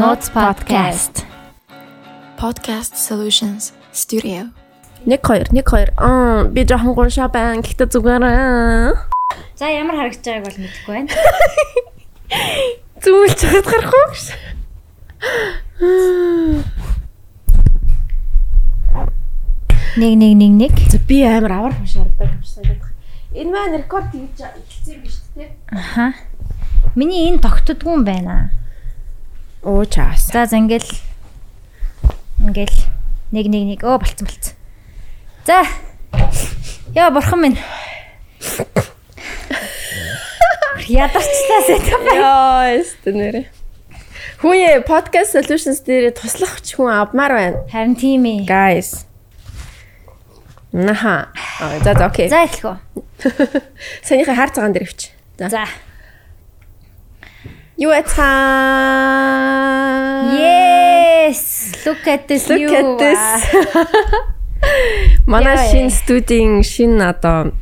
Notes podcast. Podcast Solutions Studio. 1 2 1 2 аа би жоохон гуншаа байна. Гэхдээ зүгээр аа. За ямар харагдаж байгааг бол мэдэхгүй байна. Зүйлж чад гарахгүй гэж. Нэг нэг нэг нэг. За би амар авар хушаардаг юм шиг санагдах. Энэ маань рекорд хийж эхэлсэн юм шүү дээ. Аха. Миний энэ тогтдгүй юм байна. Оо чаас. За за ингээл ингээл нэг нэг нэг оо болцсон болцсон. За. Яа бурхан минь. Ядарчлаа сэтэв. Яа, өстө нэрэ. Хүүе podcast solutions дээр туслах хүн авмаар байна. Харин тийм ээ. Guys. Наха. За за окей. За эхлэх үү. Санийхаа хаар цагаан дээр өвч. За. За. Юу яцхан? Yes. Look at this. Look you. at this. Манай Яа, шин яа. студийн шин одоо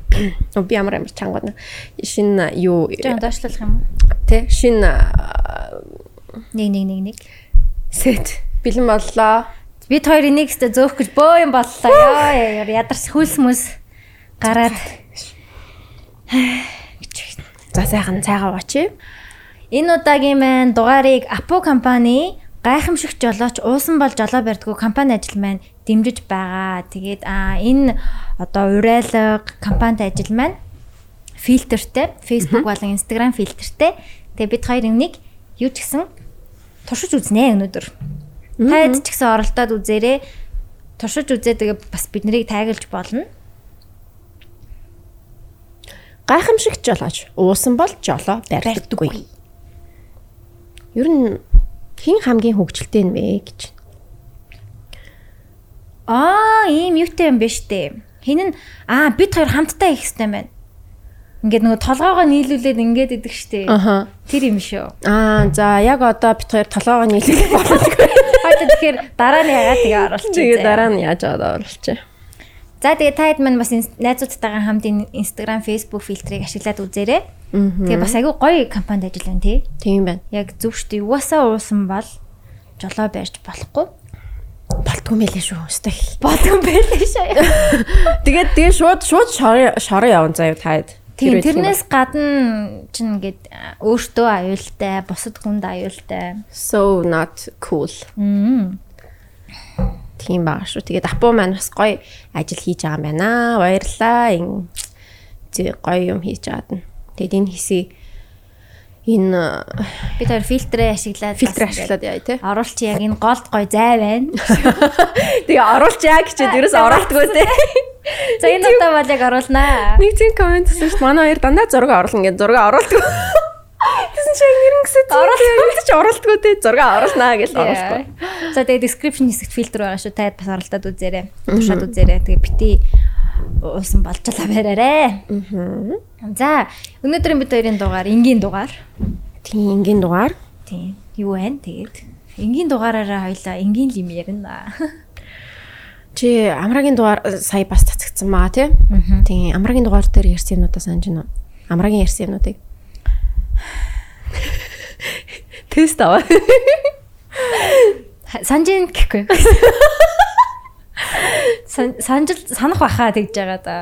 Оо, би ямар амар чангууд шин юу доошлуулах юм уу? тий шин Нэг нэг нэг нэг. сет бэлэн боллоо. Бид хоёр энийг өстө зөөх гэж бөө юм боллоо. Яа ядарс хөлс мүс гараад За сайхан цайгаа уучи. Энэ удаагийн маань дугаарыг Апо компани гайхамшигт жолооч уусан бол жолоо барьдгүй компани ажил маань дэмжиж байгаа. Тэгээд аа энэ одоо урайлга компанид ажил маань фильтртэй Facebook болон Instagram фильтртэй. Тэгээд бид хоёр энийг юу ч гэсэн туршиж үзнэ өнөөдөр. Таад ч гэсэн оролдоод үзээрэй. Туршиж үзээ тэгээ бас биднийг тайгалж болно. Гайхамшигт жолооч. Уусан бол жолоо барьдаггүй. Ер нь хин хамгийн хөвгчлөлтэй бэ гэж. Аа, ийм юутай юм биш үү? Хин нь аа бид хоёр хамтдаа их хэвээр байна. Ингээд нөгөө толгоогоо нийлүүлээд ингээд идэг штэ. Аха. Тэр юм шүү. Аа за яг одоо бит хоёр толгоогоо нийлүүлэх боломжгүй. Хойд тэгэхээр дараа нь ягаад тэгээ оруулчих. Тэгээ дараа нь яаж аваад оруулчих. За тэгээ та хэд маань бас найзуудтайгаа хамт Instagram, Facebook фильтрийг ашиглаад үзээрэй. Тэгээ бас айгүй гоё компанид ажиллана тий. Тийм байна. Яг зөв штэ. Юусаа уусан бол жолоо барьж болохгүй. Болтгүй мэлээ шүү. Өстэй. Бодсон байлээ шээ. Тэгээд тэгээ шууд шууд шороо яван заяа таад. Тийм тэрнээс гадна чинь ингээд өөртөө аюултай, бусад хүнд аюултай. so not cool. Мм. Тийм баа шүү. Тэгээд апу маань бас гоё ажил хийж байгаа юм байна. Баярлалаа. Ин гоё юм хийж байгаад нь. Тэгээд энэ хэсийг энэ Бид хоёр фильтрээ ашиглаад фильтр ашиглаад яа тий. оруулч яг энэ голд гой зай байна. Тэгээ оруулж яа гэчихэд ерөөс оруултгүй тий. За энэ удаа бол яг оруулнаа. Нэг тийм комент хийсэн дээ. Манай хоёр дандаа зураг оруулна гэж зураг оруултгүй. Тэсэн чи оруултгүй ч оруултгүй тий. Зураг оруулнаа гэж оруултгүй. За тэгээ description хэсэгт фильтр байгаа шүү. Таад бас оролдоод үзээрэй. Туршаад үзээрэй. Тэгээ бити уусан болж лаа бараарэ. За өнөөдрийн бид хоёрын дугаар энгийн дугаар. Тийм ингийн дугаар. Тийм. Юу вэ? Тэгээд энгийн дугаараараа хоёлаа энгийн юм ярина. Чи амрагийн дугаар э, сая бас цацгдсан маа тий. Тийм амрагийн дугаар дээр ярьсан юмудаа санаж байна уу? Амрагийн ярьсан юмнуудыг. Тест аваа. Санжин гэхгүй. Сан- Санжил санах баха тэгж байгаа да.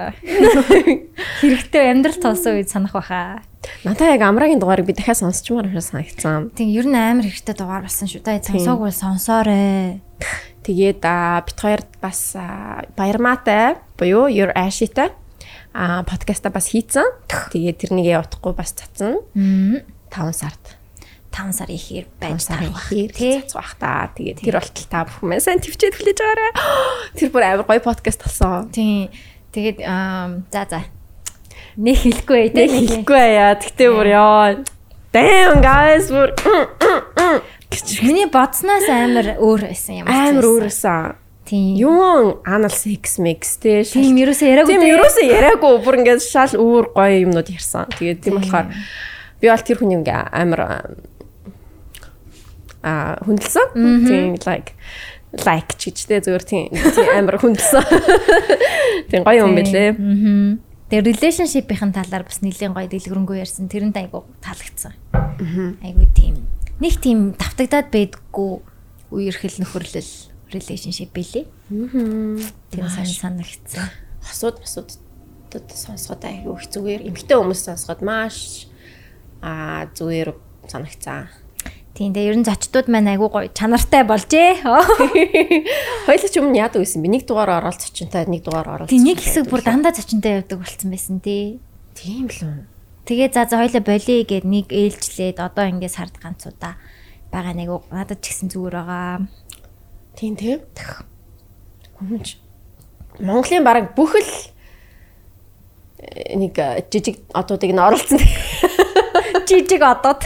Хэрэгтэй амьдрал тоосон үед санах баха. Надаа яг амрагийн дугаарыг би дахиад сонсчмаар юм шиг санагдсан. Тийм ер нь амар хэрэгтэй дугаар болсон шүү. Та сонсоогүй бол сонсоорой. Тэгээд бит хоёр бас аа, баярмаатай буюу your ashiтай а подкаста бас хийцэн. Тэгээд тэрнийг явуулахгүй бас цацсан. 5 сард. 5 сар ихээр 5 байж сарын таарах ихээр тий. цацах бах та. Тэгээд тэр болтол та бүхэн сайн төвчээд хүлээж байгаарай. Тэр бүр амар гоё подкаст болсон. Тийм. Тэгээд за за. Нэг хэлэхгүй Нэг тий. хэлэхгүй яа. Тэгтээ бүр яа. Damn guys бүр гэж Миний бодсноос амар өөр байсан юм. амар өөрөөсөн. Тийм. Юу anal sex mix те. Тийм ерөөсөө яриаггүй. Тийм тий. ерөөсөө яриаггүй бүр ингээд шал өөр гоё юмнууд ярьсан. Тэгээд тийм болохоор би бол тэр хүн ингээ амар а хүндэлсэн. Тийм like like ч гэжтэй зөвөр тийм тийм амар хүндэлсэн. Тийм гоё юм бэлээ. Мгм. Тэгээ relationship-ийн талаар бас нэлийн гоё дэлгэрэнгүй ярьсан. Тэрэнд айгу таалагдсан. Айгу тийм нэг тийм давтагдаад байдггүй үерхэл нөхөрлөл relationship билээ. Тэр сайн санагдсан. Хосууд хосуудад сонсоход аягүй их зүгээр эмгтэй хүмүүс сонсоход маш аа зүгээр санагцсан. Тийм дээ ер нь зочдууд маань айгүй гоё чанартай болжээ. Хоёул ч өмнө яадаг байсан би нэг дугаар ороод зочинтай нэг дугаар ороод. Тийм нэг хэсэг бүр дандаа зочинтай явдаг болсон байсан тий. Тийм л үү. Тэгээ за за хоёлаа болиё гэд нэг ээлжлээд одоо ингээд сард ганцудаа байгаа нэг надад ч гэсэн зүгээр байгаа. Тийм тийм. Хүмүүж Монголын бараг бүх л э, нэг э, жижиг одуудыг нь оруулсан. Жижиг одод.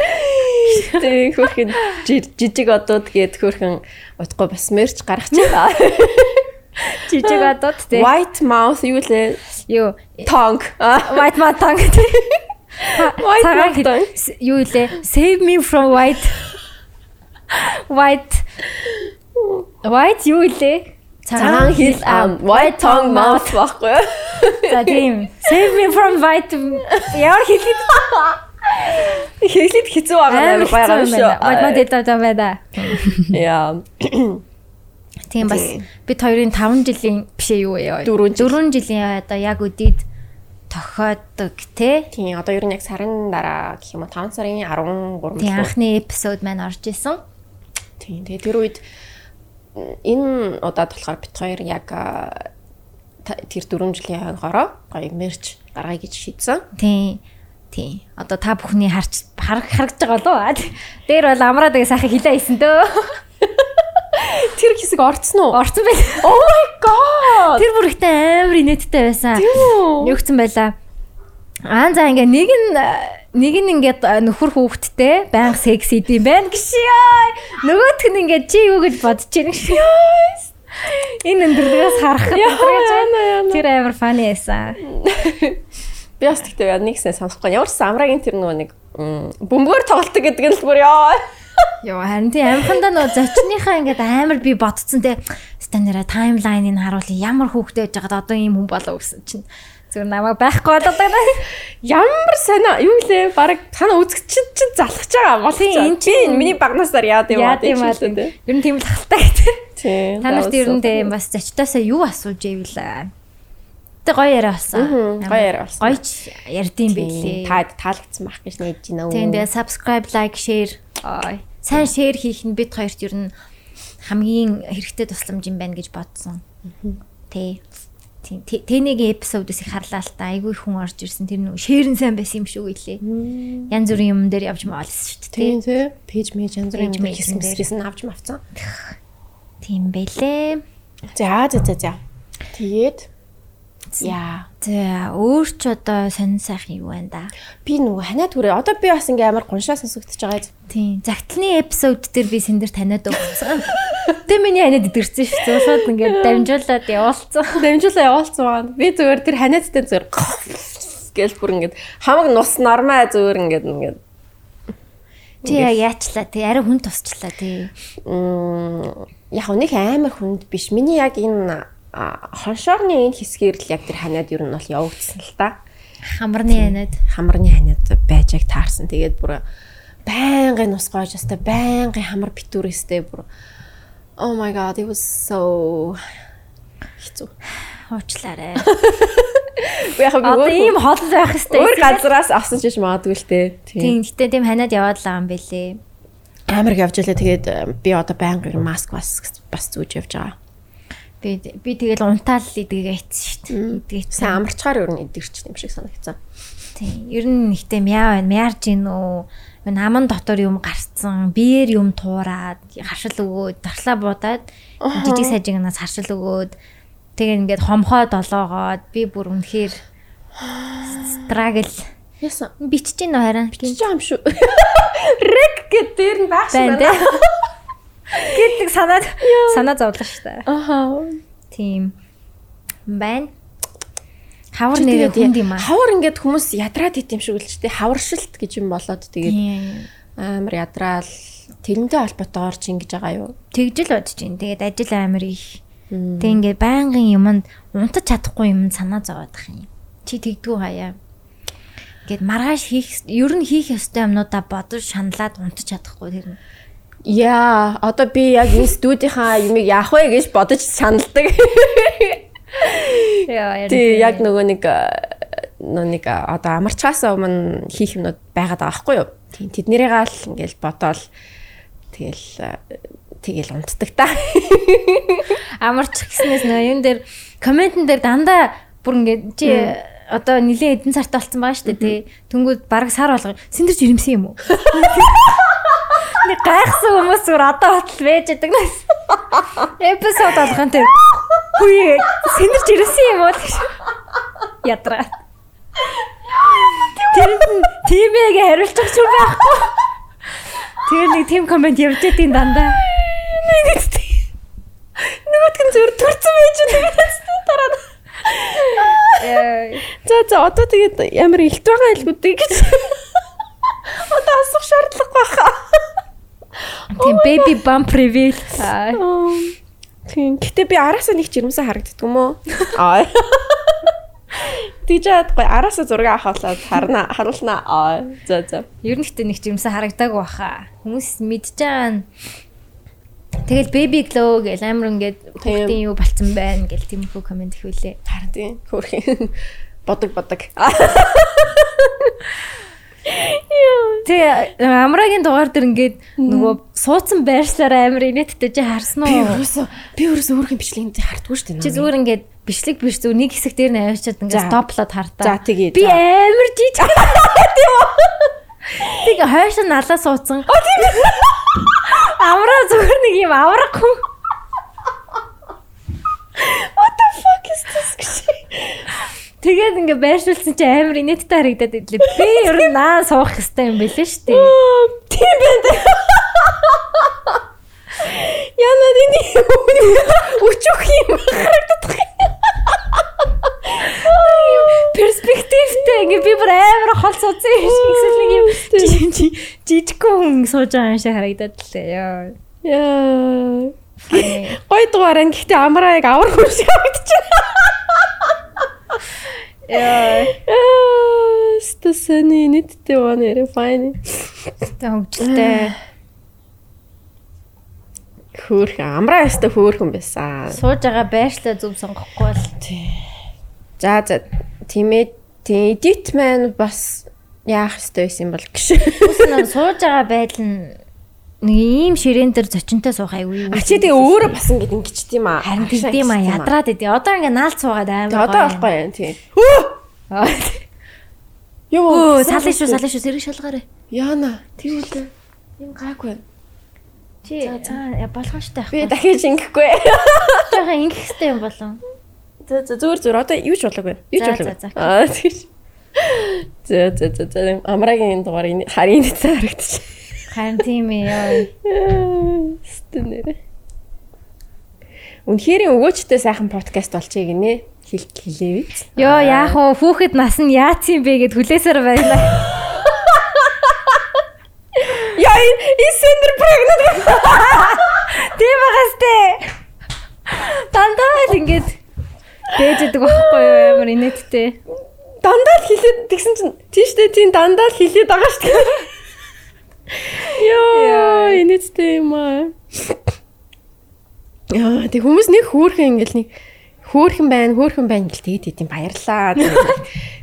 Тийм хөрхөн жижиг одууд гээд хөрхөн утгагүй бас мерч гаргах чаа. Жижиг одод тий. White mouth юу лээ? Юу Tongue. white mouth tongue mouth tongue. Юу лээ? Save me from white. White. White юу лээ? Цагаан ам white tongue mouth баггүй. За тийм. Save me from white. Ямар хэлээд Хэлээд хэцүү байгаа амар байгаа хэцүү шүү. байна. White mouth дэдэ та байна. Яа. Тийм бас бид хоёрын 5 жилийн биш юу яа. Дөрвөн жил. 4 жилийн одоо яг үдийд тохиодог те. Тийм одоо ер нь яг сарын дараа гэх юм уу 5 сарын 13 Тийм анхны эпизод маань орж исэн. Тийм тэгээ тэр үед энэ удаад болохоор бит хоёр яг тэр 4 жилийн хойгоороо гоё мерч гаргая гэж шийдсэн. Тийм. Тийм. Одоо та бүхний харж хараг харагдаж байгаа аа. Дээр бол амраад байгаа сайхан хилээ хийсэн дөө. Тэр хэсэг орцсон уу? Орсон байл. Oh my god. Тэр бүрхтээ амар инээдтэй байсан. гэсэн байлаа. Аа за ингээ нэг нь нэг нь ингээд нөхөр хүүхэдтэй байнга секс идэм байх гişээ. Нөгөөх нь ингээд чи юу гэж бодож байна гişээ. Энэ өндөрлөөс харахад тэр амар фаны байсан. Би бас тэгтээ яа нэгсэн сонсохгүй. Ямар ч самрагийн тэр нөгөө нэг м, бөмбөгөөр тоглолтог гэдэг нь л бүр яа. Йоо харин тийм амхандаа нөө зочныхаа ингээд амар би бодцсон те станера таймлайныг харуулъя ямар хүүхдээ байж байгаад одоо ийм хүн болов гэсэн чинь зүгээр намайг байхгүй болоод байна. Ямар сонио юу лээ? Бараг тана үзэгчд чинь залхаж байгаа бол энэ би чинь- миний багнасаар яад юм Яа тийм аа. Ер нь тийм л хальтаа гэдэг. Тийм. Та нарт ер нь тийм бас зочдоосоо юу асууж ивэл Тэ гоё яриа болсон. гоё яриа болсон. Гоё ч ярьдсан байлээ. Та таалагдсан байх гэж найдаж байна. Тийм тэгээ subscribe, like, share. Ой. Сайн share хийх нь бид хоёрт ер нь хамгийн хэрэгтэй тусламж юм байна гэж бодсон. Тэ. Тийм. Тэнийг эпизодоос их харлаа л та. Айгүй хүн орж ирсэн. Тэр share нь сайн байсан юм шүү гэлээ. Янз бүрийн юм дээр явж маалсан шүү дээ. Тийм тий. Пэйж мэж янз бүрийн Page юм хийсэн дээр. гэсэн авч мавцсан. Тийм байлээ. За за за за. Тэгээд яа. За өөр ч одоо сонин сайхан юу байна да. Би нөгөө ханаа түрээ одоо би бас ингээ амар гуншаа сонсогдож байгаа. Тийм. Загтлын эпизод дээр би сэн дээр таниад өгсөн. Тэ миний ханиад идэрсэн шүү. Зуушаад ингээд дамжуулаад явуулсан. Дамжуулаа явуулсан байна. Би зүгээр тэр ханаадтай зүгээр гэл бүр ингээд хамаг нус нормаа зүгээр ингээд ингээд яг яачлаа тий арай хүн тусчлаа тий. Мм, яг нэг амар хүнд биш. Миний яг энэ хоншоорны энэ хэсгээр л яг тэр ханаад ер нь бол явагдсан л та. Хамарны ханаад. Хамарны ханаад байж яг таарсан. Тэгээд бүр байнгын нус гоож өстэй байнгын хамар битүүрэстэй бүр Oh my god, it was so хэцүү. Уучлаарай. Би яг өөр ийм хол байх хэвээр. өөр газраас авсан ч гэж магадгүй л те. Тийм. Гэтэ тийм ханаад яваад л байгаа юм бэлээ. Амар их явж байлаа. Тэгээд э, би одоо байнга маск бас бас зүүж явж байгаа. Би би тэгэл унтаал идгээ ийцсэн шүү дээ. Идгээ. Сайн амарчгаар ер нь идэрч юм шиг санагдсан. Тийм. Ер нь нэгтээ мяа байна. Мяарж гин үү? Энэ аман дотор юм гарцсан, биеэр юм туураад, харшил өгөөд, дархлаа буудаад жижиг сажигнаас харшил өгөөд тэгээ ингээд хомхоо долоогоод би бүр үнэхээр struggle Ясан. бичиж гин харин Чи юм шүү. Рек гэд дээр нь шиг байна. Гэдэг санаад санаа зовлоо шүү дээ. Аха. Тийм. Байна. Хавар нэрээ хүнд юм аа. Хавар ингээд хүмүүс ядраад ит юм шиг л ч тий хаваршилт гэж юм болоод тэгээд амар ядраал тэрнтэй холбоотойгоор ч ингэж байгаа юу? Тэгжэл бодож байна. Тэгээд ажил амир их. Тэг ингээд байнгын юмд унтаж чадахгүй юм санаа зовоод ах юм. Чи тэгдгүү хаяа. гэд маргааш хийх ер нь хийх ёстой юмнуудаа бодож шаналаад унтаж чадахгүй тэр нь. Яа, одоо би яг энэ студийнхаа юмыг яах вэ гэж бодож саналдаг. Яа, яг нөгөө нэг э, нэг э, одоо амарчаас өмнө хийх юмнууд байгаад байгаа байхгүй юу? Тийм, тэднэрийг л ингээл бодоол тэгэл э, тэгэл унтдаг та. амарч гиснээс нөө юм дээр комментэн дээр дандаа бүр ингээд чи одоо нилийн эдэн цартай болсон байгаа шүү дээ тий. Тэнгүүд бараг сар болго синдэрч ирэмсэн юм уу? Нэг гайхсан хүмүүс зүгээр одоо батал байж байгаа нас. Эпизод болгон тэр хүй синдэрч ирэмсэн юм уу гэж ядраа. Тэр тиймээ хариулчих ч юм байхгүй. Тэр нэг тим коммент явж байдیں۔ дандаа. Нөгөөдг нь зүгээр төрцөн байж байгаа дараа. За за одоо тэгээд ямар илт байгаа илгүүдэй гэж. Одоо асах шаардлага баха. Тийм baby bump reveal. Тийм. Гэтэ би араасаа нэг жирэмсэн харагддаг юм уу? Аа. Тийжээд гоё араасаа зураг авахлаа харна харуулнаа. Аа. За за. Ер нь ихтэй нэг жимсэн харагдааг баха. Хүмүүс нь Тэгэл baby glow гэл амар ингээд хүүхдийн юу болцсон байна гэл тиймэрхүү комент ихвүлээ. Харин тийм. Хөрх. Бодог бодог. Тэ амрагийн дугаар дээр ингээд нөгөө суудсан байршлаараа амар инээдтэй чи харсан Би уу? өөрөөсөө би өөрөөсөө өөрхийн бичлэгийг хардггүй шүү дээ. Чи зүгээр ингээд бичлэг биш зүг нэг хэсэг дээр нь За. ингээд стоплоод хартаа. За, тэгээ, Би амар жижиг. Тийм үү? Тийг хойш нь налаа суудсан. Амраа зүгээр нэг юм аврах хүн. What the fuck is this. Тэгээд ингээ байршуулсан чи амар инээдтэй харагдаад идлээ. Би ер нь наа суух хэвээр юм бэлээ шүү дээ. Тийм байна. Яна дини өчөх юм харагдах. Перспективтэй ингээ би бүр амар хол суудсан юм шиг эсвэл нэг юм жи- жи- жижигхэн хүн сууж байгаа юм шиг харагдаад лээ. Яа. Гой дугаар энэ гэхдээ амраа яг авар хүн шиг харагдчихэ. Яа. Стасаны нэттэй байна яа файн. Тэ хөвгөлтэй. Хөөх амраа яста хөөхөн байсан. Сууж байгаа байршлаа зөв сонгохгүй бол За за тиймээ тий эдит маань бас яах ёстой байсан юм бол гэж. Үсэн сууж байгаа байдал нь нэг ийм ширээн дээр зочинтой суух айгүй юу. А чи тэгээ өөрөө бас ингэж ингэж тийм аа. харин тэгдэм а ядраад идэв. Одоо ингээ наалт суугаад амар. Тэгээ одоо болохгүй юм тий. Юм Өө салын шүү салын шүү сэрэг шалгаарай. Яна тийм үлээ. Юм гайгүй. Чи аа болгон штэ Би ах. дахиж ингэхгүй. Жохоо ингэх хэвтэй юм болов. За за зүгээр зүгээр одоо юу ч болоогүй. Юу ч болоогүй. Аа тийм. За за за амрагийн дугаар харин цаа харагдчих. Харин тийм ээ. Стэнэр. Үнэхээр өвөөчтэй сайхан подкаст болчихъя гинэ. Хэл хэлээ биз. Йоо яах вэ? Хүүхэд нас нь яац юм бэ гэд хүлээсээр байна. Яа энэ сендер прегнат. Тийм байгаас тээ. Дандаа л ингэж дээжэдэг байхгүй юу амар инээдтэй. Дандаа л хэлээд тэгсэн чинь тийштэй тийм дандаа л хэлээд байгаа шүү дээ. Яа энэцтэй юм аа. Яа тэг хүмүүс нэг хөөрхөн ингээл нэг хөөрхөн байна, хөөрхөн байна гэл тэгээд идэм баярлаа.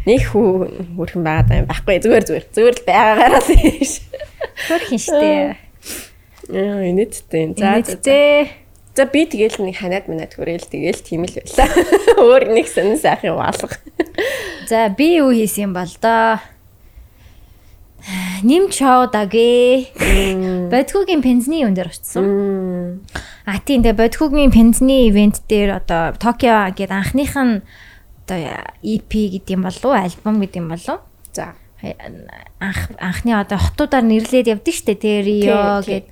Нэг хөөрхөн байгаад юм байхгүй зүгээр зүгээр. Зүгээр л байгаагаараа л биш. Хөрхин штэ. Яа энэцтэй. За за, за. Инээдтэй. За би тэгэл нэг ханаад манад хүрээл тэгэл тийм л байлаа. Өөр нэг сонин сайхан юм алга. За би юу хийсэн юм бол доо. Нимч шоудагээ. Бодхогийн пензний юм дээр очсон. А тийм тэгээ бодхогийн пензний ивент дээр одоо Токио гэдэг анхных нь одоо EP гэдэг юм болов уу, альбом гэдэг юм болов уу? За. Анх анхны одоо хотуудаар нэрлээд явдаг штэ тэр Рио гэд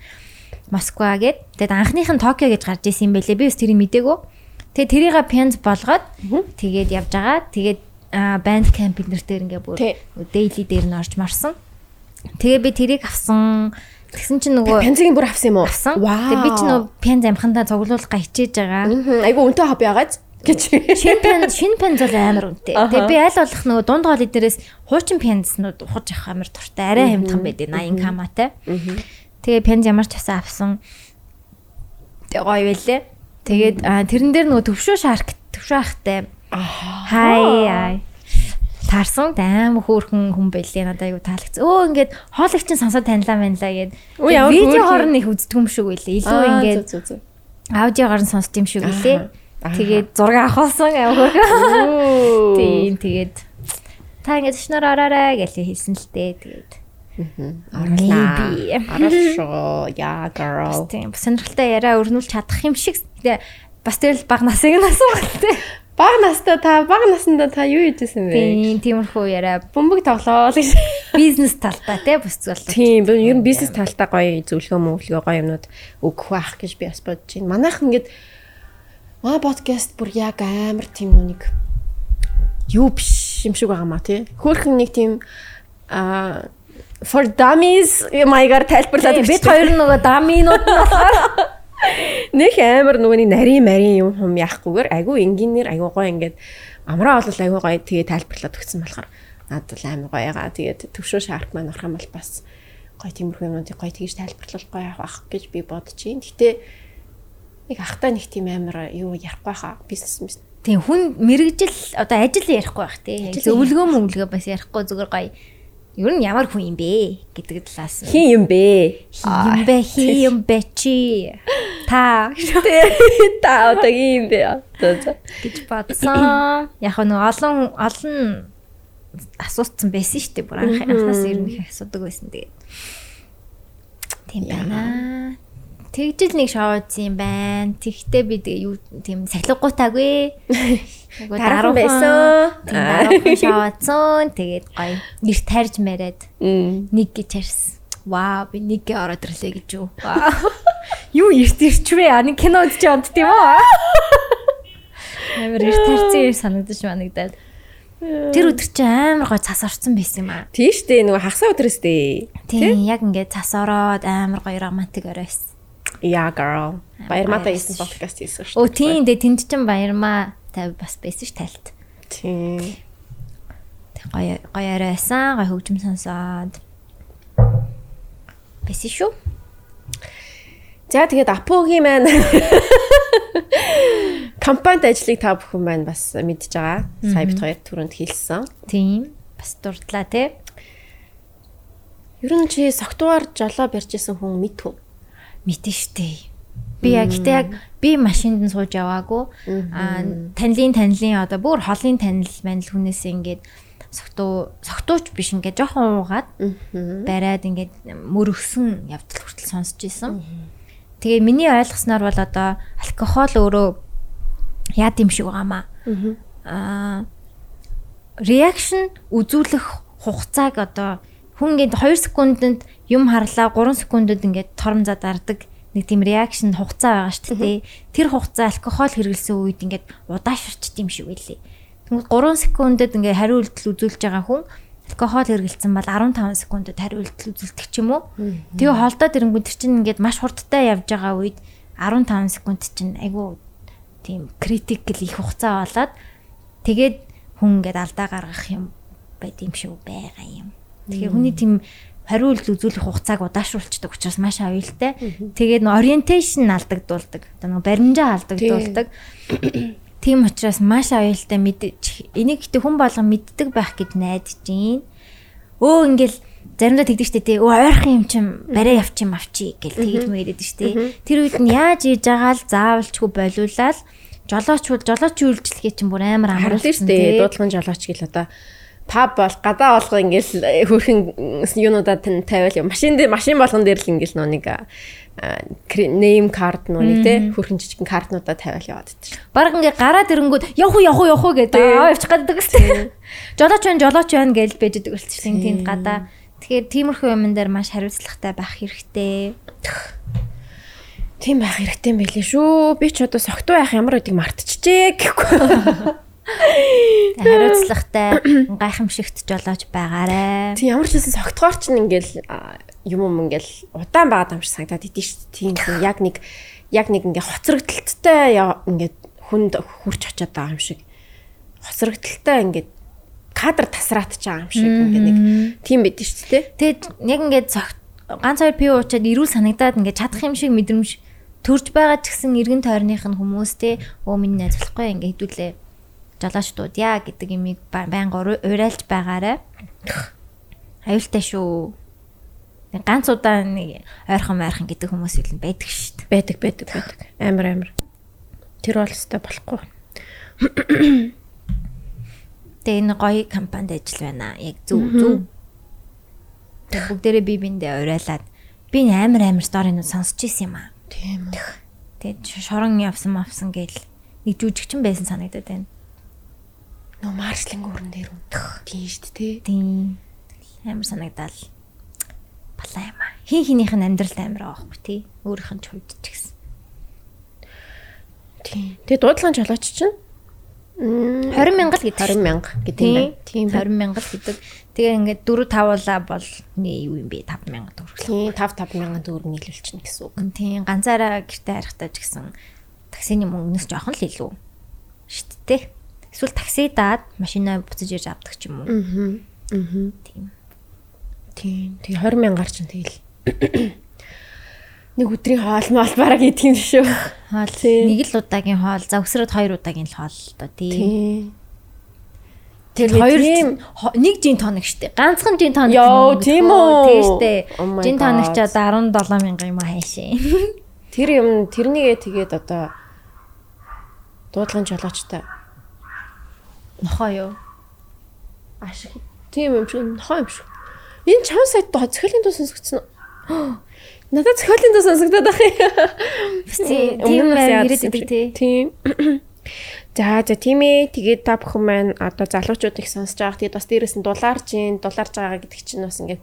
Москва гэд. Тэгээд анхных нь Токио гэж гарч исэн юм байлээ. Би бас тэрийг мдээгүй. Тэгээд тэрийг пенз болгоод тэгээд явж байгаа. Тэгээд банд камп бид нар дээр ингээ бүр дейли дээр нь орж марсан. Тэгээ би тэрийг авсан. Тэгсэн чинь нөгөө Пензигийн бүр авсан юм уу? авсан. Тэгээ би ч нөгөө пенз амхандаа цуглуулга хичээж байгаа. Айгу үнэтэй хобби агааз. гэж. Шинэ пен шинэ пенз бол амар үнэтэй. Тэгээ би аль болох нөгөө дунд гол эднэрээс хуучин пензнүүд ухаж явах амар дуртай. Арай хямдхан байдیں۔ 80 каматай. Тэгээ пенз ямар ч хасаа авсан. Тэгээ гоё байлээ. Тэгээд тэрэн дээр нөгөө төвшөө шарк төвшөө ахтай. Хай хай таарсан амар хөөрхөн хүн байлээ надад аюу таалагц. Өө ингээд хоолойчин сонсоод танилаа манлаа гэд. Видео хорн их үздэг юм шиг байлээ. Илүү ингээд аудиогоор нь сонсд юм шиг байлээ. Тэгээд зураг авахсан амар хөөрхөн. Тийм тэгээд та ингээд шнор ороорой гэж хэлсэн л дээ. Тэгээд Maybe. Арашоо яа girl. Тийм сонирхолтой яриа өрнүүлж чадах юм шиг. Бас тэр л баг насыг нь асуугаалтай. Баг настай та баг насандаа та юу хийжсэн бэ? Тийм, тиймэрхүү яриа. Бөмбөг тоглоо гэж. Бизнес талтай тий бүсцэл. Тийм, ер нь бизнес талтай гоё зөвлөгөө мөглөгөө гоё юмнууд өгөх байх гэж би бас бодож байна. Манайх ингээд маа подкаст бүр яг амар тийм нүг юу биш юм шиг байгаа маа тий. Хөөхөн нэг тийм а for dummies маягаар тайлбарлаад бид хоёр нөгөө даминууд нь болохоор Нэг амар нөгөөний нарийн марийн юм хум яахгүйгээр айгүй энгийнээр айгүй гоё ингээд амраа бол айгүй гоё тэгээ тайлбарлаад өгсөн болохоор надад л амар гоё ягаа. Тэгээд төвшөө шарк маань орох юм бол бас гоё тиймэрхүү юмнуудыг гоё тэгж тайлбарлал гоё авах гэж би байна. Гэтэ нэг ахтай нэг тийм амар юу ярихгүй хаа бизнес мэс. Тийм хүн мэрэгжил одоо ажил ярихгүй байх тий. Зөвлөгөө мөнгөлгөө бас ярихгүй зүгээр гоё Ер нь ямар хүн юм бэ гэдэг талаас. Хин юм бэ? Хин юм бэ? Хин юм бэ чи? Та. Та одоо юм бэ? гэж бодсон. Яг нь олон олон асууцсан байсан шүү дээ. Бүр анх анхаас ер нь их асуудаг байсан тэгээд. Тийм байна. Тэгжил нэг шоуцсан юм байна. Тэгтээ би тэгээ юу тийм сахилгагуутаагүй. Айгу дараахан байсан. Дараахан шоуцсон. Тэгээд гоё нэр тарьж мариад нэг гэж харсан. Вау би нэгэ ороод ирлээ гэж юу. Юу эрт ирчвэ? Ани кино үзэж онт тийм үү? Амар эрт тарьсан юм санагдаж манагдаад. Тэр өдөр чи амар гой цас орсон байсан юм аа. Тийм шүү дээ. Нөгөө хагасаа өдрөөс дээ. Тийм яг ингээд цас ороод амар гоё романтик оройс. Yeah girl. Баярмаа хийсэн подкаст хийсэн шүү. Өө тийм дээ тэнд чин баярмаа тай бас байсан ш тайлт. Тийм. Гоё гоё арайсан, гоё хөгжим сонсоод. Байсан шүү. За тэгээд Апогийн маань компанид ажлыг та бүхэн маань бас мэдж байгаа. Сая бит хоёр түрүүнд хэлсэн. Тийм. Бас дурдлаа те. Ер нь чи согтуугаар жолоо барьжсэн хүн мэдв үү? Мэдэн штэ. Би яг гэтээ яг би машинд нь сууж яваагүй. Аа танилын танилын одоо бүр холын танил манил хүнээс ингээд согтуу согтууч биш ингээд жоохон уугаад бариад ингээд мөрөгсөн явдал хүртэл сонсч ийсэн. Тэгээ миний ойлгосноор бол одоо алкогол өөрөө яад юм шиг байгаамаа. Аа реакшн үзүүлэх хугацааг одоо хүн ингээд 2 секундэд юм харлаа 3 секундэд ингээд торомзаа дардаг нэг тийм реакшн хугацаа байгаа шүү дээ. Тэр хугацаа алкогол хэрэглэсэн үед ингээд удаашрчт юм шиг байлээ. Тэгмээ 3 секундэд ингээд хариу үйлдэл үзүүлж байгаа хүн алкогол хэрэглэсэн бол 15 секундэд хариу үйлдэл үзүүлдэг ч юм уу. Тэгээ холдоод ирэнгүүт тэр чинь ингээд маш хурдтай явж байгаа үед 15 секунд чинь айгүй тийм критикл их хугацаа болоод тэгээд хүн ингээд алдаа гаргах юм байд юм шиг байгаа юм. Тэгэхээр хүний тийм хариу үйлдэл үзүүлэх хугацааг удаашруулцдаг учраас маш аюултай. Тэгээд н ориентейшн алдагдуулдаг. Одоо нэг баримжаа алдагдуулдаг. Тийм учраас маш аюултай мэдж энийг гэтээ хүн болгон мэддэг байх гэж найдаж байна. Өө ингээл заримдаа тэгдэг штэ тий. Өө ойрхон юм чин барай явчих юм авчи гэл тэгж мэрэд штэ. Тэр үед нь яаж ийж байгаа л заавалчгүй болиулаад жолооч жолооч үйлчлэгээ чинь бүр амар амруулсан тий. Дуудлагын жолооч гэл одоо паб бол гадаа болгоо ингээл хөрхэн юунуудаа тавиал юм. Машин дээр машин болгон дээр л ингээл нөө нэг name card нүг те хөрхэн жижигэн картнуудаа тавиал яваад идэж. Бараг ингээ гараад ирэнгүүт явах явах явах гэдэг аа явчих гадаг гэсэн. Жолооч байна жолооч байна гэж байж идэг болчихсон тэнд гадаа. Тэгэхээр тиймэрхүү юмн дээр маш хариуцлагатай байх хэрэгтэй. Тийм байх хэрэгтэй юм байлээ шүү. Би ч одоо согтуу байх ямар үдийг мартчихжээ гэхгүй. Хариуцлагатай гайхамшигт жолооч байгаарэ. Тийм ямар ч байсан согтгоор ч ингээл юм юм ингээл удаан байгаад юм шиг санагдаад идэв шүү дээ. Тийм яг нэг яг нэг ингээ хоцрогдолттой ингээд хүнд хурч очиад байгаа юм шиг хосрогдолтой ингээд кадр тасраатж байгаа юм шиг ингээд нэг тийм байд нь шүү дээ. Тэгээд яг ингээд цогт ганц хоёр пив уучаад ирүүл санагдаад ингээд чадах юм шиг мэдрэмж төрж байгаа ч гэсэн эргэн тойрных нь хүмүүс те өө миний найз болохгүй ингээд хэдүүлээ жолоочдууд яа гэдэг имийг байнга урайлж байгаарэ. Аюултай шүү. Ганц удаа нэг ойрхон майрхан гэдэг хүмүүс илүү байдаг шүү дээ. Байдаг байдаг байдаг. Амар амар. Тэр бол өстой болохгүй. Тэгээ энэ гоё компанид ажил байна. Яг зөв зөв. Тэгээ бүгдээрээ би биндээ урайлаад би амар амар сторинууд сонсч ирсэн юм аа. Тийм үү. Тэгээд шорон явсан мавсан гээл нэг жүжигчин байсан санагдаад байна. Нөө маршлинг өрн дээр үнтх. Тийм шүү дээ. Тийм. Амар санагдаал. Балаа юм аа. Хин хинийх нь амьдралд амар аахгүй тий. Өөрийнх нь ч хувьд ч гэсэн. Тийм. Тэгээ дуудлагын жолооч чинь 20 мянга л гэдэг. 20 мянга гэдэг юм байна. Тийм 20 мянга л гэдэг. Тэгээ ингээд 4 тавуулаа бол нэ юу юм бэ 5 мянга төгрөг. Тийм 5 5 мянган төгрөг нийлүүлчихнэ гэсэн үг. Тийм ганцаараа гэртээ харихтаа ч гэсэн таксины мөнгнөөс жоохон л илүү. Шít тэ. Эсвэл такси даад машинаа буцаж ирж авдаг ч юм уу. Аа. Аа. Тийм. Тийм. Тэгээ 20 мянгаар чинь тэгэл нэг өдрийн хоол моол бараг идэм шүү. Хоол нэг л удаагийн хоол, за өсрөөд хоёр удаагийн л хоол л доо тийм. Тэр хоёр нэг жин тоног штэ. Ганцхан жин тоног. Йоо, тийм үү? Тийм штэ. Oh Жин тоног ч одоо 17 мянга юм хаашаа. Тэр юм тэрнийгээ тэгээд одоо дуудлагын жолоочтой Нохоо юу? ашиг. Тийм юм шиг нохоо юм шиг. Энэ чам сайд доо цохиолын дуу сонсогдсон? Надад цохиолын дуу сонсогдоод байх юм. Тийм, Өмнө нь ирээд тий. Тийм. За за тийм ээ. Тэгээд та бүхэн маань одоо залуучууд их сонсож байгаа. Тэгээд бас дээрэс нь дулаарж гин, дулаарж байгаа гэдэг чинь бас ингээд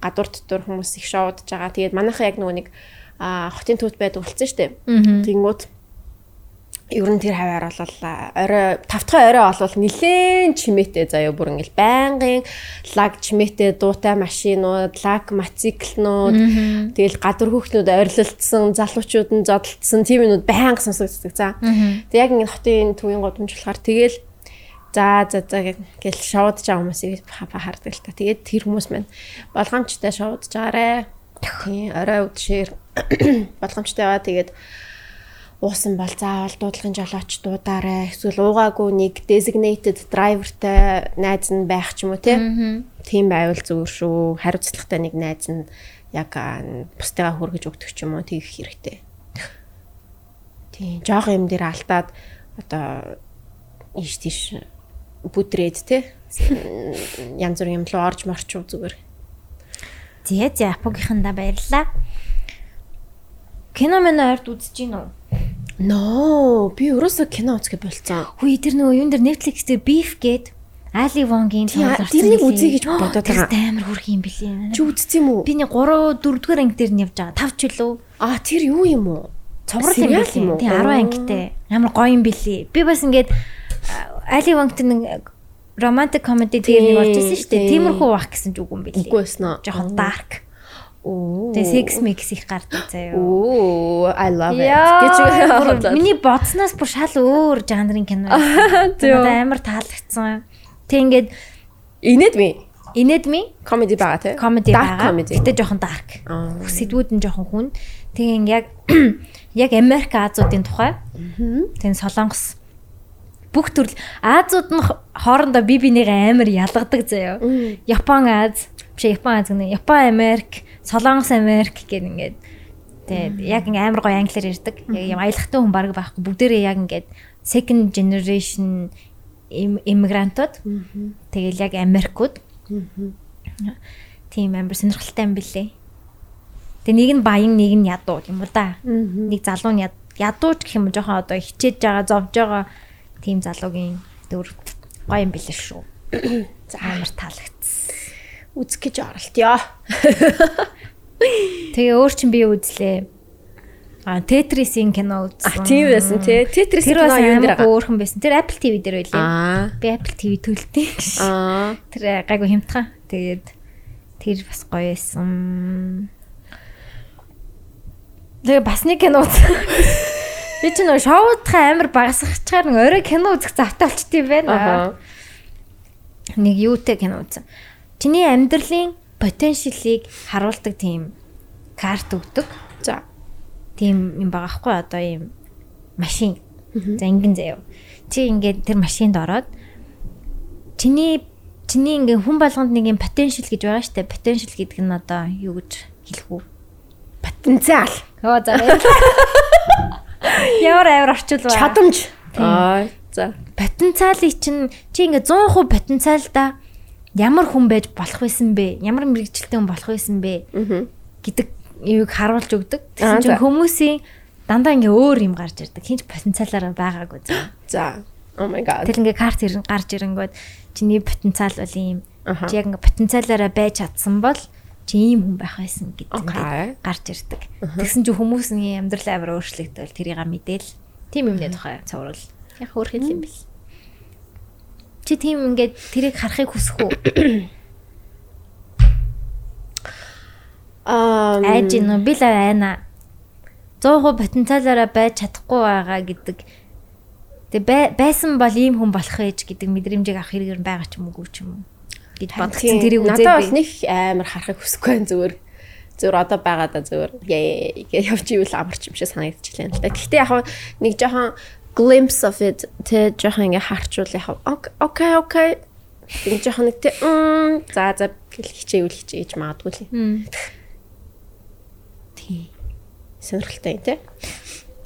гадуур дотор хүмүүс их шоудж байгаа. Тэгээд манайхаа яг нөгөө нэг а хотын төвд байдаг үлдсэн штэ. Тэнгүүд ер нь тэр хаваар бол орой тавтгай орой бол нилээн чимээтэй заяа бүр ингээл байнгын лаг чимээтэй дуутай машинууд, лаг мотоциклнууд, тэгэл гадар хүүхнүүд ойрлолцсон, залуучууд нь зодтолцсон тийм юмнууд байнга сонсогддог за. Тэг яг ингээд хотын төвийн годомж болохоор тэгэл За за за гэл шоудж байгаа хүмүүсийг хардаг л та. Тэгээд тэр хүмүүс маань болгоомжтой шоудж байгаарэ. Тийм орой үдшээр болгоомжтой байгаа. Тэгээд уусан бол заавал дуудлагын жолооч дуудаарэ. Эсвэл уугаагүй нэг designated driverтай найз нь байх ч юм уу тийм байвал зүгээр шүү. Хариуцлагатай нэг найз нь яг аа, бусдыгаа хүргэж өгдөг ч юм уу тийх хэрэгтэй. Тийм жоох юм дээр алдаад одоо ийш тийш бүдрээд те янз бүрийн юм руу орж морчуу зүгээр. Зээ зээ апогийнхандаа баярлаа. Кино мэнэ ойрд үзэж гин үү? Ноо би өрөөсө кино үзэх болцсон. Хүй тэр нөгөө юун дээр Netflix дээр Beef гээд Али Вонгийн тоглолцсон тэрнийг үзье гэж бодоод Тэр байгаа. амар хүрх юм билээ. Чи үзсэн юм уу? Би нэг 3 4 дугаар анги дээр нь явж байгаа. 5 ч үлээ. Аа тэр юу юм уу? Цуврал юм уу? Тийм 10 ангитай. Амар гоё юм билээ. Би бас ингээд Али Вонгийн нэг романтик комеди дээр нэг орж ирсэн шүү дээ. Тийм. Тиймэрхүү байх гэсэн ч үгүй юм билээ. Үгүй уу? Жохон dark. Тэгээ sex mix их гардаг заяа. Оо, I love it. Гэж миний бодсноос бүр шал өөр жанрын кино. Надад амар таалагдсан. Тэг ингээд инээд ми инээд ми комеди байгаа комеди Dark байгаа. comedy. Гэтэ жоохон dark. Сэдвүүд нь жоохон хүн. Тэгээ яг яг Америк Азуудын тухай. Тэгээ Солонгос бүх төрөл Азууд нь хоорондоо би бинийгээ амар ялгадаг заяа. Япон Аз, биш Япон Аз гэнэ. Япон Америк, Солонгос Америк гэх ингээд тэгээд яг ингээ амар гоё англиар ярьдаг. Яг юм аялахтай хүн баг байхгүй. Бүгдээрээ яг ингээд second generation им- иммигрантууд. Тэгэл яг Америкууд. Тийм амар сонирхолтой юм билээ. Тэгээ нэг нь баян, нэг нь ядуу юм уу да. Нэг залуу нь яд- ядууч гэх юм жоохон одоо хичээж байгаа, зовж байгаа тийм залуугийн дөр гоё юм билээ шүү. За амар таалагдсан. Үзэх гэж оролтё. Тэгээ өөр чин би үзлээ. А Тетрисийн кино үзсэн. А тийм байсан Тэр бас кино нэр байгаа? өөрхөн байсан. Тэр Apple TV дээр байлээ. Аа. Би Apple TV төлтөө. Аа. Тэр гайгүй хямдхан. Тэгээд тэр бас гоё байсан. Тэгээ бас нэг кино үзсэн. Би ч нөгөө шоудхаа амар багасгахчаар нэг орой кино үзэх завтай болчт юм байна. Нэг юутэй кино үзсэн. Чиний амьдралын потенциалыг харуулдаг тийм карт өгдөг. За. тийм юм байгаа хгүй одоо ийм машин. За ингэн заяа. Чи ингээд тэр машинд ороод чиний чиний ингээ хүн болгонд нэг юм потенциал гэж байгаа штэ. Потенциал гэдэг нь одоо юу гэж хэлэх үү? Потенциал. Оо за. Ямар амар орчуул ба. Чадамж. Аа. За. Потенциалыг чинь чи ингээ 100% потенциалда ямар хүн байж болох байсан бэ? Ямар мэрэгчлээ хүн болох байсан бэ? Гэдэг юуг харуулж өгдөг. Тэгсэн чинь хүмүүсийн дандаа ингээ өөр юм гарч ирдэг. Хинч потенциалаараа байгаагүй заа. За. Oh my god. Тэгэл ингээ карт ирэн гарч ирэнгүүт чиний потенциал бол ийм. Чи яг ингээ потенциалаараа байж чадсан бол чи ийм хүн байх байсан гэдэг гарч ирдэг. Тэгсэн чинь хүмүүсийн амьдрал амар өөрчлөгдөв тэрийг мэдээл. Тим юмны тухай цовруул. Яг өөр хэл юм бэл. Чи тийм ингээд тэрийг харахыг хүсэх үү? Аа. Айж гин үү? Би л айна. 100% потенциалаараа байж чадахгүй байгаа гэдэг. Тэг байсан бол ийм хүн болох ээж гэдэг мэдрэмжийг авах хэрэгэр байгаа ч юм уу ч юм уу гэж бодгцэн тэрийг үзээд Надад бол би. нэг амар харахыг хүсэхгүй байна зүгээр. Зүгээр одоо байгаа да зүгээр. Яа гэж явж ивэл амарч юм шиг санагдчихлаа л да. Гэхдээ яг нэг жоохон glimpse of it тэ жоохон ингээ харчвал яг окей окей. Тэг жоохон нэг тэ за за гэл хичээвэл хичээж магадгүй л. Тий. Сонирхолтой юм те.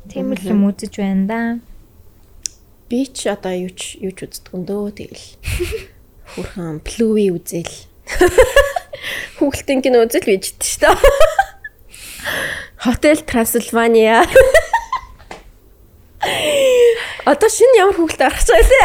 Тийм л юм үзэж байна да. Би ч одоо юу ч юу ч үздэг юм дөө тэгэл. Хүрхэн Bluey үзэл. Хүүхэлтийн кино үзэл бийж дээ шүү дээ. Хотел Трансильвания. Одоо шинэ ямар хүүхэлтэй гарах гэж байна лээ.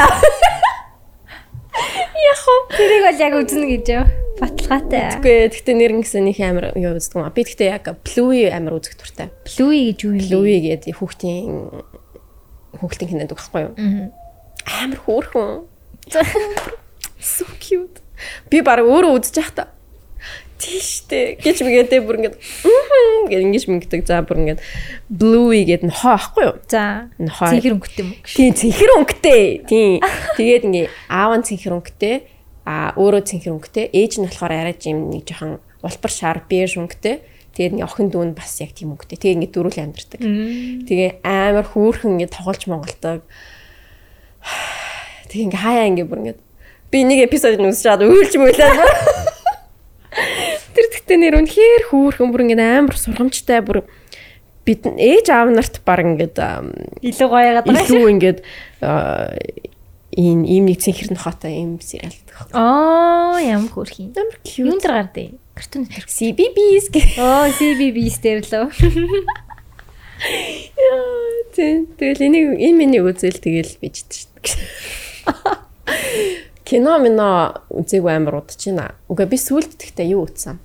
Яг уу. Тэрийг бол яг үзнэ гэж яв. Баталгаатай. Үгүй гэхдээ нэр ингэсэн их амар юу үздэг юм аа. Би гэхдээ яг Bluey амар үзэх туртай. Блуи гэж юу юм? Bluey гэдэг хүүхдийн хүүхэлтийн кинод байхгүй юу? Амар хөөрхөн. So cute. Би баг өөрөө үзэж явах та. Тийштэй гэж мэгээдээ бүр ингээд гэж ингэж мэнгдэг. За бүр ингээд Bluey гэдэг нь хоо ахгүй юу? За. Нохой. Цэнхэр өнгөтэй юм. Тийм цэнхэр өнгөтэй. Тийм. Тэгээд ингээ аав нь цэнхэр өнгөтэй, а өөрөө цэнхэр өнгөтэй, ээж нь болохоор арай жим нэг жоохон улбар шар беж өнгөтэй. Тэгээд ингээ охин дүү нь бас яг тийм өнгөтэй. Тэгээд ингээ дөрүүл амьдэрдэг. Тэгээ амар хөөрхөн ингээ тоглож монголдог. Тэгээ ингээ хаяа ингээ бүр ингээ би нэг эпизодыг үзэж чад уйлж мөйлээ. Тэр тэгтээ нэр үнэхээр хөөрхөн бүр ингээ амар сургамжтай бүр бид ээж аав нарт баг ингээд Илүү гоё яагаад байгаа шүү. илүү ингээд аа, ийм ийм нэг цэнхэр нохотой ийм сериал гэдэг. Оо, ямар хөөрхий. Юун cute. дээр гардыг? Картун дээр. CBBS гэх. Оо, CBBS дээр лөө. Тэгэл энийг энэ миний үзэл тэгэл бийж шүү. Кино мино үзээгүй амар удчихна. Үгүй би сүлд тэгтээ юу үзсэн?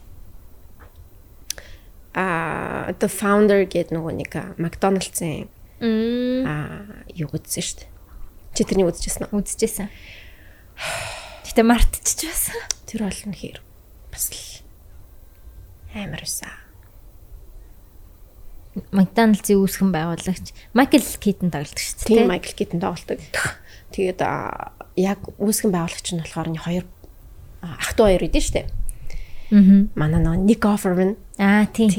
А The Founder гэдэг нөгөө нэг Макдоналдсын Мм. а юу үзсэн шүү дээ. Чи тэрний үзчихсэн үү? Үзчихсэн. Гэтэ мартчих байсан. Тэр бол нөхөр бас л амар усаа. Макдоналдсыг үүсгэн байгуулагч Майкл Китон тоглолт шүү дээ. Тийм Майкл Китон тоглолдог. Тэгээд яг үүсгэн байгуулагч нь болохоор нэг хоёр ах トゥ хоёр идэв штэ. Аа. Манай нөгөө Ник Offerman Аа, тийм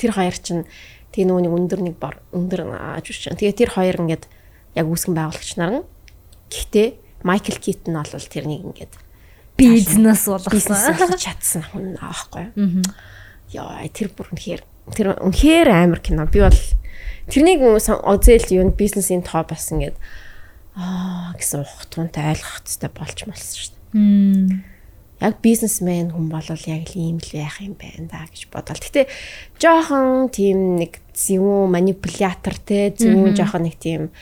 тэр хоёр чинь тэгээ нөгөө нэг өндөр нэг бор өндөр ааж үш чинь. Тэгээ тэр хоёр ингээд яг үүсгэн байгуулагч нар нь гэхдээ Майкл Китон бол тэрнийг ингээд Бизнес болгосон. чадсан хүн аахгүй. Яа, тэр бүр үнэхээр тэр үнэхээр амар кино. Би бол тэрнийг озээл юу бизнесийн тоо бас ингээд аа гэсэн ухтунтай ойлгох хэвээр болж малсан шүү дээ. Яг бизнесмен хүн бол яг л ийм л байх юм байна да гэж бодвол. Гэтэ жоохон тийм нэг зөвүүн манипулятор те зөвүүн жоохон нэг тийм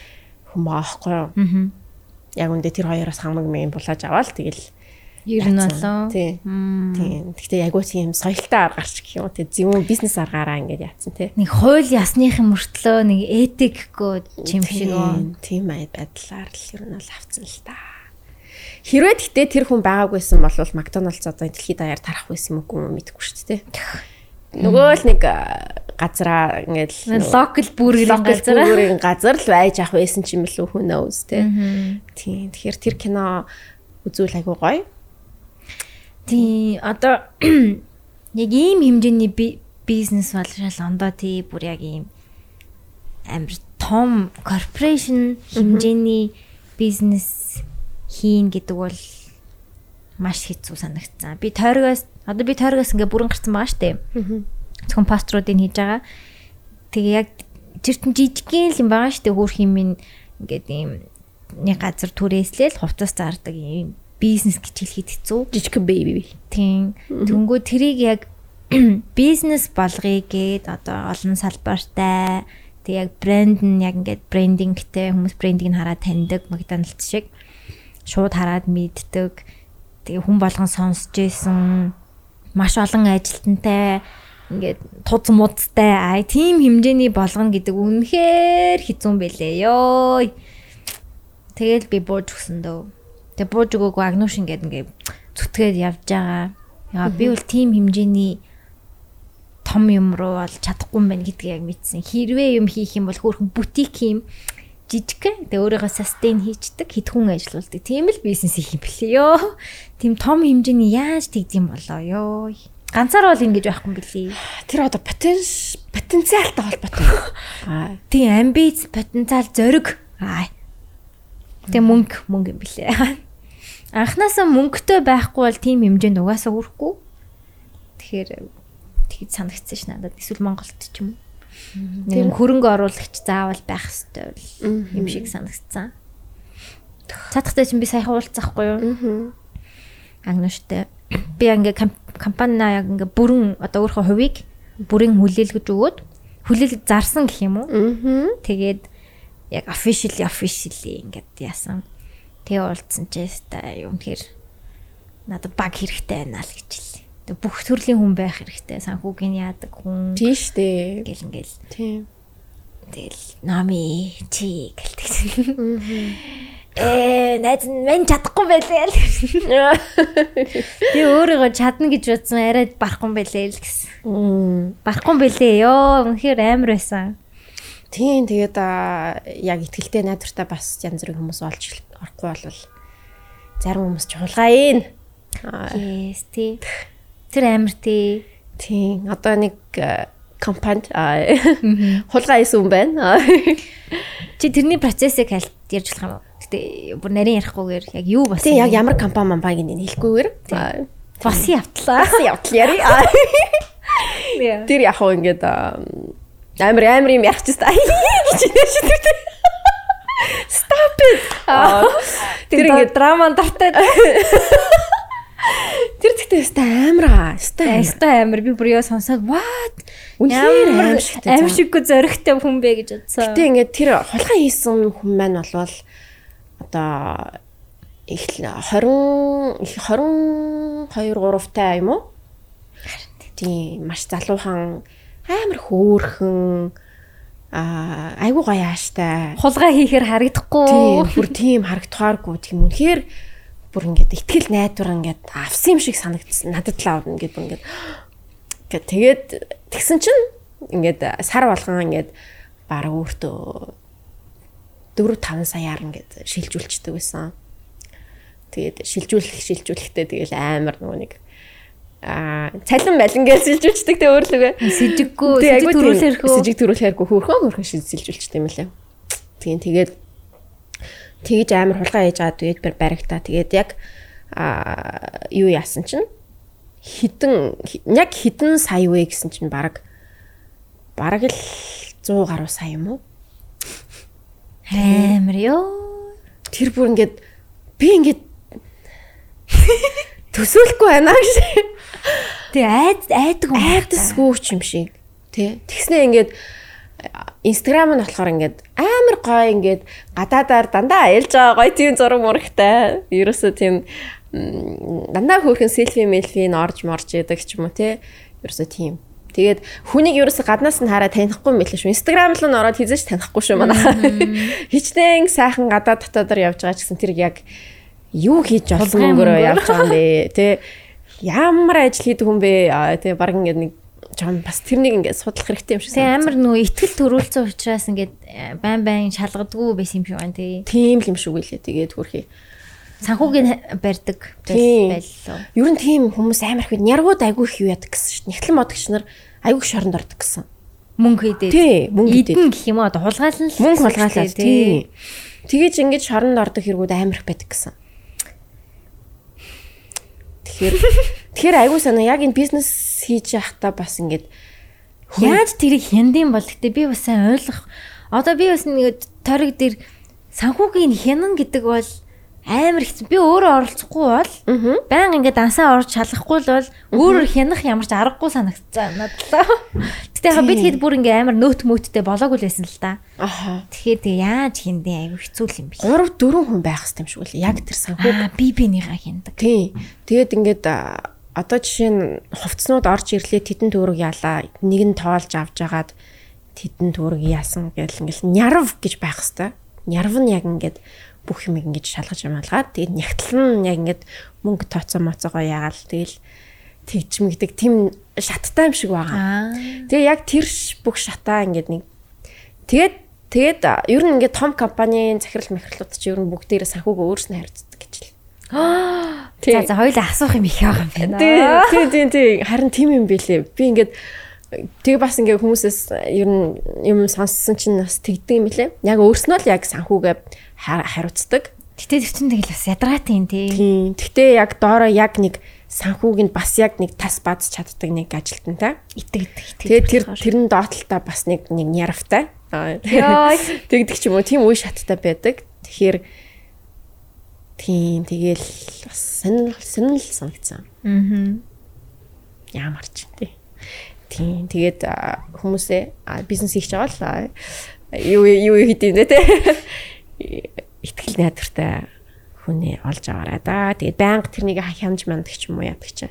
хүн баахгүй юу. Яг үндэ тэр хоёроос хамаг мэйн булааж аваад тэгэл Ер нь болоо. Тийм. Гэхдээ яг үу тийм соёлтой аргаарч гэх юм. Тэг зөвүүн бизнес аргаараа ингээд яатсан те. Нэг хууль ясныхын мөртлөө нэг этикгүй чим шиг. Тийм ай байдлаар л ер нь бол авцсан л та. Хэрвээ гэтээ тэр хүн байгаагүйсэн бол Макдоналдс одоо дэлхийд даяар тарах байсан юм уу мэдгүй шүү дээ. Нөгөө л нэг газараа ингээд локал бүргийн газар. бүрийн газар л байж ах байсан ч юм л who knows те. Тийм. Тэгэхээр тэр кино үзүүл айгуу гоё. Тий одоо яг ийм хэмжээний би- бизнес бол шал ондоо тий бүр яг ийм амар том корпоративн хэмжээний бизнес хийн гэдэг бол маш хэцүү санагдсан. Би тойргоос одоо би тойргоос ингээ бүрэн гарсан байгаа штэ. Зөвхөн поструудыг хийж байгаа. Тэгээ яг чиртэн жижигхэн л юм байгаа штэ хөөх юм ин ингээд ийм нэг газар түрээслэл хувцас зардаг ийм бизнес гэж хэлэхэд хэцүү. Жижиг бэби. Тийм. Тэнгүү тэрийг яг бизнес болгоё гэд одоо олон салбартай тэг яг брэнд нь яг ингээд брендингтэй хүмүүс брендийг нь хараад таньдаг Макдоналдс шиг шууд хараад мэддэг. Тэгээ хүн болгон сонсч ийсэн маш олон ажилтнтай ингээд туз муудтай ай тийм хэмжээний болгоно гэдэг үнэхээр хэцүү юм бэлээ ёо. Тэгэл би бууж өгсөн дөө. Тэгээ бууж өгөөгүй агнууш ингээд ингээд зүтгээд явж байгаа. Яа би бол тийм хэмжээний том юм руу бол чадахгүй юм байна гэдгийг яг мэдсэн. Хэрвээ юм хийх юм бол хөөрхөн бутик юм жижигхэн тэгээ өөрийгөө sustain хийчдэг хитгэн ажиллаулдаг. Тийм л бизнес хийх юм бэлээ ёо. Тийм том хэмжээний яаж тэгдэм болоо ёо. Ганцаар бол ингэж байхгүй юм бэлээ. Тэр одоо потенц потенциалтай холбоотой. Аа. Тийм амбиц, потенциал, зориг. Аа. Тэгээ мөнгө мөнгө юм бэлээ. Анхнаасаа мөнгөтэй байхгүй бол тийм хэмжээнд угаасаа хүрэхгүй. Тэгэхээр тэгж санагдсан ш надад эсвэл Монголд ч юм уу. Нэг хөрөнгө оруулагч заавал байх хэрэгтэй юм шиг санагдсан. Цаатахтай чинь би саяхан уулзахгүй юу? Агноштой. Би ингээ компанина яг ингээ бүрэн одоо өөрийнхөө хувийг бүрэн хүлээлгэж өгөөд хүлээлж зарсан гэх юм уу? Тэгээд яг officially officially ингээд яасан. Тэгээ уулзсан ч ястай юм хэр надад баг хэрэгтэй байна л гэж бүх төрлийн хүн байх хэрэгтэй. Санхүүгийн яадаг хүн. Тийм штэ. Гэл ингээл. Тийм. Тэгэл нами чи гэлдэг. Ээ найз нь мэн чадахгүй байлээ л. Би өөрийгөө чадна гэж бодсон арай барахгүй байлээ л гэсэн. Барахгүй байлээ ёо. Үнэхээр амар байсан. Тийм тэгээд яг ихтгэлтэй найдвартай бас янз бүрийн хүмүүс олж орохгүй бол зарим хүмүүс чуулгаа ийн. Yes тий. Тэр амар тий. Тийм одоо нэг компанид хулгай хийсэн хүн байна. Чи тэрний процессыг хальт ярьж болох юм уу? Гэтэ бүр нарийн ярихгүйгээр яг юу бас Тийм яг ямар компани мамбайг нь хэлэхгүйгээр бас явтлаа. бас явтал яри. Тэр яг хөө ингээд амар амар юм ярих чист гэж нэршдэг. Stop it. Тэр ингээд драма дуртай. Тэр тэгтээ өстой амар аа. Өстой. Ястай амар би бүр яа сонсоод what? Үнэхээр аим шигтэй. Аим шиггүй зөрөгтэй хүн бэ гэж бодсон. Гэтэ ингээд тэр хулгай хийсэн хүн маань болвол одоо их 20 22 3 таа юм уу? Тийм маш залуухан амар хөөрхөн аа айгуу гоё ааштай. Хулгай хийхээр харагдахгүй. Тийм бүр тийм харагдахааргүй тийм үнэхээр бүр ингээд ихтгэл найдвар ингээд авсан юм шиг санагдсан. Надад л аавна ингээд бүр ингээд тэгээд тэгсэн чинь ингээд сар болгон ингээд баг өөртөө 4 5 саяар ингээд шилжүүлчихдэг байсан. Тэгээд шилжүүлэх шилжүүлэхдээ тэгэл амар нөгөө нэг аа цалин балин гэж сэлжүүлчихдэг те өөрлөгөө. Сэжиггүй, сэжиг төрүүлэхүү. Сэжиг төрүүлэхэргүй хөөрхөн хөөрхөн сэлжүүлчихдэг юм лээ. Тийм тэгээд тэгж амар хулгай хийж байгаа тэгээд баригтаа тэгээд яг аа юу яасан чинь хитэн яг хитэн сая вэ гэсэн чинь баг бараг л 100 гаруй сая юм уу? Амар ёо. Тэр бүр ингээд би ингээд төсөөлөхгүй байна гэж. Тэг айд айдаг юм. айдасгүй ч юм шиг тий. Тэгснээ ингээд Инстаграм нь болохоор ингээд амар гоё ингээд гадаадаар дандаа аялж байгаа гоё тийм зураг мурагтай. Ерөөсөө тийм дандаа хөөрхөн селфи мелфи н орж морж яадаг ч юм уу тий. Ерөөсөө тийм. Тэгээд хүнийг ерөөсө гаднаас нь хараа танихгүй юм билээ шүү. Инстаграм руу н ороод хийж танихгүй шүү манайхаа. Хичнээн сайхан гадаа дотоодор явж байгаа ч гэсэн тэр яг юу хийж болсон өнгөрөө явж байгаа юм бэ? Тэ ямар ажил хийдэг хүн бэ? Тэ баг ингээд нэг жоо бас тэрнийг ингээд судлах хэрэгтэй юм шиг Тэгээ амар нөгөө ихтгэл төрүүлсэн учраас ингээд э, байн байн шалгадгүй байсан юм шиг байна тий. тийм л юм шиг үлээ. Тэгээд хөрхий. Санхүүгийн барьдаг Тийм. байлаа. Ер нь тийм хүмүүс амар их няргууд айгүй их юу яадаг гэсэн шүү дээ. Нэгтлэн модогч нар айгүй их шоронд ордог гэсэн. Мөнгө хийдээ. Тий, мөнгө. Идэн гэх юм одоо хулгайлан л Мөнгө үг тий. Тэгэж ингэж шоронд ордог хэрэгүүд амар их байдаг гэсэн. Тэгэхээр тэгэхээр айгүй санаа яг энэ бизнес хийж явахдаа бас ингэж Яаж тэрийг хяндын бол гэтээ би бас сайн ойлгох. Одоо би бас нэг ториг дээр санхүүгийн хянан гэдэг бол амар хэцүү. Би өөрөө оролцохгүй бол баян ингээд дансаа орж шалгахгүй л бол өөрөөр хянах ямар ч аргагүй санагцсан надад. Гэтэ яг бид хэд бүр ингээд амар нөт мөттэй болоогүй л байсан л да. аха Тэгэхээр тэгээ яаж хиндээ айгүй хэцүү юм биш. 3 4 хүн байх хэрэгтэй юм шиг үлээ. Яг тэр санхүү би бинийгаа хиндэг. Тий. Тэгээд ингээд одоо жишээ нь хувцснууд орж ирлээ тедэн төгрөг яалаа. Нэг нь тоолж авч жагаад тедэн төгрөг яасан гэл ингээд нярв гэж байх хэвээр. Нярв нь яг ингээд бүх юм ингэж шалгаж амгаалгаад тэгээд нягтлан яг ингээд мөнгө тооцоо моцоогоо яагаал тэгэл тэгж мэгдэг тийм шаттай юм шиг байгаа. Аа. Тэгээ яг тэр бүх шатаа ингээд нэг тэгээд тэгээд ер нь ингээд том компанийн захирал мэхрлүүд чи ер нь бүгдээрээ санхүүгөө өөрснөө харьцдаг гэж л. За за хоёул асуух юм их байгаа юм байна. Тий, тий, тий. Харин тийм юм бэлээ. Би ингээд тэгээ бас ингээд хүмүүсээс ер нь юм сонссон чинь бас тэгдэг юм лээ. Яг өөрснөө л яг санхүүгээ хариуцдаг. Гэтэ тэр чинь тэгэл бас ядраатай юм тий. Тийм. Гэхдээ яг доороо яг нэг санхүүг нь бас яг нэг тас бааз чаддаг нэг ажилтнтай. Итгэдэг. Тэгээ тэр тэрэн доотлолтоо бас нэг нэг Йой. Тэгдэг ч юм уу. Тийм үе шаттай байдаг. Тэгэхээр тийм тэгэл бас сонир сонир санагцсан. Аа. Ямар ч тий. Тийм тэгээд хүмүүсээ бизнес хийж байгаа л юу юу хийдин дээ тий. Итгэл найдвартай хүнээ олж аваарай да. Тэгээд байнга тэрнийг хямж мяндаг ч юм уу яадаг ч.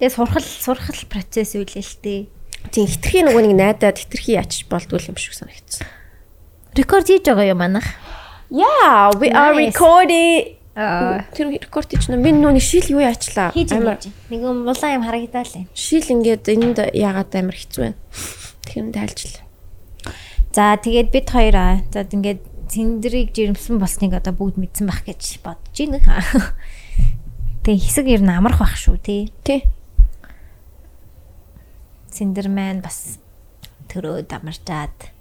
Тэгээ сурхал сурхал процесс дээ. Тийм хитрхийн нөгөө нэг найдаад хитрхи яач болдгүй юм шиг санагдсан. Рекорд хийж байгаа юм манах. Yeah, we are recording. Тэр рекорд хийж нэ. Би нүуний шил юу яачлаа. Амар-. Нэг юм улаан юм харагдаа л юм. Шил ингээд энд яагаад амар хэцүү байна. Тэгэхээр тайлжлаа. За тэгээд бид хоёр аа. За ингээд цэндрийг жирэмсэн болсныг одоо бүгд мэдсэн байх гэж бодож байна. Тэгээ хэсэг ер нь амарх байх шүү тий. Тий. Цэндэр маань бас төрөөд амарчаад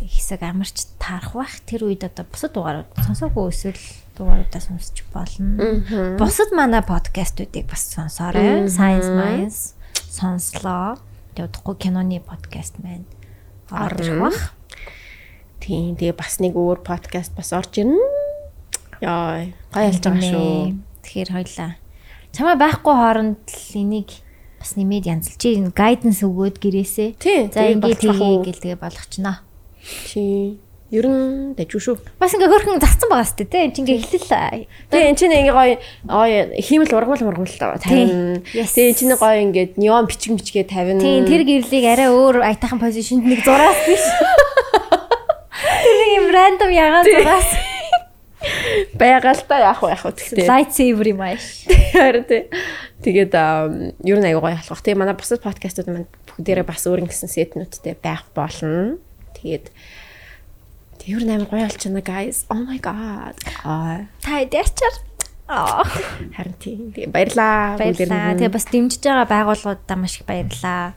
тэг хэсэг амарч таарах бах тэр үед одоо бусад дугаарууд сонсоогүй эсвэл дугааруудаа сонсч болно. Бусад манай подкастуудыг бас сонсоорой. Science Minds сонслоо. Тэг удахгүй киноны подкаст маань ирэх бах. Тийм. Тэгээ бас нэг өөр подкаст бас орж ирнэ. Яа, гай ялж байгаа шүү. Тэгэхээр хоёлаа. Чамаа байхгүй хооронд л энийг бас нэмээд янзлж чинь гайденс өгөөд гэрээсээ. Тий, За ингээд хийе гэл тэгээ болгочноо. Тий. Ер нь дэжүү шүү. Бас ингээ хөрхөн зарцсан байгаа сте тий. Энд ингээ эхлэл. Тэгээ эн чинь ингээ гоё гоё хиймэл ургуул ургуул тавина. Тэгээ эн чинь гоё ингээд неон бичиг бичгээ тавина. Тийм тэр гэрлийг арай өөр айтайхан позишнд нэг зураас биш. Тэр нэг юм рандом ягаан зураас байгаа л та яах вэ яах вэ гэхдээ. лайтсейвер юм ааш. Харин тий. Тэгээд аа, ер нь гоё халах. Тэгээ манай бусад подкастууд маань бүгдээрээ бас өөр ингэсэн сетнүүдтэй байх болно. Тэгээд тэг ер нь амар гоё болчихно guys. Oh my god. Аа, Та дэчээр. Аа. харин тий. Тэгээ баярлаа. Баярлалаа. Тэгээ бас дэмжиж байгаа байгууллагуудаа маш их баярлалаа.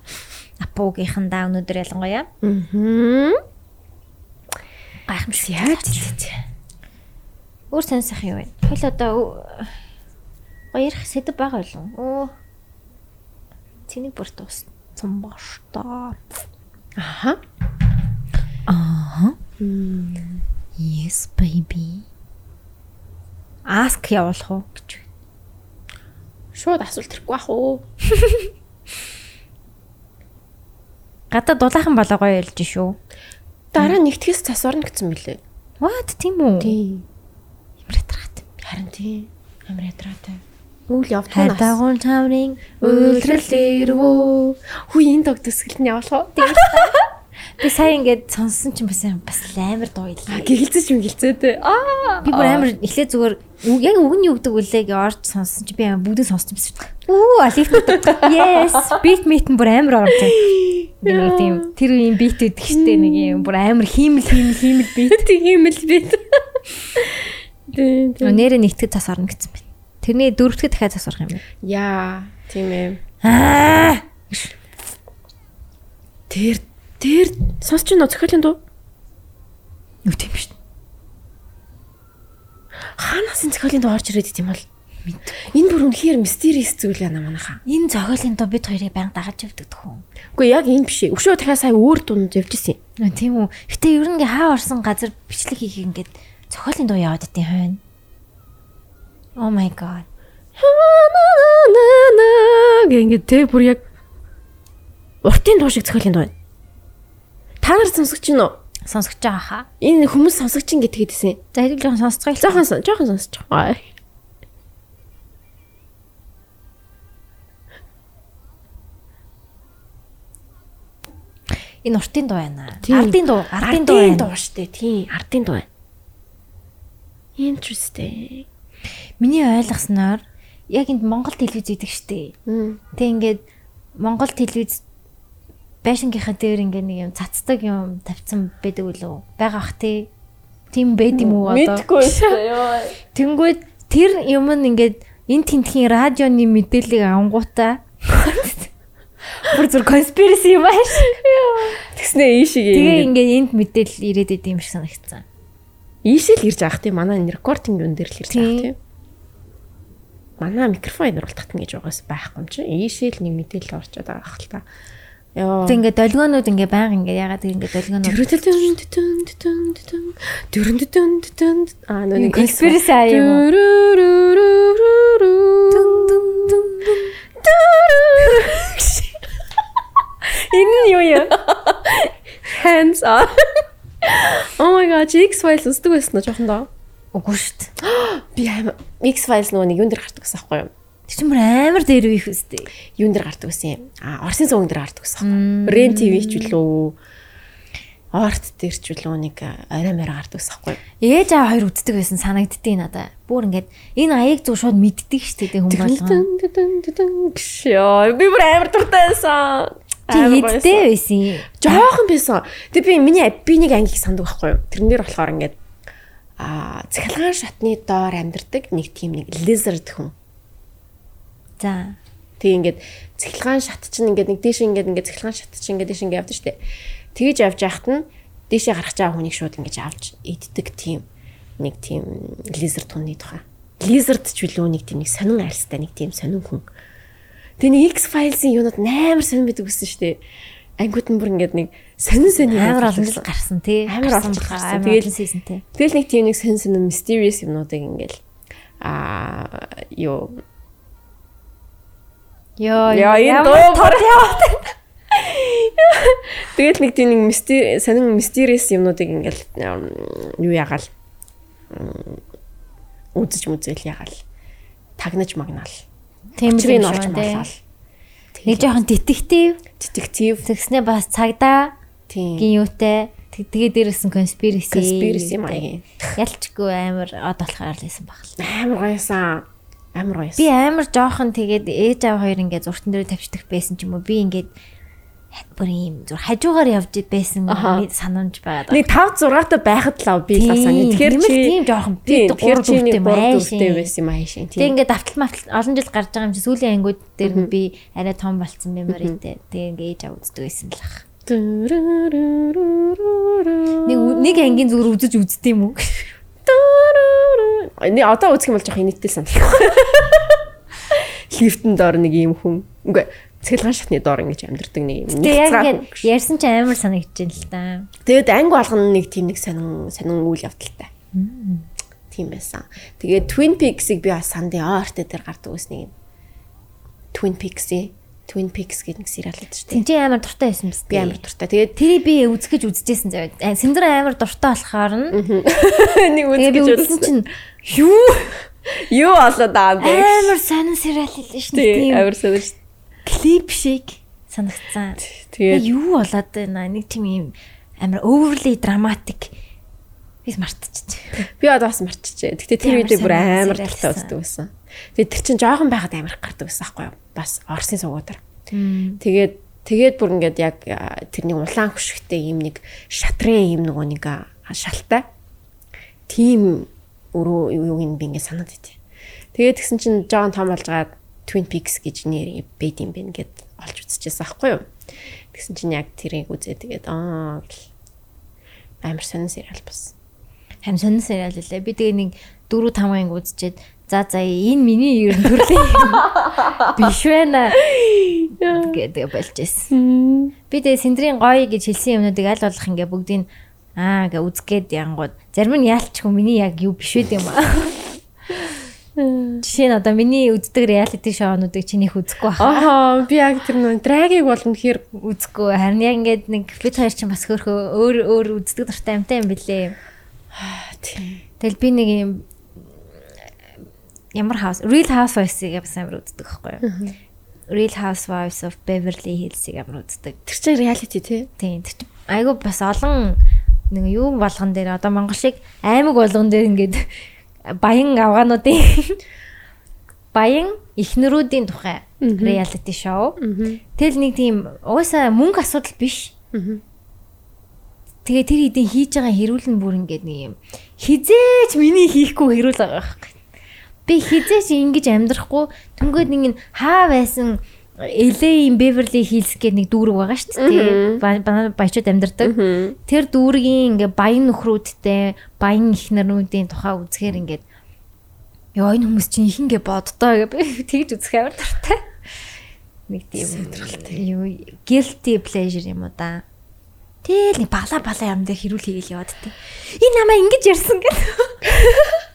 Апуугийнхандаа өнөөдөр ялангуяа Мм. Гайхамшиг Яаж Өөр сонсох юу вэ? Хойл одоо гоёрх сэдв байгаа юу? Оо. Цэнийг бүр дууссан баш та. Аха. Yes baby. Ask явуулах уу гэж. Шууд асуулт ирэхгүй бах уу? Гадаа дулаахан болоо гоё ялж шүү. Дараа нэгтгэс цас орно гэсэн мөлий. What тийм үү? Тий. Имрэтрахт. Харин тий. Амар ядратай. Үйл явдал нас. Хадагун таврын Үйлрэл ирвөө. Хүү энэ дог төсгөл нь явуулах уу? Би сая ингээд сонссон чинь бас бас амар дуу илээ. Гигэлцэж юм гэлцээтэй. Аа. Би бүр амар эхлээ зүгээр үг- яг үг нь юу гэдэг үлээ гэж орж сонссон чи би амар бүгдийг сонссон байсан. Үу алиф. Yes, beat meet нь бүр амар орж байна. Нэг тийм тэр үеийн beat гэдэг штеп нэг юм бүр амар хиймэл хиймэл хиймэл beat. Тийм л бит. Тийм. Нэрээ нэгтгэд тас орно гэсэн байна. Тэрний дөрөвдөд дахиад тас орох юм байна. Яа, тийм ээ. Аа. Тэр тэр сонсч нөө зохиолын дуу. Юу тийм шүү. Хаанаас энэ зохиолын дуу орж ирээд идэм бол Энэ бүр үнэхээр mysterious зүйл байна манайхаа. Энэ зохиолын дуу бид хоёрыг баян дагаж явдаг хүн. Үгүй яг энэ биш. Өшөө дахиад сая өөр дунд явж исэн. Тийм үү. Гэтэ ер нь хаа орсон газар бичлэг хийх ингээд зохиолын дуу яваад идэв хойно. Oh my god. Гэ ингээд тэ бүр яг уртын дуу шиг зохиолын дуу байна. Та нар сонсогч нь уу? Сонсогч байгаа хаа. Энэ хүмүүс сонсогч ин гэдэг хэдсэн. За хэдийг жоохон сонсцгоё. Жохон сон- жохон сонсож байгаа. Энэ уртын дуу байна. Ардын дуу, ардын Ардын дуу байна. дуу штэ. Тийм, ардын дуу байна. Interesting. Миний ойлгосноор яг энд Монгол телевиз идэг штэ. Мм. Тэг ингээд Монгол телевиз байшингийнхаа дээр ингээд нэг юм цацдаг юм тавьсан байдаг үлээ. Бага бах тий. Тийм байд юм уу одоо? Мэдгүй. Йоо. Тэнгүүд тэр юм нь ингээд энэ тентхийн радионы мэдээллийг ангуута бүр зүр конспираси юм ааш. Тэгснэ ийшиг Тэгээ юм. ингээд энд мэдээлэл ирээд идэм шиг санагдсан. Ийшэл ирж авах тийм манай энэ рекординг юм дээр л ирж авах Тийм. Манай микрофон оруулах татна гэж байгаас байхгүй юм чи. Ийшэл нэг мэдээлэл орчод байгаа хэл та. Тэг ингээд долгионууд ингээд баян ингээд ягаад ингээд долгионууд дүн дүн дүн аа нүг Conspiracy аа юм Энэ нь юу юм? Hands on. Oh my god, X files үздэг байсан уу жоохон доо. Үгүй шүү дээ. Би аим X files нөгөө нэг юун дээр гардаг гэсэн байхгүй юу? Тэр чинь бүр амар дээр үеих үстэй. Юун дээр гардаг гэсэн юм. Аа, Орсын цуган дээр гардаг гэсэн? Рен ТV ч үлээ. Орт дээр ч үлээ нэг арай мэрэ гардаг гэсэн юу? Ээж аваа хоёр үздэг байсан санагддیں надаа. Бүр ингээд энэ аяг зүг шууд мэддэг шүү дээ хүн болгоо. Гшөө. Би бүр амар дуртай байсан. Амар хидтэй байсан. Жохон байсан. Тэг би миний би нэг ангийг сандаг байхгүй юу? Тэрэн дээр болохоор ингээд аа цахилгаан шатны доор амьдардаг нэг тийм нэг lizard хүн. За. Тэг ингээд цахилгаан шат чинь ингээд нэг дээш ингээд ингээд цахилгаан шат чинь ингээд дээш ингээд явдаг штэ. Тэгэж явж яхад нь дээшээ гарах чаа хүнийг шууд ингээд авч иддэг тийм нэг тийм lizard хүний тухай. Lizard ч билүү нэг тийм нэг сонин арьстай нэг тийм сонин хүн. Нэг X files-ийн юунууд амар сонин байдаг гэсэн штэ. Ангууд нь бүр ингээд нэг сонин сонин Амар олон ярьдаг. жил гарсан тий. Амар олон жил гарсан. Тэгэл Тэгэл- сизонтэй. Тэгэл нэг тийм нэг сонин сонин mysterious юмнуудыг ингээл аа юу Йоо. Яа энэ дуу тод яваад. Тэгэл нэг тийм нэг мистери сонин mysterious юмнуудыг ингээл юу ягаал үзэж мүзэл ягаал тагнаж магнаал. Нь олж малаал. Нэг жоохон детектив. Детектив Тэгснээ бас цагдаа тийм гин юутай. Тэг- Тэгээ дээрээс нь conspiracy. conspiracy маягийн Ялчгүй амар од болохоор л байсан баг. амар гоёсан. Амар гоёсан. Би амар жоохон тэгээд ээж аав хоёр ингээд зуртан дээр тавьчихдаг байсан ч юм уу. Би ингээд бүр юм зур хажуугаар явж байсан санамж байгаад. Нэг 5 6 та байхад л би л асаа. Тэгэхээр чи тийм жоохон би тийм, гурав тэгэхээр чи нэг дүүртэй гурав майшин. дүүртэй байсан юм аашин Тэг ингээд давтал мафтал олон жил гарч байгаа юм чи сүүлийн ангууд дээр нь би арай том болцсон меморитэй. Тэг ингээд ээж аав үздэг байсан л ах. Нэг нэг ангийн зүгээр үзэж үздэг юм уу? Эний одоо үзэх юм бол жоох инээдтэй санагдах. Лифтэн доор нэг юм хүн. Үгүй цэглэн шатны доор ингэж амьдэрдэг нэг юм. Тэг яг ингээд ярьсан чи амар санагдаж байна л да. Тэгээд анги болгоно нэг тийм нэг сонин сонин үйл явдалтай. Тийм байсан. Тэгээд Twin Peaks-ийг би бас сандын орт дээр гардаг үснийг. Twin Peaks-ийн Twin Peaks гэдэг сериал байдаг шүү дээ. Тин чи амар дуртай байсан биз Би амар дуртай. Тэгээд Тэрийг би үзгэж үзчихсэн заяа. Синдэр амар дуртай болохоор нэг тэгээ би үзэж чинь чинь юу юу болоод аа бэ? амар сонин сериал хэлсэн шүү дээ. Тийм амар сонир шүү. клип шиг санагцсан. Тэгээд юу болоод байна нэг тийм юм амар overly dramatic бис мартчихжээ. би одоо бас марччихжээ. Гэтэ тэр үедээ бүр амар дуртай үздэг байсан. Тэгээд тэр чин жоохон байхад амар их гардаг байсан байхгүй юу? Бас Орсын сугуудаар. Тэгээд тэгээд бүр ингээд яг тэрний улаан хөшгтэй юм нэг шатрын юм нөгөө нэг шалтай. Тим өрөө юуг нь би ингээд санаад байт. Тэгээд тэгсэн чин Джон том болж гаад Twin Peaks гэж нэр бэд юм бэ гэд олж үзчихсэн байхгүй юу? Тэгсэн чин яг тэрийг үзээ тэгээд аа гэл амар сонир сериал бас. Хам сонин сериал лээ. Би тэгээ нэг 4 5 анги үзчихэд за за энэ миний ер нь төрлийн биш байна. гэдэг болчихсон. Би тэгээ Синдрийн гоё гэж хэлсэн юмнуудыг аль болох ингээ бүгдийг аа гэ үзгээд янгууд зарим нь яалчгүй миний яг юу биш үү юм аа. Жишээ нь одоо миний үздэг реалити шоунуудыг чинийх үзэхгүй баха. Аа би яг тэр нөө драгийг бол үнэхээр Үзэхгүй. Харин яг ингээд нэг бид хоёр чинь бас хөөхөө өөр өөр үздэг дуртай юмтай юм бэлээ. тийм. Тэгэл би нэг юм ямар house real housewives-ийг бас амар үздэг байхгүй юу? Real Housewives of Beverly Hills-ийг амар үздэг. Тэр чинь реалити тий. Тийм. тэр чинь Айгу бас олон нэг юу болгон дээр одоо Монгол шиг аймаг болгон дээр ингээд баян авгаануудын баян ихнэрүүдийн тухай реалити шоу. Тэгэл нэг тийм угаасаа мөнгө асуудал биш. Тэгээ тэр хэдийн хийж байгаа хэрүүл нь бүр ингээд нэг юм хизээч миний хийхгүй хэрүүл байгаа байхгүй. Би хизээч ингэж амьдрахгүй түнгээд нэг хаа байсан LA-ийн Beverly Hills гэдэг нэг дүүрэг байгаа шүү дээ. Ба- Баячууд амьдардаг. Тэр дүүргийн ингээ баян нөхрүүдтэй, баян ихнэрнүүдийн тухай үзэхээр ингээд ёо энэ хүмүүс чинь ихэнгээ боддоо гэ би тэгж үзэх амар дуртай. Нэг тийм юу guilty pleasure юм уу да. Тэгэл нэг бала бала юм дээр хэрүүл хийгээл яваад тээ. Энэ намаа ингэж ярьсан гэдэг.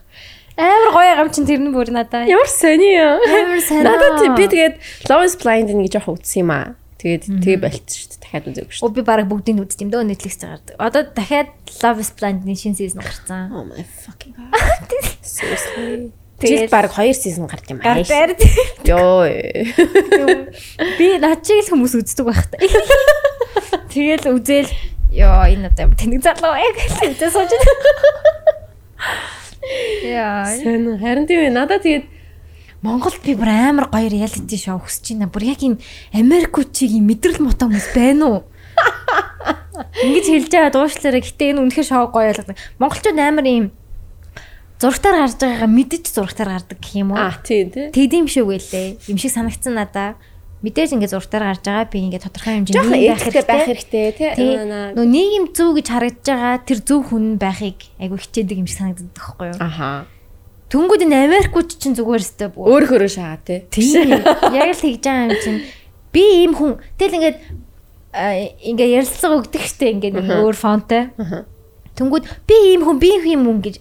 Амар гоё юм чин тэр нь бүр надаа. Ямар сони юу? Амар сонио. Надад би тэгээд Love is Blind нэг жоох үзсэн юм аа. Тэгээд тэгээ болчихсон шүү дээ. Дахиад үзээгүй шүү Оо би баг бүгдийг нь үзтiin дөө Netflix-ээр гардаг. Одоо дахиад Love is Blind-ийн шинэ сизон гарсан. дээ. Oh my fucking god. Seriously. Тэгээд- баг 2 сизон гард юм аа. Гардаар. Йоо. Би над чиг л хүмүүс үздэг байх та. Тэгэл үзэл ёо энэ одоо тэнэг залуу яг л үзээ сууж байна. Яа. Сэн харин тийм. Надад тэгээд Монголд би бүр амар гоё реалити шоу хүсэж байна. Бүр яг энэ Америкчигийн мэдрэл муутай хүмүүс байна уу? Ингэж хэлж байгаа дуушлаараа гэтээ энэ үнэхээр шоу гоё ойлгодог. Монголчууд амар ийм зургатаар гарч байгаагаа мэдэж зургатаар гардаг гэх юм уу? аа тийм тий. Тэдэм шиг байлээ. Юм шиг санагдсан надаа. Мэдээж ингээд зургатаар гарч байгаа би ингээд тодорхой хэмжээнд Жохон нийгэм эдгтэй байх хэрэгтэй тий. Нөө нийгэм зөв гэж харагдаж байгаа тэр зөв хүн байхыг айгу хичээдэг юм шиг санагддаг байхгүй юу? Аха. Түнгүүд энэ Америкууд чинь зүгээр бүр. Өөр хөрөө шагаа тий. Яг л тэгж байгаа юм чинь би ийм хүн тэгэл ингээд ингээ ярилцлага өгдөг штэ ингээ нэг өөр фонтой. Түнгүүд би ийм хүн би ийм хүн гэж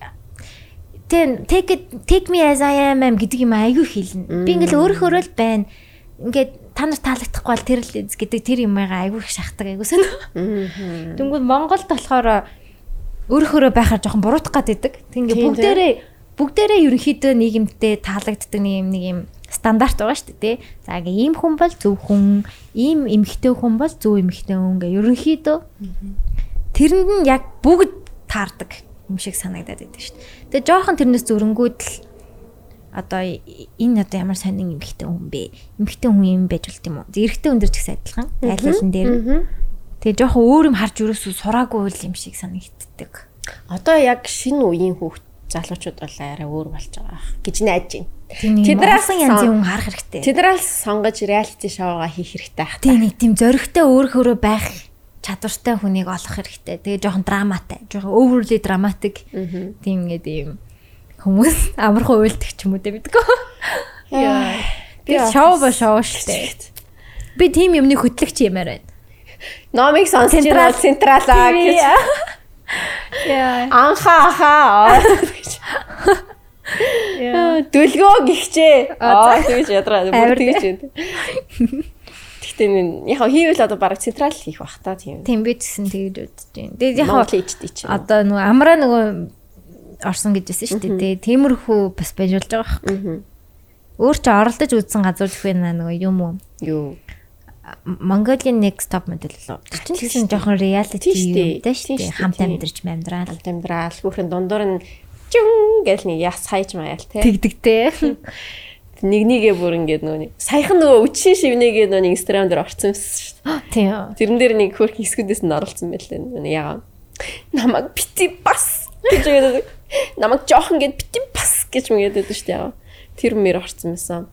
Тэн take it take me as I am am гэдэг юм айгүй хэлнэ. Би ингээл өөрөөрөө л байна. Ингээд та нарт таалагдахгүй бол тэр л гэдэг тэр юм айгүй их шахдаг айгүй сан. Тэнгүүд Монголд болохоор өөрөөрөө байхаар жоохон буруутах гад идэг. Тэг ингээ Тийм, бүгдээрээ бүгдээрээ ерөнхийдөө нийгэмдээ таалагддаг нэг юм нэг юм стандарт байгаа шүү дээ. За ингээ ийм хүн бол зөв хүн, ийм эмгхтэй хүн бол зөв эмгхтэй хүн гээ ерөнхийдөө тэрэнд нь яг бүгд таардаг юм шиг санагдаад байдаг шүү дээ. Тэгээ жоохон тэрнээс зөрөнгүүд л одоо энэ одоо ямар сонин эмгхтэй хүн бэ? Эмгхтэй хүн юм байж болт юм уу? Эрэгтэй хүн дэр ч гэсэн адилхан. Айл алын дээр. Тэгээ жоохон өөр юм харж юусоо сураагүй л юм шиг санагддаг. Одоо яг шинэ үеийн хүүхд залуучууд бол арай өөр болж байгаа гэж найдаж байна. Нэг олон янзын хүн харах хэрэгтэй. Тэдрээс сонгож реалити шоугаа хийх хэрэгтэй ах. Тийм нэг тийм зөрөгтэй өөрөөрөө байх чадвартай хүнийг олох хэрэгтэй. Тэгээ жоохон драматай, жоохон overly dramatic. Тийм ингээд ийм хүмүүс амархан уйлдаг ч юм уу дээ бидгөө. Яа. Би шоу ба шоу штэ. Би тийм юмны хөтлөгч юмар байна. Сонсож Централ- байна централаа гэж. Яа. Анха аха. Дүлгөө гихчээ. Аа тэгж ядраа бүр тэгж байна. Гэхдээ яг хийвэл одоо баг централ хийх бах та тийм. Тийм би гэсэн тэгж үзэж байна. Тэгээд яг хийчтэй чинь. одоо нөгөө амраа нөгөө орсон гэж байсан шүү дээ. Тиймэрхүү бас байж болж байгаа байхгүй. Өөр чи оролдож үзсэн газар их байна нөгөө юм уу? юу? Mongolian Next Top Model лөө. Гэсэн жоохон reality юм дээ шүү дээ. Хамт амьдарч амьдрал. Хамт амьдрал хүүхэн дундуур нь жин гэл нэг яс хайж маяал те. Тэгдэгтэй. Нэг нэгээ бүр ингээд нөгөө саяхан нөгөө үчийн шивнэгээ нөгөө нэг инстаграм дээр орсон юмсан шүү дээ. Тийм. Тэрэн дээр нэг хөрх хэсгүүдээс нь оруулсан байлээ. Ягаа. Намаг бити бас гэж намайг жоохон гэд бити бас гэж мгээд байдаг шүү дээ. ягаа. Тэр мэр орсон юмсан.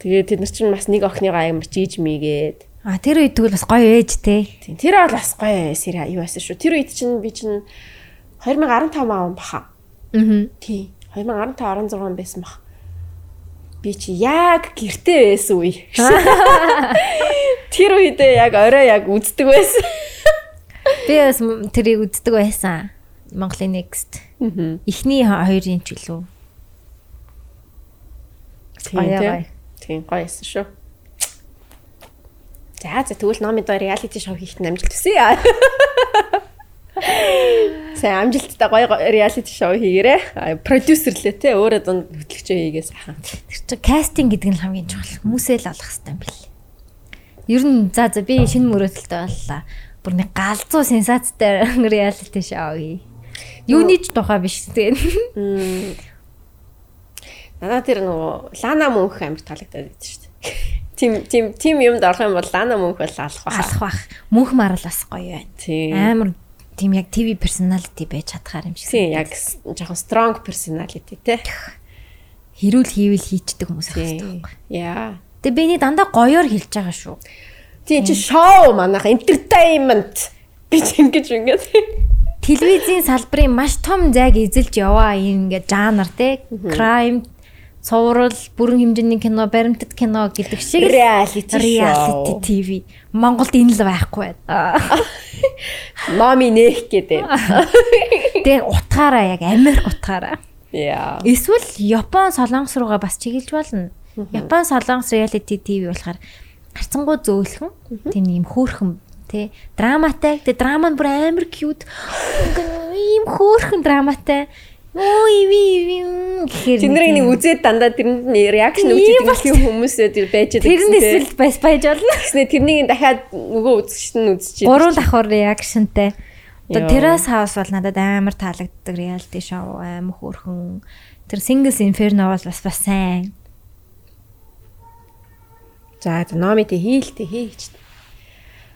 Тэгээд тэд нар чинь бас нэг охиныгаа амар жиж мигээд. А тэр үед тэгвэл бас гоё ээж те. Тийм. Тэр бол бас гоё сэрэ юу байсан шүү. Тэр үед чинь би чинь 2015 аав баха. Аа. Тийм. 2015 16 байсан бах. Би чи яг гэрте байсан үе. Тэр үедээ яг орой яг үздэг байсан. Би бас тэрийг үздэг байсан. Монголын Next. Эхний хо- хоёрын ч үлээ. Тийм Гоё, тийм. гоё. Тийм гоё байсан шүү. За за тэгвэл номын доо реалити шоу хийх амжилт хүсье. Сайн амжилттай гоё реалити шоу хийгээрэй. Продюсерлээ те өөрөө дунд хөтлөгчөө хийгээ сайхан. Тэр чинь кастинг гэдэг нь хамгийн чухал. Хүмүүсээ л олох хэрэгтэй юм бэл. Ер нь за за би шинэ мөрөөдөлтөй боллоо. Бүр нэг галзуу сенсацтай реалити шоу хий. Юуны ч тухай биш тэгээ. Мм. Надаа тэр нөгөө Лана мөнх амар таалагдаад байдаг шүү дээ. Тим тим тим юмд орох юм бол Лана мөнх бол алах баха. алах бах. Мөнх марал бас гоё байна. Амар тийм яг ТV personality байж чадхаар юм шиг. Тийм яг жоохон strong personality те. хэрүүл хийвэл хийчдэг хүмүүс байх байхгүй. Яа. Тэгээ би нэг дандаа гоёор хэлж байгаа шүү. Тийм чи шоу манайх entertainment ч ингэж ингээд. Телевизийн салбарын маш том зайг эзэлж яваа юм ингээд жанр те. Crime, цуврал, бүрэн хэмжээний кино, баримтат кино гэдэг шиг Reality reality. TV. Монголд энэ л байхгүй байна. Моми нэх гэдэг. Тэгээ утгаараа яг Америк утгаараа. Яа. Эсвэл Япон солонгос руугаа бас чиглэж болно. Япон солонгос reality TV болохоор харцангуй зөөлхөн тийм юм хөөрхөн тий драматай тэгээ драма нь бүр амар cute ийм хөөрхөн драматай өө иви иви гэхээр Тэднийг нэг үзээд дандаа тэрэнд нь реакшн болчих. их хүмүүсээ тэр байж байгаа. тэр нь эсвэл бас байж болно Тэснэ тэрнийг дахиад нөгөө үзэгчд нь үзчихээ. гурван давхар реакшнтэй Йоо. Terrace House бол надад амар таалагддаг reality show амар хөөрхөн тэр Singles Inferno бол бас бас сайн За номите хийлтэй хийч.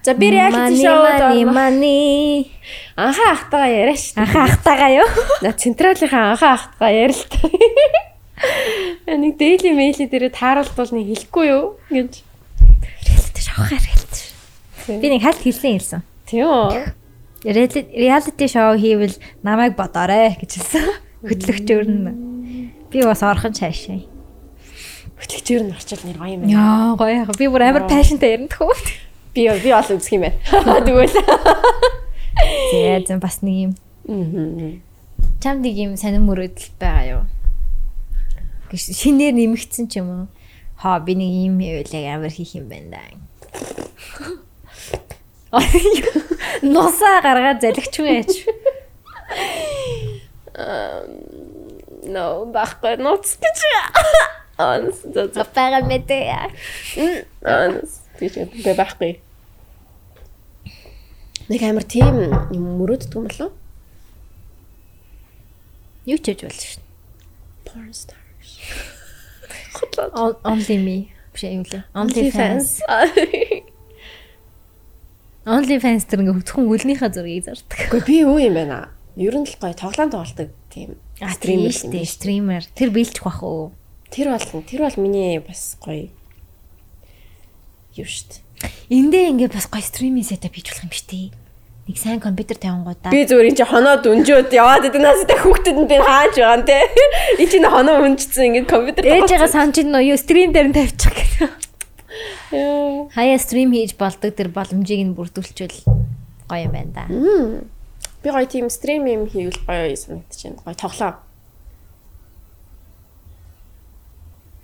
За би реалити шоу мани анхаа ахтайгаа яриа шүү. анхаа ахтайгаа юу На централынхаа анхаа ахтайгаа ярил л та. Нэг daily mail дээр тааруулбал нэг хэлэхгүй юу гэж. show reality show. Би нэг хальт хэлсэн хэлсэн. Тийм үү? Reality show хийвэл намайг бодоорой гэж хэлсэн. Хөтлөгчөөр нь. Би бас орхон цаашаа. Хөтлөгчөөр нь орчил нэр гоё юм байна. Яа гоё яа. Би бүр амар пашнтай ярина тхүү. Би би бол үзэх юм байна. Тэгвэл. Зээ зэн бас нэг юм. Чамд нэг юм сонир мөрөөдөл байгаа юу? Шинээр нэмэгдсэн ч юм уу? Хаа би нэг юм хийвэл амар хийх юм байна да. Нусаа гаргаад залгичгүй яач. No, баггүй ноц гэж. Анс за. Апага мэдээ. Анс тийч бэ байхгүй. Нэг амар тийм юм мөрөөддөг юм болов? Юу ч хийж болно шүү. Porn stars. On- Only me. Биш юм лээ. Only fans. Only fans тэр ингээ хөтгөн үлнийхээ зургийг зардаг. Гэхдээ би юу юм байна? Ер нь л гоё тоглоом тоглолдог тийм Стример шүү дээ. Стример. Тэр биелчих бах уу? Тэр бол тэр бол миний бас гоё юу дээ. Эндээ ингээ бас гоё стриминг сетап хийж болох юм тий. Нэг сайн компьютер тавингуудаа. Би зүгээр энэ чи хоноо дүнжөөд яваад идэв нас та хүүхдэд нь тэр хааж байгаа те. Энэ чи хоноо хүнжсэн ингээд компьютер ээжээгээ санаж нөө юу стрим дээр нь тавьчих гэх. Яа. Хаяа стрим хийж болдог тэр боломжийг нь бүрдүүлчихвэл гоё юм байна да. Би гоё тийм стрим юм хийвэл гоё санагдчихэв. Гоё тоглоо.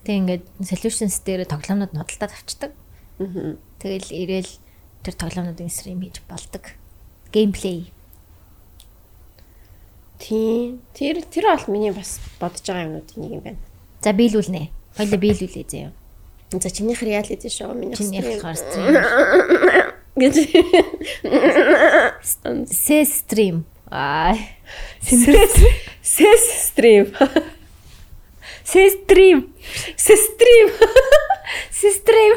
Тэг ингээд solutions дээр тоглоомнууд нь худалдаад авчдаг. Тэгэл ирээл тэр тоглоомнуудын стрим хийж болдог. Геймплей. Тийм. Тэр тэр бол миний бас бодож байгаа юмнуудын нэг юм байна. За биелүүлнэ. Хоёлоо биелүүлээ заяа. За чинийх реалити шоу миний Чиний стрим. стрим. гэж. Сэ стрим. Аа. Сэс стрим. Сэ стрим. Сестрим. Сестрим.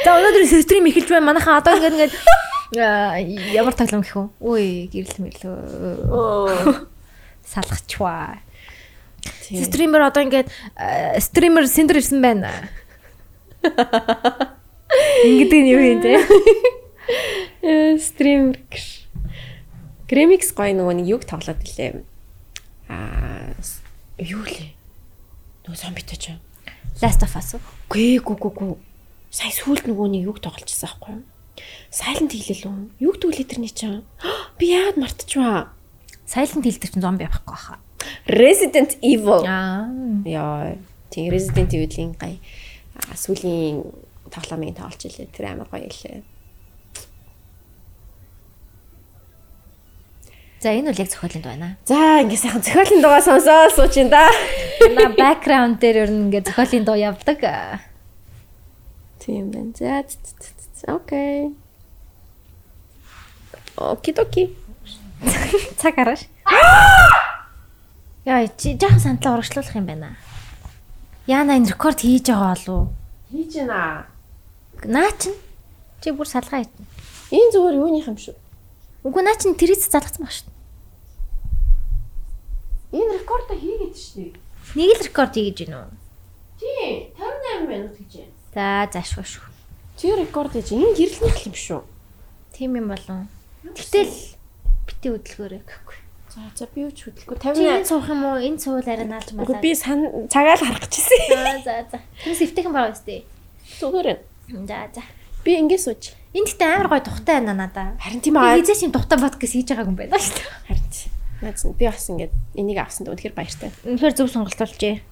За өнөөдөр сестрим эхэлж байна. Манайхан одоо ингээд аа, ямар тоглоом гэх вэ? Үй, гэрэл мэрлөө. Салгачваа. Стример одоо ингээд стример сендер ирсэн байна. Ингээд нь юу юм те? Стрим гэж. Гремикс гоё нөгөө нэг юг тоглоод илээ. Аа юу лээ? Нөгөө зомбитой ч. Last of Us. Гүй гүй гүй гүй. Сая сүулт нөгөө нэг юг тоглолчихсан байхгүй юу? Silent Hill лөө. Юг түлээ тэрний чинь. Би яад мартчихваа. Silent Hill дээр чинь зомби авахгүй хаа. Resident Evil. Аа. Яа, тийм Resident Evil-ийн гай сүүлийн тоглоомыг тоглож илээ. Тэр амар гоё илээ. За энэ бол яг зохиолын дуу байна. За, ингээ сайхан зохиолын дугаа сонсоод сууч ин да. На бэкграунд дээр ер нь ингээд зохиолын дуу явдаг. Тийм байна. За, окей. Окидоки. Цаг арааш. Яа, чи жаахан сандлаа урагшлуулах юм байна. Яна энэ рекорд хийж байгаа болов Хийж байна. Наа чин. Чи бүр салгаа хийтэн. Энэ зүгээр юуных юм шүү. Үгүй наа чин тэрийц залгацсан баг шүү. Энэ рекордо хийгээд шүү дээ. Нэг л рекорд хийж гин үү? Тийм, 58 минут гэж байна. За заашгүй шүү. Чи рекорд хийж энэ гэрлэнийх юм шүү. Тийм юм болов. Гэтэл бити хөдөлгөөрэй гэхгүй. За, за би юу ч хөдөлгөө Чи энэ 58. суух юм уу? Энэ суул арай наалж малаа. би цагаал харах гэжсэн. За за за. Тэр сэвтэйхэн байгаа үстэй. Зүгээр. За за. Би ингэ сууж. Энд ихтэй амар гой тухтай байна надаа. Харин тийм Би аа. хизээч юм тухтай подкаст хийж байгааг юм байна шүү дээ. Харин нь би бас ингэ энийг авсан даа үнэхээр баяртай. Үнэхээр зөв сонголт болжээ.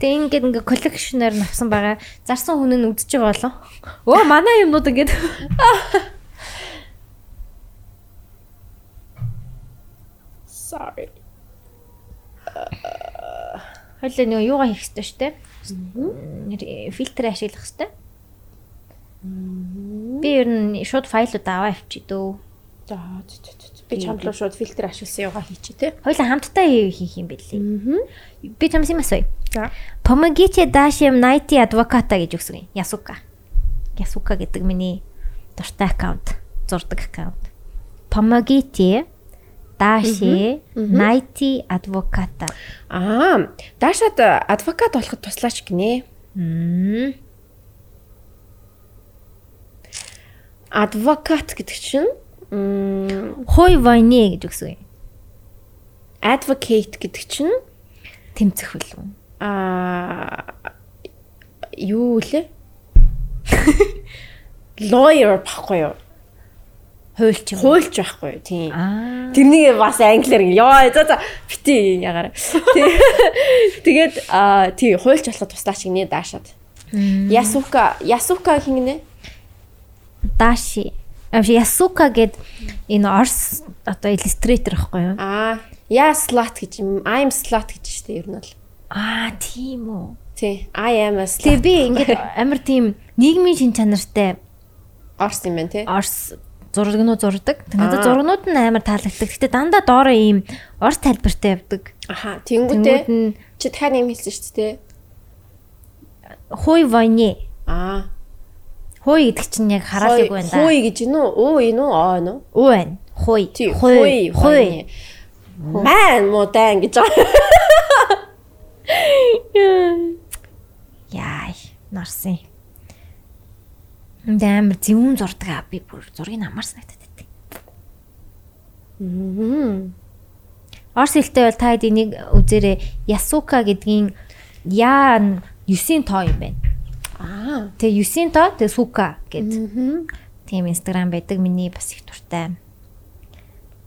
Тэгээ ингээд ингээ коллекшнээр нь авсан байгаа. Зарсан хүн нь үдчихэж байгаа болов. Өө манай юмнууд ингээд Sorry. хойлоо нөгөө юугаа хийх хэрэгтэй шүү дээ. Фильтр ашиглах хэрэгтэй. Би ер нь шууд файлууд аваа авчи дөө. За за, за, за. Би чамд руу шууд фильтр ашигласан юугаа хийчих те. Хойлоо хамтдаа хийх юм бэлээ. Би чамс юм асууя. За. Помогите Dashim 90 Advocata гэж өгсөн юм. Ясука. Ясука гэдэг миний дуртай аккаунт, зурдаг аккаунт. Помогите Dashi 90 Advocata. Аа, Дашад адвокат болоход туслаач гинэ. Адвокат гэдэг чинь Хой войны гэж юм. advocate гэдэг чинь Тэмцэх үлээ. аа юу лээ? Lawyer баггүй юу? Хуульч. Хуульч байхгүй юу? Тийм. Тэрнийг бас англиар яа за за бити ягаар. Тэгээд аа тий хуульч болоход туслаач гинэ Дашад. Ясука, Ясука хингэнэ? Dashi. Ясука гэд энэ Орс одоо иллюстратор байхгүй юу? Аа, я slut гэж юм. I'm slut гэж штэ ер нь бол. Аа, тийм үү. Тий, I am a Тэгээ slut. би ингээд амар тийм нийгмийн шин чанартай Орс юм байна тий. Орс зурагнууд зурдаг. Тэг надад Аа. зурагнууд нь амар таалагддаг. Гэтэ дандаа доороо ийм Орс тайлбартай явдаг. Аха, нь чи дахиад юм хэлсэн шүү дээ. хуй войны. Аа. Хуй гэдэг чинь яг хараалыг байна да. Хуй гэж юу? Энэ үү? Аа нөө. Уу байна. Хуй. Тий, Хуй. Хуй. Ман модан гэж. Яй, нарсын. Энд амар зөвүүн зурдаг аа би бүр зургийг амар санагдаад байдаг. Орс хэлтэй бол та хэд энийг үзээрэй. Ясука гэдгийн яа 9-ийн тоо юм байна. Аа. 9-ийн тоо тэгээ сука гэд. Тийм инстаграм байдаг миний бас их дуртай.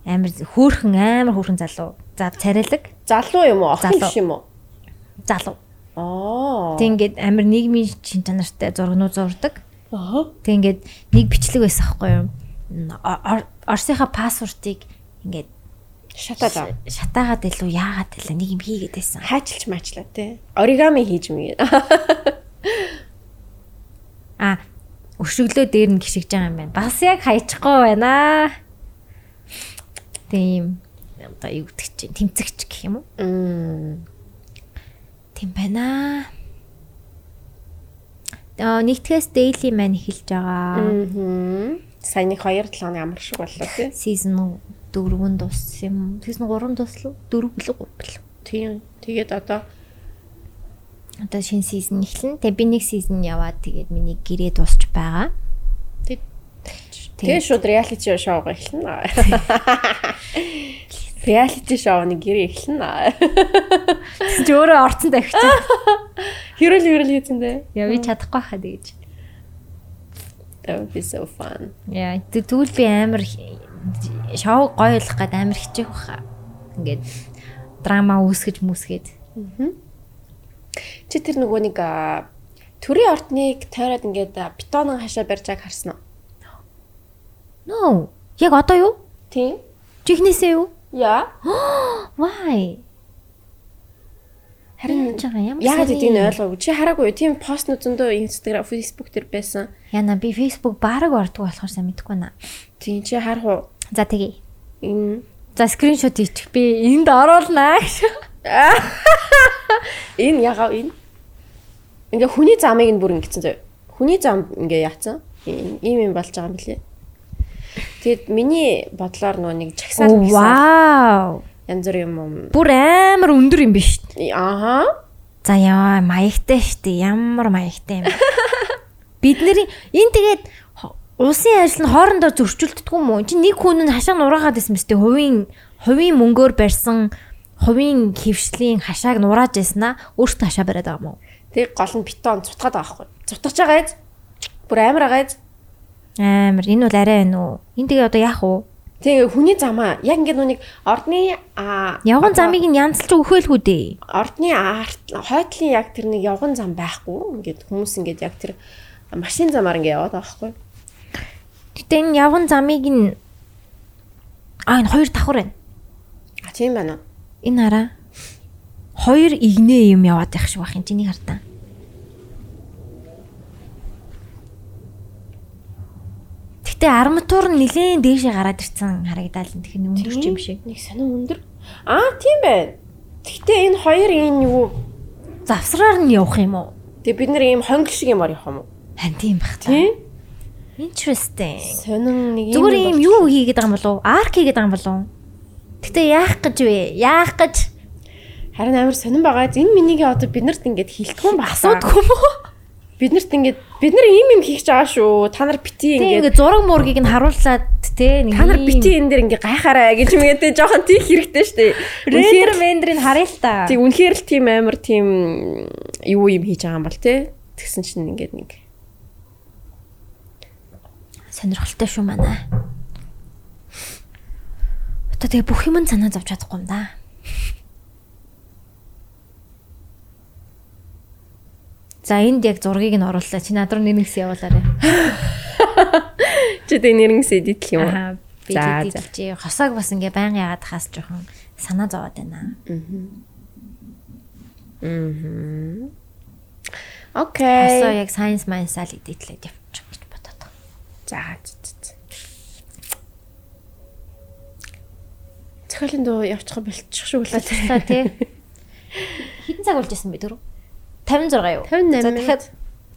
Амар хөөхөн амар хөөхөн залуу. За царайлаг Залуу юм уу? Охин биш юм уу? залуу. Аа. Тэг ингээд амар нийгмийн чин чанартай зургнууд зурдаг. Аа. Тэг ингээд нэг бичлэг байсан байхгүй юу? Ор- Ор- Орсынхаа паспортыг ингээд Шатаад шатаагаад илүү яагаад илүү нэг юм хийгээд байсан. Хайчилж маачлаа тий. Оригами хийж мэгээ. өшөглөө дээр нь гიშгэж байгаа юм байна. Бас яг хайчихгүй байна. Тийм одоо юу гэдэг чинь тэмцэгч гэх юм уу? Мм. Тийм байна. Аа нэгтгэс daily man эхэлж байгаа. Мм. Саяны 2 7 оны амар шиг боллоо тий. Season 4-нд дууссан юм. Season 3 дуслав. 4 билүү 3 билүү. Тийм. Тэгээд одоо Одоо шинэ season эхэлнэ. Тэгээ би нэг season яваад тэгээд миний гэрээ дуусч байгаа. тэгээ шууд reality шоугаа эхэлнэ. Reality шоуны гэрээ эхэлнэ. Чи өөрөө орцсон тавьчих. Хэрэл хэрэл хийсэн дээ. Яа би чадахгүй хаа тэгэж. That would be so fun. Яа тэгвэл би амар шоу гоё болох гээд амар хичээх баха. Ингээд драма үүсгэж мүсгээд. Чи тэр нөгөө нэг төрийн ортныг тойроод ингээд а, бетонын хашаа барьж байгааг харсан уу? No. Яг одоо юу? Тийм. Чихнээсээ юу? Яа. Why? Харин яагаад гэдгийг нь ойлгоогүй. Чи хараагүй юу? Тийм постнууд зөндөө Instagram, Facebook дээр байсан. Яна би Facebook бараг ордог болохоор сайн мэдэхгүй наа. Тийм чи харах уу? За тэгье. Энэ За скриншот хийчих. Би энд оруулнаа гэж. энэ ягаа энэ ингээ хүний замыг нь бүр ингэсэн зөө. Хүний зам ингээ яатсан. Ийм юм болж байгаа юм билээ. Тэгэд миний бодлоор нөгөө нэг чагсаал гэсэн вау. янз бүр юм. Бүр амар өндөр юм биш. Ааха. За яа маягтай штэ. Ямар маягтай юм. Бид нарын энэ тэгээд улсын ажил нь хоорондоо зөрчилддөг юм уу? Чи нэг хүн нь хашаа нураагаад байсан мэт хувийн хувийн мөнгөөр барьсан хувийн хөвшлийн хашааг нурааж яснаа өөртөө хашаа бариад байгаа юм уу? Тэг гол нь бетон цутгаад байгаа байхгүй. Цутгаж байгаа эз. Бүр амар байгаа эз. Амар энэ бол арай байна уу? Энэ тэгээ одоо яах вэ? Тэгээ хүний замаа яг ингээд нүг ордны Явган замыг нь янзлж өгөөлгүй дээ. ордны арт хойтлын яг тэр нэг явган зам байхгүй. Ингээд хүмүүс ингээд яг тэр машин замаар ингээд яваад байгаа байхгүй. Гэтэ энэ явган замыг нь аа энэ хоёр давхар байна. А тийм байна. Энэ хараа. Хоёр игнээ юм яваад байх шиг юм чиний хартаа. Гэтэ арматур нь нилээн дээшээ гараад ирсэн харагдаад л тэгэхээр өндөр ч юм шиг. Нэг сонин өндөр. Аа тийм байна. Гэхдээ энэ хоёр энэ юу Завсраар нь явах юм уу? Тэгээ бид нэр ийм хонгил шиг юмар явах юм уу? Хан тийм бах та. Тийм. Interesting. Сонин нэг Зүгээр юм юу хийгээд байгаа юм болов? Арк хийгээд байгаа юм болов? Гэтэ яах гэж вэ? Яах гэж Харин амар сонин байгаа. Энэ минийгээ одоо бид нарт ингээд хилтгэн байна. асуудгүй уу? Бид нарт ингээд бид нар ийм юм хийх гэж байгаа шүү. Та нар бити ингээд ингээ зураг мургийг нь харууллаад те нэг та нар бити энэ дэр ингээд гайхаарай гэж мэгэдэ жоохон тийх хэрэгтэй штэ. рендер вендрийг харъя л та. Тэг үнэхээр л тийм амар тийм юу юм хийж байгаа юм бол те. Тэгсэн чинь ингээд нэг Сонирхолтой шүү манай. Одоо тэгээ бүх юм санаа зовж чадахгүй юм да. За энд яг зургийг нь орууллаа. Чи над руу нэрнгэс явуулаарай. чи тэ нэрнгэс эдит юм уу? Аа би За, дийдэлж хосоог бас ингээ баян яагаад хаас жоохон санаа зовоод байна. Окей. Хосоо яг science mindset эдитлээд явчих гэж бодоод. За. За, за, за. Цохиолын дуу явчих болчих шүү лээ. За тий. Хэдэн цаг болж исэн бэ түрүү? 56 юу? 58 За дахиад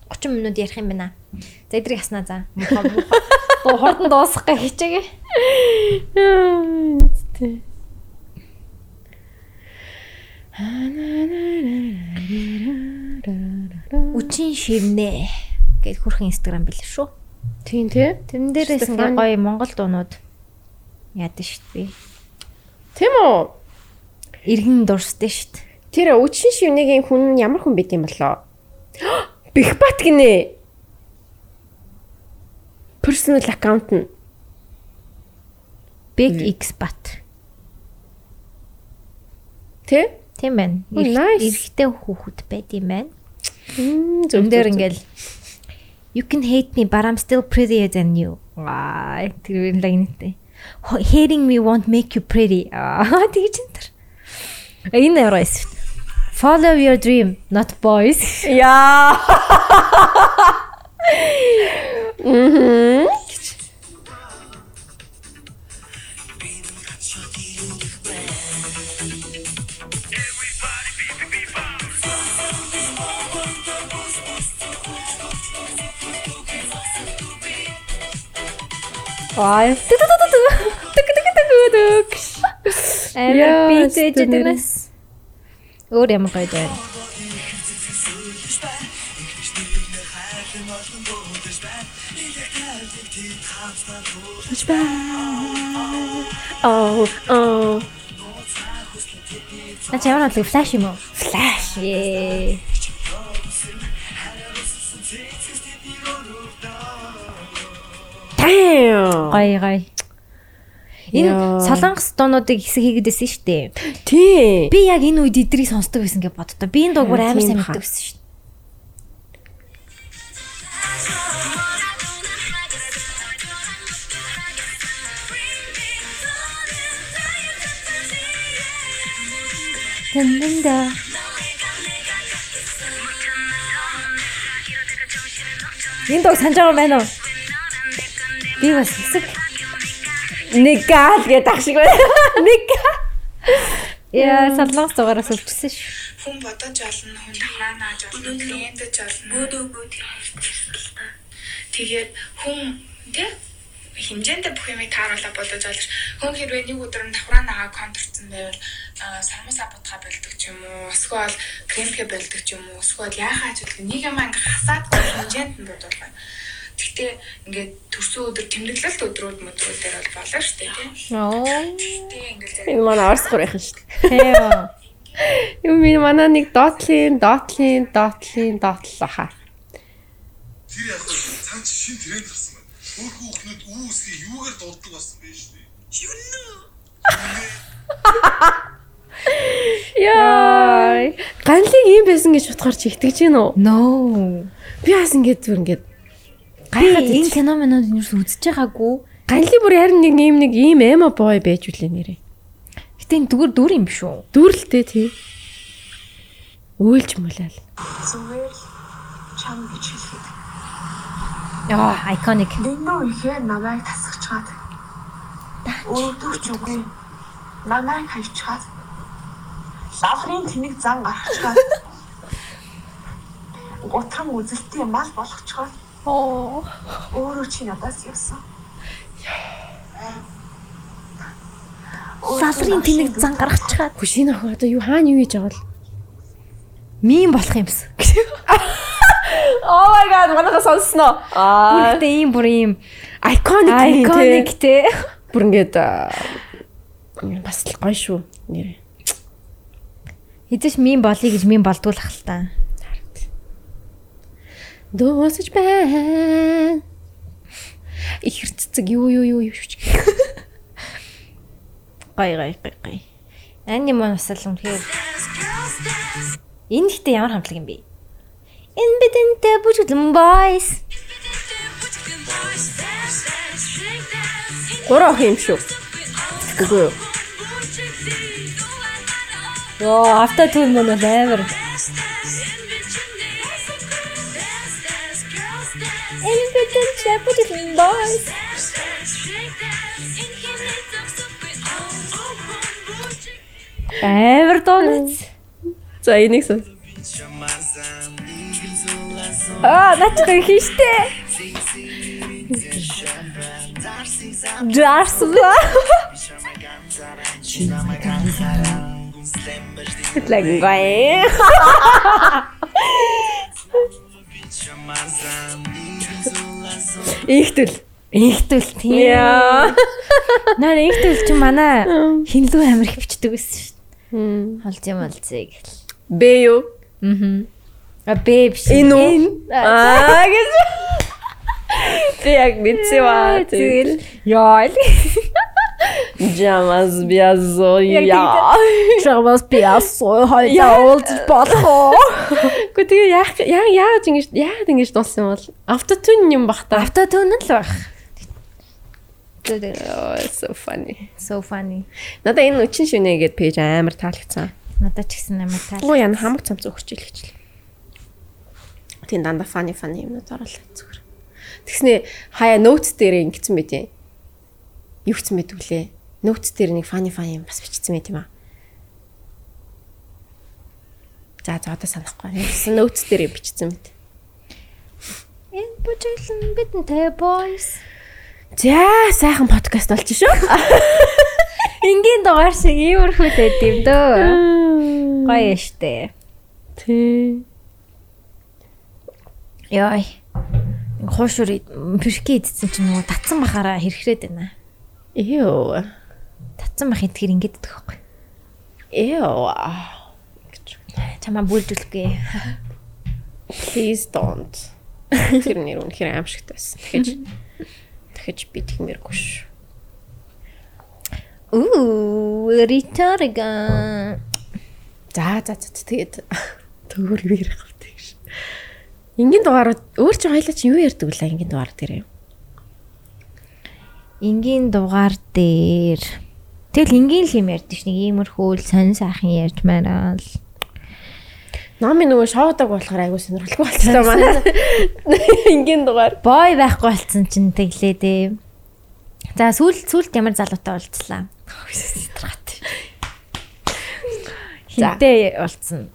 30 минут ярих юм байна. За эдрийг хаснаа за. Муухай муухай. Бо хордон дуусах гэ хичээгээ. Үчин шивнэ гэд хөрхэн инстаграм бил шүү. Тийм тий. Тэрэн дээрээс ингээ гоё монгол дуунууд яадаг шүү дээ. Тийм үү? Иргэн шүү дээ. Тэр үчин шивнэгийн хүн ямар хүн байт юм болоо? Бэхбат гинэ. Personal account нь. Big X bat. Тэ? Тийм байна. Эрэгтэй хүүхэд байд юм байна. Дээр ингээл You can hate me but I'm still prettier than you. Ваа, тэр юм лагнэтэй. Hating me won't make you pretty. Аа, тэгж энэ төр. Энэ ярээс. Follow your dream, not boys. Яа. Мм. Ой. Түг. Амар бит ээж өстө нэр. дэмэс. Өөр ямар гоё байна. Аа аа. На чамаар бодлоо флаш юм уу? Флаш. Ээ. Damn. Гоё гоё. Энэ солонгос дуунуудыг хэсэг хийгээдсэн шүү дээ. Тий. Би яг энэ үед эдрийг сонсдог байсан гэж боддоо. Би энэ дуугаар Харин амар сайн мэддэг байсан шүү. Тэндэнда. Энэ дуу санаж байгаа юм байна уу? Би бас хэсэг Нэгал гэдэг ах шиг байна. Нэг. яа солонгос дугаараас өвчсөн шүү. хүн бодож олно хүн давхраа нааж олно клиентэж олно бөөдөө тэгээд хүн тий хэмжээндээ бүх юмыг тааруулаад бодож олж хүн хэрвээ нэг өдөр нь давхраа нагаа контрцсан байвал аа, сармусаа бутгаа болдог ч юм уу эсвэл кремхэ болдог ч юм уу эсвэл яахаа ч үлгэн нэг юм ингээ хасаад хэмжээнд нь бодуулаа Гэхдээ ингээд төрсөн өдөр тэмдэглэлт өдрүүд мөдрүүдээр бол болно шүү дээ тий. Оо. Тэгээ ингээд Энэ манай орсгор байх шүү дээ. Тэё. Юу минь манай нэг дотлын, дотлын, дотлын, дотл хаа. Тэр яг хөө цаан чи шин тренд гарсан байна. Хөөхөн хүүхнүүд үүсгээ юугаар дууддаг болсон бэ шүү дээ. Яа. Ганлыг ийм байсан гэж бодохоор чи итгэж гин үү? No. Би бас ингээд зүр ингээд Би гайхаад энэ кино минод юу үзэж байгаагүй. Ганли бүр харин нэг ийм нэг ийм эмо бой байж үлээ нэрээ. Гэтэ энэ дүгэр дүр юм биш үү? Дүүрэлтэй тий. Үйлж мөлөөл. зүгээр л чам гэж хэлэхэд Яа, iconic. дэндүү ихээр намайг тасгачаад өөдөө ч үгүй намайг хайчаад лаврын тэнэг зан гаргачаад гутран үзэлтийн мал болгочоод Оо. өөрөө чи надаас явсан. Лаврын тэнэг зан гаргачихад Хүш энэ охин одоо юу хаана юу хийж байгаа бол? мим болох юмсан. Oh my god, манайха сонсноо. Аа, Бүртээ ийм бүр ийм iconic iconic те. Бүр ингээд бас л гоё шүү нэрээ. Хэзээш мим болъё гэж мим болдгуулах л та. Дуусаж байна. Ихэр цэцэг юу юу юу юу шүч. Гой гой гой гой. Ани мөн бас л үнэхээр Энэ ихтэй ямар хамтлаг юм бэ? Энэ бидэнтэй бүжгэлэн boys. Гурван охин юм шүү. Үгүй юу? Йоо, авто түн мөн бол амар. Энэ бидэнтэй бүжгэлэн boys. Амар дуунац. За энийг сон. Аа, начтай хийштэй. Жарсла. Лаггай. Ихтэл. Ихтэл тийм. Яа. Наар ихтэл чи манай хинлүү амир бичдэг байсан шүү дээ. Хм. Холж юм алзыг. Бэ юу? Аа. А бэ биш. Энэ үү? Аа гэж. Тэ яг мэдсэн ба. Тэгэл яа л. Жамас биазо Яг яа. Чамаас би асуу хоёлаа уулзаж болох уу? Гэхдээ тэгээ яах яа яаж ингэж яагаад ингэж дуулсан юм бол автотюн юм бах та. Авто түн л байх. Oh, so funny. So funny. Надаа энэ өчин шүнэ гэдэг пэйж амар таалагдсан. Надад ч гэсэн амар таа. Оо яна хамаг цамц өгч ийл гэж л. Тийм дандаа funny funny юмнууд оруулаад зүгээр. Тэгснээ хаяа notes дээр ингэсэн байт юм. Юу гэсэн мэт вүлээ? Notes дээр нэг funny funny бас бичсэн байт юм аа. За за одоо санахгүй. Нэгсэн notes дээр бичсэн мэт. Энэ бүжиглэн бидэнтэй boys. За сайхан подкаст болж шүү. Ингийн дугаар шиг иймэрхүү байд юм дөө. Гоё штэ. Тий. Яй. Хуушур перки идсэн чинь нөгөө татсан бахаараа хэрхрээд байна. Эё. Татсан бах итгэр ингээд идэх байхгүй. Эё. Чамаа бүлжүүлэхгүй. Please don't. Тэр нэр үнэхээр аимшигтай байсан. Дахиж дахиж би тэгмээргүй шүү. Уу, риторга. За за за тэгээд төгөр юу ярих вэ гэж. Ингийн дугаарууд өөр ч хоёлаа чи юу ярьдаг вэ ингийн дугаар дээр юм. Ингийн дугаар дээр тэгэл ингийн л юм ярьдэж нэг иймэрхүү л сонь сайхан ярьж мараа л. Номын нөгөө шоудаг болохоор айгуу сонирхолтой болчихсон манай. Ингийн дугаар. Бой байхгүй болцсон чинь тэглээ дээ. За сүүл сүүлд ямар залуутай уулзлаа. Хинтээ уулзсан.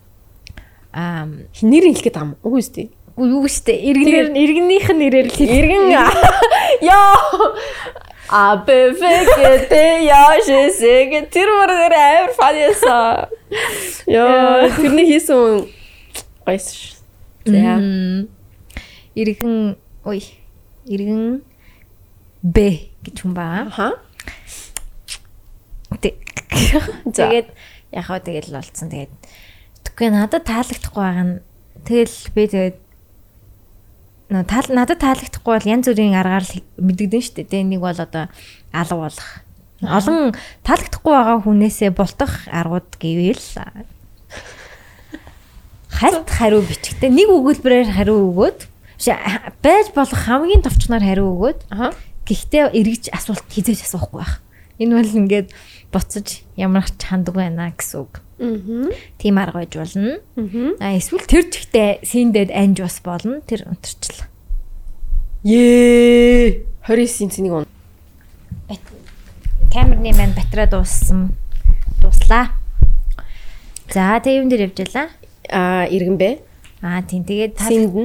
Аа Нэр хэлгээд байгаа юм уу үстэй? юу гэжтэй иргэнээр иргэнийх нь нэрээр л хэлээ. Иргэн ёо А бэфэг тэ яшэсэг тэр мөр амар фаниаса. Ёо тэрний хийсэн гойс. За. Иргэн ой иргэн Б гэж хүн байгаа. Аха. Тэгээд яг хаа тэгэл болцсон. Тэгээд тэггүй надад таалагдахгүй байгаа нь тэгэл би тэгээд таал надад таалагдахгүй бол янз бүрийн аргаар л мэддэгдэн штэ. Тэ нэг бол одоо алга болох. Олон таалагдахгүй байгаа хүнээсээ бултах аргууд гэвэл хальт хариу бичгтээ нэг өгүүлбэрээр хариу өгөөд байж болох хамгийн товчноор хариу өгөөд. Гэхдээ эргэж асуулт хизээж асуухгүй байх. Энэ бол ингээд буцаж ямар ч хандаг байна гэсэн үг. Тийм арга байж болно. Мгм. А эсвэл тэр жигтэй синдэд анж бас болно. Тэр унтарчлаа. Ее. 29-ийн цэнийг он. Камерны маань батарей дууссан. Дуслаа. За тэг юм дээр явж ялаа. Аа иргэн бэ? Аа тийм тэгээд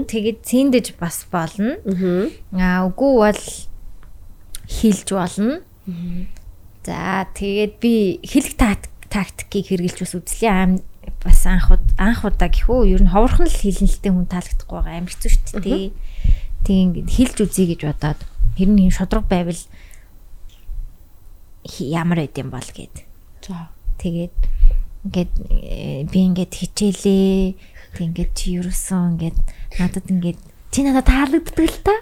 тэгээд синдэж бас болно. Аа. Аа үгүй бол хилж болно. За тэгээд би хэлэх тактик тактикийг хэрэгжилж бас үзлээ. Аим бас анх анх удаа гэхүү ер нь ховорхон л хэлнэлтэй хүн таалагдахгүй байгаа амар хэцүү шүү дээ. Тийм ингээд хэлж үзье гэж бодоод хэрэн юм шодрог байвал ямар байд юм бол гэд. За. Тэгээд ингээд э, би ингээд хичээлээ. Тэг ингээд чи юусэн ингээд надад ингээд чи надад таалагддаг л та.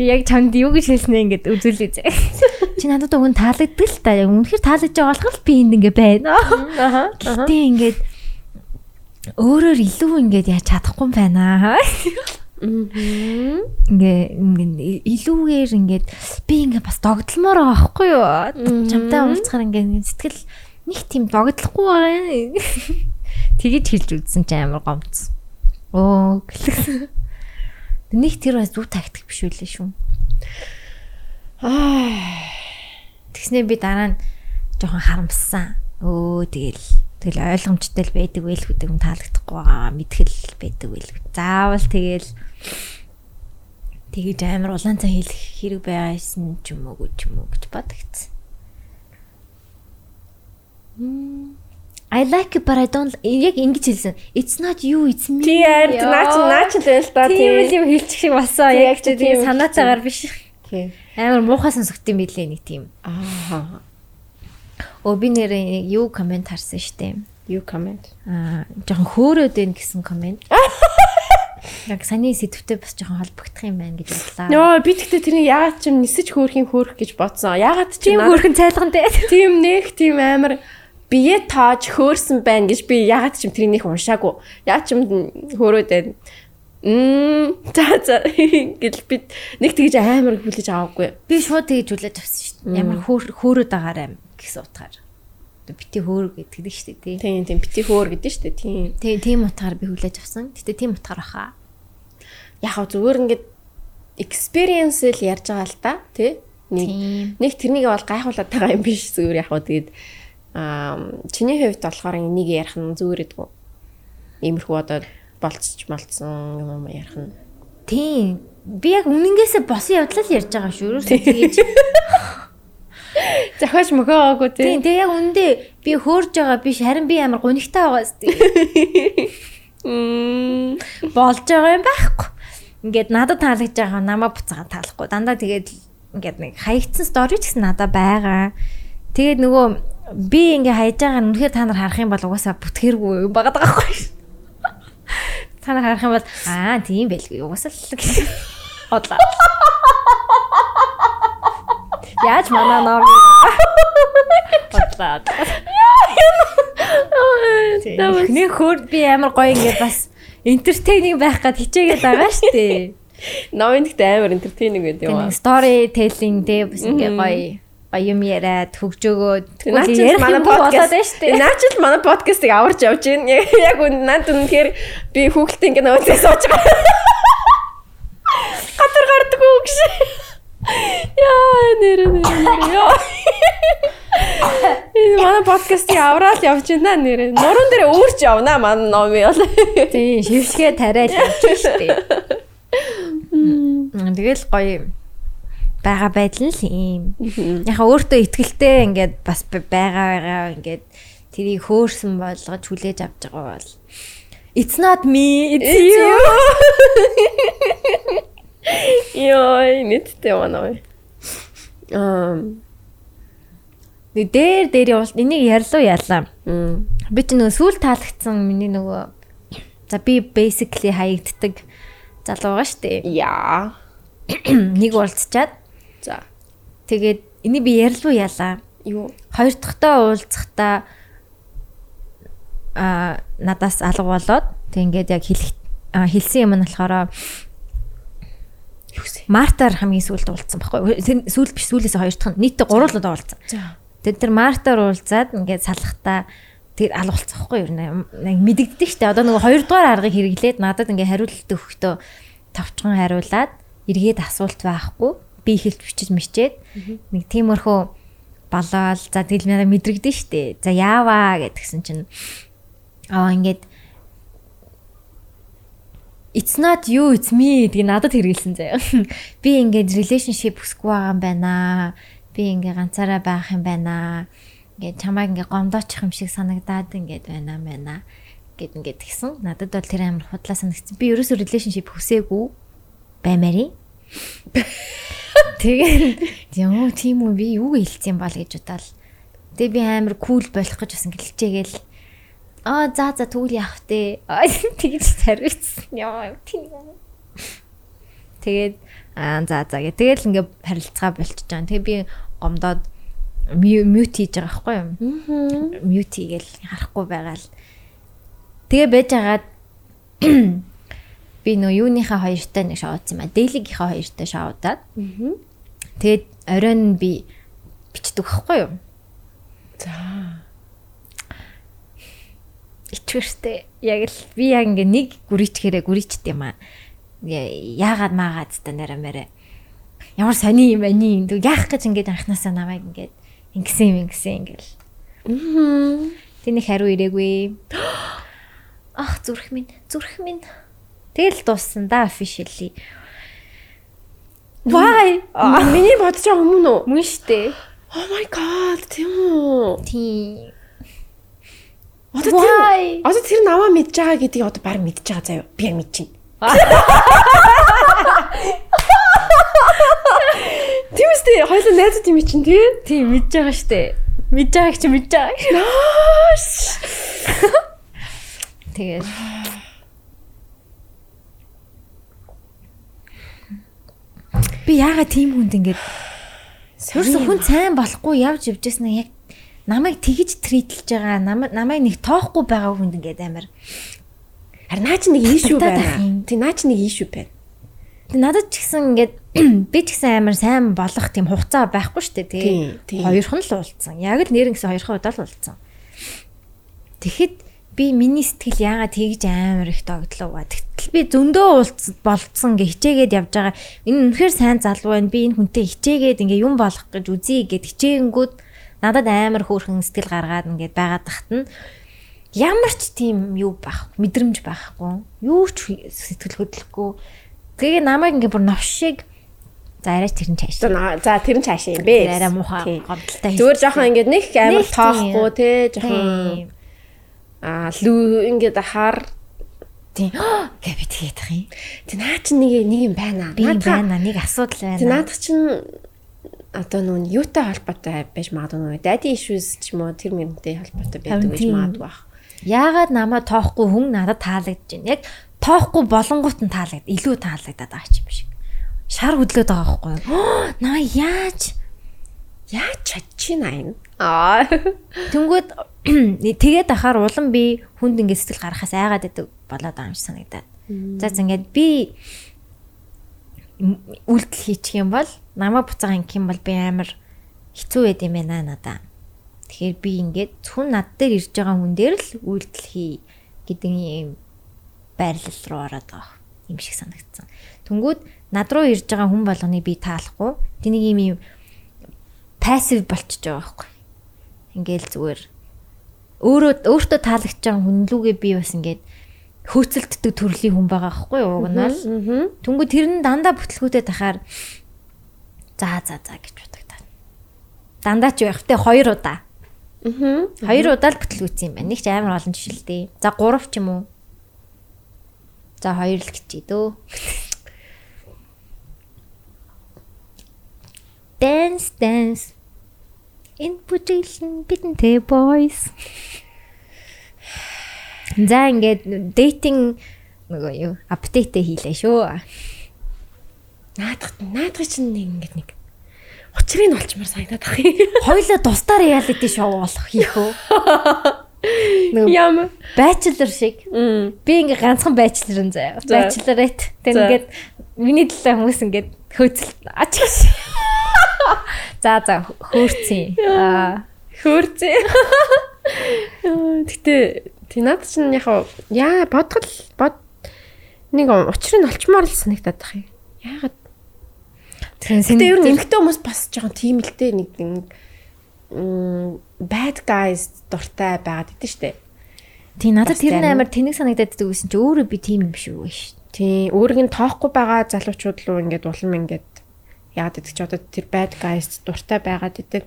Би яг чамд юу гэж хэлснэ ингээд үзүүлээ зэ. Чи надад өгөн таалагддаг л та. Яг үнэхээр таалагдж байгаа болохоор би энд ингээд байна. Аха. Гэтэ ингээд өөрөөр илүү ингээд яаж чадахгүй юм байна. Ингээ илүүгээр ингээд би ингээ бас догдломоор байгаа байхгүй юу? Чамтай уулзахаар ингээ сэтгэл нэг тийм догдлохгүй байгаа. Тэгэж хэлж үзсэн чи амар гомц. Оо гэлээ. Нэг тэр бас зүг тактик биш үлээ шүү. Аа. Тэгснээ би дараа нь жоохон харамссан. Өө тэгэл тэгэл ойлгомжтой л байдаг вэ л гэдэг юм таалагдахгүй байгаа мэдхэл байдаг вэ л. Заавал тэгэл тэгэж амар улаан цай хэлэх хэрэг байгаасэн ч юм уу ч юм уу гэж бодогдсон. I like it but I don't яг ингэж хэлсэн. It's not you it's me. Тий ард наач наач л байл та Тийм л юм хэлчих шиг. Тий, Яг яг ч тийм тийм санаатаагаар биш. Тий. Амар муухай сонсогд юм билээ нэг тийм. Аа. Өө би нэрээ юу комент харсан штеп. You comment. Аа жоохон хөөрөөд байна гэсэн комент. Яг саний сэдвтэй бас жоохон холбогдох юм байна гэж бодлаа. Йоо би тэгтээ тэрийг яагаад ч юм нисэж хөөрхийн хөөрх гэж бодсон. Яагаад ч тийм надад хөөрхөн цайлгантай. тийм нэг тийм амар бие тааж хөөрсөн байна гэж би яагаад ч юм тэрийг нэг уншаагүй. Яа ч юм хөөрөөд байна. Мм за за гэл би нэг тэгж амар хүлээж аваагүй. Би шууд тэгж хүлээж авсан шүү дээ. Ямар хөөр хөөрөөд агаарай гэсэн утгаар. Бити хөөр гэдэг шүү дээ тий. Тийм тийм бити хөөр гэдэг шүү дээ. Тийм. Тэгээ тийм утгаар би хүлээж авсан. Гэтэ тийм утгаар баха. яг хав зүгээр ингээд experience л ярьж байгаа л да тий. Нэг нэг тэрнийг бол гайхуулаад байгаа юм биш зүгээр яг хав тэгээд аа чиний хувьд болохоор энийг ярих нь зүгээр эдгүү. Иймэрхүү одоо болцож малцсан юм уу ярих нь. Тийм. Би яг үнэнгээсээ босон явдлаа л ярьж байгаа шүү. Тэгэж. Захаж мөхөөгүй тий. Тийм. Тэгээ яг үндэ би хөөрж байгаа биш харин би амар гунигтай байгаа сте. Мм. Болж байгаа юм байхгүй. Ингээд надад таалагдж байгаа намаа буцаага таалахгүй. Дандаа тэгээд ингээд нэг хаягдсан стори ч гэсэн надад байгаа. Тэгээд нөгөө би ингээ хайж байгаа нь үнэхээр та нар харах юм бол угаасаа бүтгэргүй юм байгаа даа байхгүй. Та нар харах юм бол аа тийм байлгүй угаасаа л гэх бодлоо. Яаж манаа ноо бодлоо. Эхний хөр би амар гоё ингээд бас entertaining байх гад хичээгээд байгаа шүү дээ. Новинт амар entertaining байд юм аа. Story telling дээ бас ингээ гоё юм яриад хөгжөөгөөд Наа чи манай подкаст шүү дээ. Наа чи манай подкастыг аварч явж гин. Яг наад үнэхээр би хүүхэлтэй ингээ нөөцөө сууж байгаа. Гатар гардаггүй гэж. Яа нэр нэр яа. Энэ манай подкастыг аваад явж байна нэр. Нуруунд дээр өөрч явна манай номи бол. Тийм шившгээ тариад явчих дээ. Тэгэл гоё байгаа байдал нь л юм. Яха өөртөө ихтгэлтэй ингээд бас байгаа байгаа ингээд тэрийг хөөрсөн болгож хүлээж авч байгаа бол It's not me, it's you. Йой, нэттэй манай. Ам. Нэг дээр дээр явуул энийг ярьлуу яалаа. Мм. Би ч нөгөө сүүл таалагдсан миний нөгөө за би basically хаягддаг залуу байгаа штэ. Яа. Нэг уулзчаад. Тэгээд энийг би ярьлуу яалаа. Юу? Хоёр дахьтаа уулзахдаа а надаас алга болоод тэг ингээд яг хэлэх хэлсэн юм нь болохоор? Мартаар хамгийн сүүлд уулзсан байхгүй. Тэр сүүлд биш сүүлээс хоёр дахь нь нийтдээ гурван удаа уулзсан. Тэг тэр Мартаар уулзаад ингээд салахтаа тэгээд алга болцсон байхгүй юу? Мэдэгддэг штэ. Одоо нөгөө хоёрдугаар аргыг хэрэглээд надад ингээд хариулт өгөхдөө товчхон хариулаад эргээд асуулт байхгүй. Би ихэлж бичиж мичээд нэг тиймэрхүү болоод за тэгэл мэдрэгдэн штэ. За яаваа гэдгсэн чинь аа ингээд It's not you, it's me гэдэг надад хэрэгэлсэн заяа. Би ингээд relationship хүсэхгүй байгаа юм байна. Би ингээд ганцаараа байх юм байна. Ингээд чамайг ингээд гомдоочих юм шиг санагдаад ингээд байна байна гэд ингээд тэгсэн. Надад бол тэр амар худлаа санагдсан. Би ерөөсөө relationship хүсээгүй баймари. Тэгээд ёо тийм үү би юу хэлсэн бол гэж бодоол. Тэгээ би амар кул болох гэж бас ингээд хэлчихээл Аа за за тэгвэл явах те. Тэгж хариуцсан. Яа тийм. Тэгээд аа за за гэ. Тэгэл ингээ харилцаа болчихж байгаа. Тэгээ би гомдоод мьют хийж байгаа байхгүй юу? Аа. Мьют хийгээл харахгүй байгаа л. Тэгээ байж агаад би нөө юуныхаа хоёртай нэг шоудсан юм а. Дэлигийнхаа хоёртай шоудаад. Аа. Тэгээд оройн би бичдэг байхгүй юу? За. ичвэртэй яг л би яг ингээ нэг гүрийчгэрээ гүрийчт юм аа. Яагаад маагаад та нэрэ мэрэ. Ямар сони юм байна. Тэг яах гэж ингээд анханасаа намайг ингээд ингэсэн юм ингэсэн ингээл. Тэний хариу ирээгүй. Ах зүрх минь, зүрх минь. Тэгэл дууссан да officially. Why? Миний бодож байгаа юм уу? Мөн штэ. Oh my god, тийм үү? Тийм. Одоо тэр одоо тэр наваа мэдж байгаа гэдгийг одоо баг мэдж байгаа заяа. Би яг мэдчихэв. Тийм үстэй хоёлоо найзууд юм чинь тий? Тийм мэдж байгаа штэ. Мэдж байгааг чи мэдж байгаа. Наас. Тэгээд Би яагаад тийм хүнд ингээд Тэрс хүн сайн болохгүй явж явжсэн нь яг намайг тэгж трийтлж байгаа намайг нэг тоохгүй байгаа хүнд ингээд амар Харин наа чи нэг ишүү байна. Тий наа чи нэг ишүү байна. Тэг надад ч гэсэн ингээд би ч гэсэн амар сайн болох тийм хугацаа байхгүй шүү дээ тий. Хоёрхан л уулцсан. Яг л нэрэн гэсэн хоёрхан удаа л уулцсан. Тэгэхэд би миний сэтгэл яагаад тэгж амар их догдлоо ба. Тэгтэл би зөндөө уулз болцсон гэ хичээгээд явж байгаа. Энэ үнэхээр сайн залуу байна. Би энэ хүнтэй хичээгээд ингээ юм болох гэж үзье гэд хичээнгүүд надад амар хөөрхөн сэтгэл гаргаад ингээд байгаад тахтана ямар ч тийм юу байх мэдрэмж байхгүй юу ч сэтгэл хөдлөхгүй тэгээ намайг ингээ бүр новшиг за арай тэр нь цааш За тэр нь цаашаа юм бэ. арай муухай гомдолтой Зүгээр жоохон ингээд нэг амар тоохгүй те жоохон аа лүү ингээд хаар тийм гэ би тэгээд ах юм Тэ наа чи нэг нэг юм байна. би юм байна нэг асуудал Тэ байна наадах чинь одоо нүүн юутай холбоотой байж магадгүй нүү. Daddy issues ч юм уу тэр мөрөнтэй холбоотой байдаг гэж магадгүй бах. яагаад намайг тоохгүй хүн надад таалагдж байна яг тоохгүй болонгууд нь таалагдаад илүү таалагдаад байгаа юм шиг шар хөдлөөд байгаа байхгүй юу наа яаж Яаж чадчихна энэ? Аа. Тэнгүүд тэгээд ахаар улам би хүнд ингэ сэтгэл гаргахаас айгаад байдаг болоод байгаа юм шиг санагдаад. За за ингээд би үйлдэл хийчих юм бол намайг буцаага ингэх юм бол би амар хэцүү байд юм байна надаа. Тэгэхээр би ингээд зөвхөн над дээр ирж байгаа хүн дээр л үйлдэл хий гэдэг юм байрлал руу ороод байгаа юм шиг санагдсан. Тэнгүүд над руу ирж байгаа хүн болгоныг би таалахгүй. Тэнийг юм юм пассив болчихж байгаа байхгүй. Ингээл зүгээр өөрөө өөртөө таалагдж байгаа хүн лүүгээ би бас ингээд хөөцөлддөг төрлийн хүн байгаа байхгүй юу? Уг нь бол Түнгүү тэр нь дандаа бүтлгүүтэй тахаар за за за гэж бодогдаад. Дандаа ч байх те хоёр удаа. Аа. Хоёр удаа л бүтлгүүцсэн юм байна. Нэг ч амар олон жишэлтэй. За гурав ч юм уу. За хоёр л гэчээ дөө. Dance dance. In position бидэнтэй boys. За ингээд dating нөгөө юу апдейтээ хийлээ шүү. Наадах наадах чинь нэг ингээд нэг учрыг нь олчмаар санагдаад ах юм. Хоёлоо тусдаа reality show болох хийх үү? Ям. bachelor шиг. Би ингээ ганцхан bachelor нь заяа. За. Bachelorette. Тэг ингээд миний төлөө хүмүүс ингээд хөөцөл ач гэж. За за хөөрцөн. Аа. Хөөрцээ. Гэтэ тий наад чинь яг яа бодгол бод нэг учрыг олчмаар л санагдаад ах юм. Яагаад Тэгэхээр ер нь эмэгтэй хүмүүс бас жоохон тийм л дээ нэг нэг bad guys дуртай байгаад идэв штэ. тий надад тэр нь амар тэнэг санагдаад байдаг гэсэн чи өөрөө би тийм юм шүү гэж. Тий өөрийг нь тоохгүй байгаа залуучууд руу ингээд улам ингээд яагаад гэдэг чи одоо тэр bad guys дуртай байгаад идэг.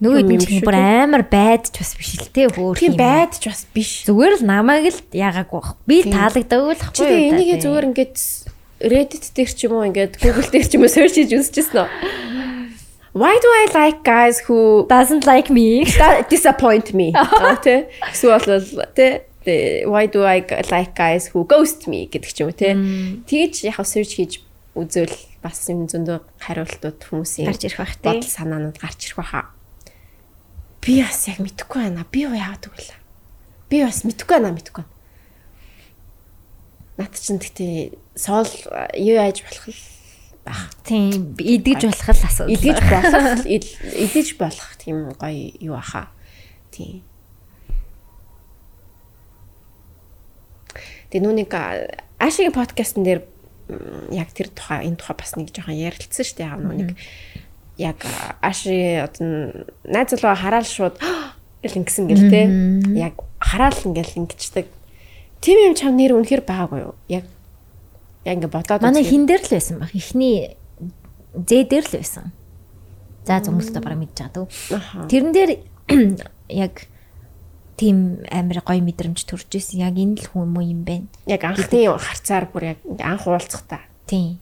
Нөгөө юм чинь бүр амар байдж бас биш л те хөөх Тийм юм. байдж бас биш. Зүгээр л намайг л яагаагүй бах. Би Тийм. таалагдаагүй л Чи тэгээ энийг зүгээр ингээд Reddit дээр ч юм уу ингээд Google дээр ч юм уу search хийж үзчихсэн үү? Why do I like guys who doesn't like me. disappoint me? Тэ. Эсвэл бол тэ why do I like guys who ghost me гэдэг ч юм уу тэ. Тэгэж яг search хийж үзвэл бас юм зөндөө хариултууд хүмүүсийн Гарч ирэх бах, тэ. бодол санаанууд гарч ирэх баха. Би бас яг мэдэхгүй байна. Би юу яагаад гэвэл би бас мэдэхгүй байна мэдэхгүй. Наад чинь гэхдээ соол юу яаж болох л байх. Тийм идэж болох л асуудал. Идэж болох ид- идэж болох тийм гоё юу аха. Тийм. Тэгээ нүуник Ашигийн подкастн дээр яг тэр тухай энэ тухай бас нэг жоохон ярилцсан шүү дээ. Яг нүуник яг Аши одоо найз залуу хараал шууд гэл ингэсэн гэл те. Яг хараал ингээл ингэчдэг. Тим юм чам нэр үнэхэр байгаагүй юу? Яг яг ингээ бодоод Манай хин дээр л байсан баг. Эхний зээ дээр л байсан. За хүмүүстээ бараг. Аха. Тэрэн дээр яг тийм амар гоё мэдрэмж төрж исэн. Яг энэ л хүн муу юм байна. яг анхны харцаар бүр яг анх уулзахтаа Тийм.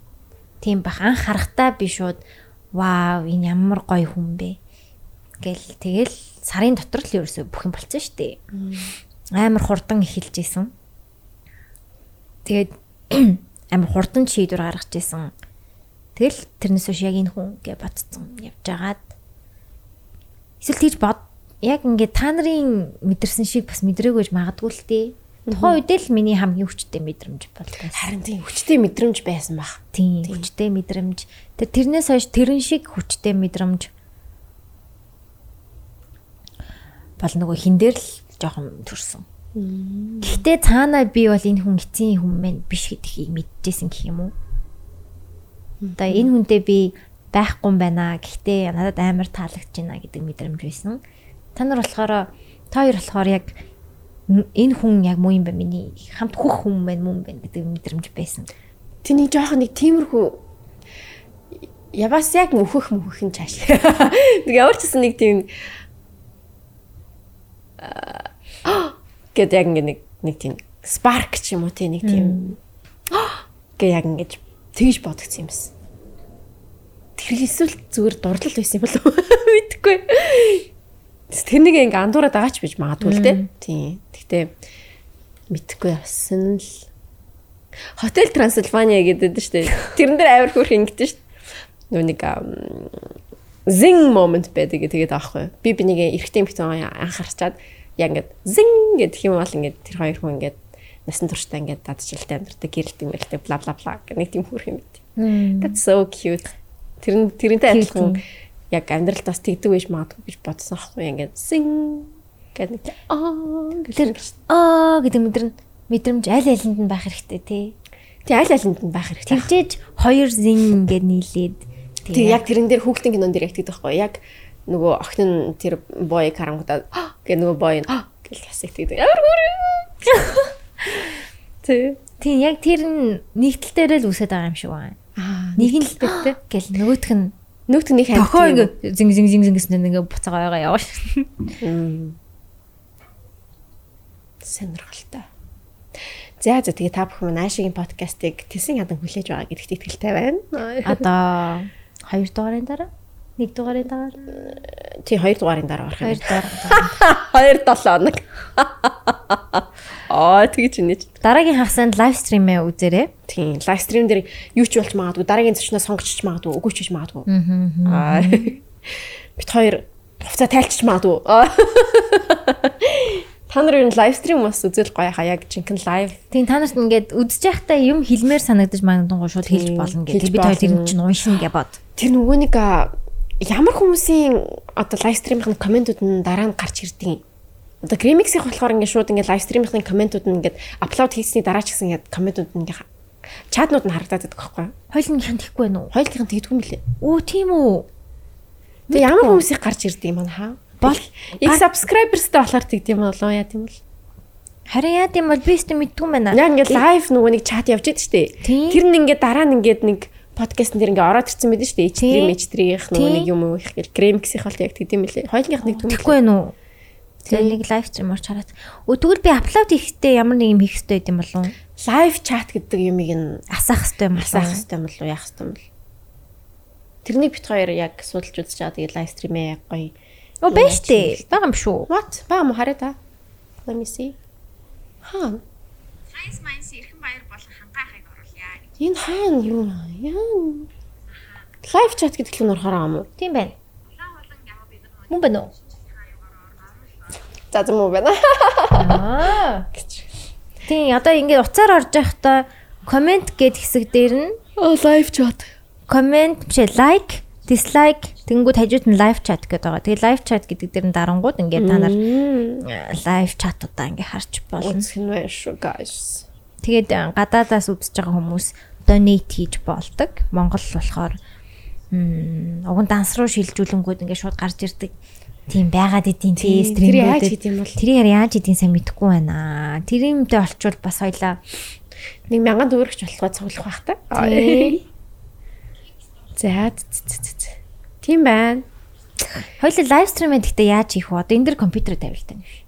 Тийм бах анх харахтаа би шууд вау энэ ямар гоё хүн бэ гэл тэгэл сарын дотор л ерөөсөө бүх юм болцсон шүү дээ. Амар хурдан эхэлж исэн. Тэгээд амар хурдан шийдвэр гаргаж исэн. Тэгэл тэрнээс хойш яг энэ хүн гэж бодсон явж агаад эсвэл тийж бод яг ингээд та нарын мэдэрсэн шиг бас мэдрээгүй гэж магадгүй л дээ. Тухайн үед л миний хамгийн хүчтэй мэдрэмж болдог. харин тийм хүчтэй мэдрэмж байсан баг. Тийм хүчтэй мэдрэмж. Тэр тэрнээс хойш тэрэн шиг хүчтэй мэдрэмж бол нөгөө хин дээр л жоохон төрсөн. Гэхдээ цаанаа би бол энэ хүн эцсийн хүн мэн биш гэдгийг мэдчихсэн гэх юм уу? Одоо энэ хүнтэй би байхгүй юм байна. Гэхдээ надад амар таалагдж байна гэдэг мэдрэмж байсан. Та нар болохоор та хоёр болохоор яг энэ хүн яг муу юм байна миний хамт хөх хүн байна мөн байна гэдэг мэдрэмж байсан. Тэний жоохон нэг тиймэрхүү яваас яг мөхөх мөхөх нь чааш. Нэг ямар ч гэсэн нэг тийм аа гэдэг яг нэг нэг тийм spark ч юм уу тийм нэг тийм гэ яг ингэж тэгж бодгдсон юм байна. Тэр эсвэл зүгээр дурлал байсан юм болов уу? Мэдхгүй. Тэрнийг ингээ андуураад байгаа ч биж магадгүй л дээ. Тийм. Гэхдээ мэдхгүй явсан л Хотел Трансильвания гэдэг нь шүү дээ. Тэрэн дээр авир хөрх ингэдэж шүү дээ. Нүү нэг зин момент байдаг тэгээд аахгүй. Би би нэг эргэтэй эмхтэн анхаарчаад яг ингээд зин гэдэг юм бол ингээд тэр хоёр хүн ингээд насан туршдаа ингээд даджилтай амьддаг гэрэлт юм байлтай бла бла бла гэх нэг тийм хөрх юм байт. That's so cute. Тэр тэрнтэй адилхан яг амьдралд бас тэгдэг байж магадгүй гэж бодсон аахгүй ингээд зин гэдэг нэг аа Тэр аа гэдэг мэдрэмж мэдрэмж аль алинд нь байх хэрэгтэй тий. Тэг аль алинд нь байх хэрэгтэй. Тэгжээж хоёр зин ингээд нийлээд Тэг яг тэрэн дээр хүүхдийн кинон дээр ягтдаг байхгүй яг нөгөө охин нь тэр боёг харангуудаа гэ нөгөө бой нь гэл хасыг тэгдэг. Ямар гүр. Тэг. тий яг тэр нь нэгтэл дээрээ л үсээд байгаа юм шиг байна. Аа Нэг нь л битээ гэл нөгөөх нь нэг хамт. тохоо ингээ зинг зинг зинг зингсэн ингээ буцаага байгаа яваа шүү. сонирхолтой. За за тэгээ та бүхэн наашигийн подкастыг тэсэн ядан хүлээж байгаа гэдэгт итгэлтэй байна. Одоо 2 дугаарын дараа 1 дугаарын дараа Тий 2 дугаарын дараа орох 2 юм. дугаар 2 7 хоног. Аа тэгж инеж. дараагийн хагасанд лайв стримээ үзээрэй. Тийм лайв стрим дээр юу ч болж магадгүй дараагийн зочноос сонгочч магадгүй үгүй ч магадгүй. Аа. Бид хоёр хувцас тайлчж магадгүй. Та нар юу лайв стрим бас үзэл гоё хаа яг жинхэнэ лайв. Тийм та нарт ингээд үзэж байхдаа юм хэлмээр санагдаж магадгүй шууд хэлж болно гэдэг. Бид хоёр тэр чинь уншин гэж бод. Тэр нөгөө нэг ямар хүмүүсийн одоо лайв стримийн комментууд нь дараа нь гарч ирдэг юм. Одоо Grimix-ийн болохоор ингээд шууд ингээд лайв стримийн комментууд нь ингээд апплод хийсний дараа ч гэсэн ингээд комментууд нь ингээд чатнууд нь харагдаад байдаг байхгүй юу? Хойлонгийнх нь тэхгүй байна уу? Хоёулынх нь тэгдэггүй мөлий. Оо тийм үү. Тэгээ ямар хүмүүсийг гарч ирдэг юм аа? Бол их subscribers-тэй болохоор тэгдэм юм болоо яа тийм бол. харин яа тийм бол би ч мэдгүй байна. Яг ингээд лайв нөгөө нэг чат явж идэв штэ. Тийм. Тэр нь ингээд дараа нь ингээд нэг подкастн дээр ингээд ороод ирсэн байдаг штэ. Тийм. H3 H3-ийнх нөгөө нэг юм уу их гэл Grimix-ийн бол яг тэгдэм мөлий. Хоёулынх нэг түмэл. Тэхгүй байна уу? Тэгээ нэг лайв стрим орч хараад. Өө тэгвэл би апплод хийхдээ ямар нэг юм хийх хэрэгтэй байд юм болов уу? Live chat гэдэг юмыг нь Асаах хэрэгтэй юм асаах болов уу? хэрэгтэй юм болов уу яах хэрэгтэй юм бол. Тэрнийг бит хоёр яг судалж үзэж байгаа. Тэгээ лайв стримээ яг гоё. Оо байна штэ. Бага юм шүү. What? Баа мо хараа та. Let me see. Хаа. Science Minds эрхэн баяр болон хангаахыг оруулъя гэж. Энэ хаана юу яа? Live chat гэдэг л нөрхөр байгаа юм уу? Тийм байна. Улаан болон яваа бид нар Мөн байна уу? За зам уу байна. Аа. Тийм одоо ингээд уцаар орж байхдаа комент гэд хэсэг дээр нь live chat. комент биш лайк, дислайк тэнгууд хажууд нь лайв чат гэдэг байгаа. Тэгээ лайв чат гэдэг дээр нь дарангууд ингээд та нар лайв чатуудаа ингээд харж болно. Үзэх нь байна шүү guys. Тэгээд э, гадаадаас үзэж байгаа хүмүүс donate хийж болдог. Монгол болохоор м уг данс руу шилжүүлэнгүүд ингээд шууд гарч ирдэг. Тийм байгаад идэв тий Тийм, тэр яаж стримүүд. хийдэм бол? Тэр яаж хийдгийг сайн мэдэхгүй байна. Тэр юмтай олчвол бас хоёлаа Нэг мянган төгрөгч болохоо цуглах бах та. За. Тийм байна. хоёлаа лайв стримээ гэхдээ яаж хийх вэ? Одоо энэ дэр компьютер тавил тань биш.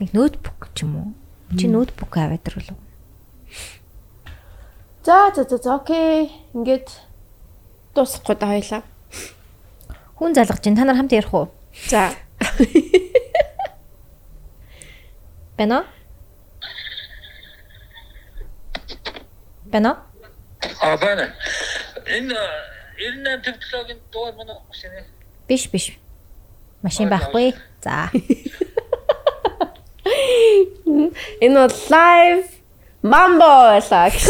Нэг ноутбук ч юм уу? Чи ноутбук аваад ирлээ. За за за за окей. Ингээд дуусахгүй да хоёлаа. Хүн залгаж чинь та нар хамт ярих уу? За. Бэнэ? Бэнэ? А байна. Энэ 98 технологийн дугаар манай машины. Биш биш. Машин байхгүй. За. Энэ бол live mambo байлаа гэж.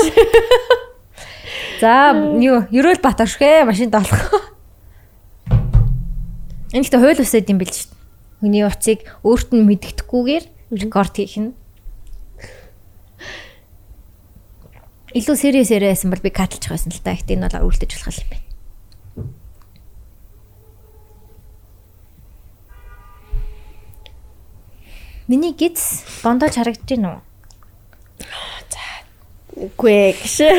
За юу, ерөөл бат оршгэ машин доолох. Энэ ихтэй хууль усаад юм бэл шүү дээ. Хүний утсыг өөрт нь мэддэхгүйгээр рекорд хийх нь. Илүү serious яриасан бол би катлчих байсан л та. Гэтэ энэ бол үлдэж болох юм байна. Миний гиз бондож харагдаж байна уу? Үгүй гэж.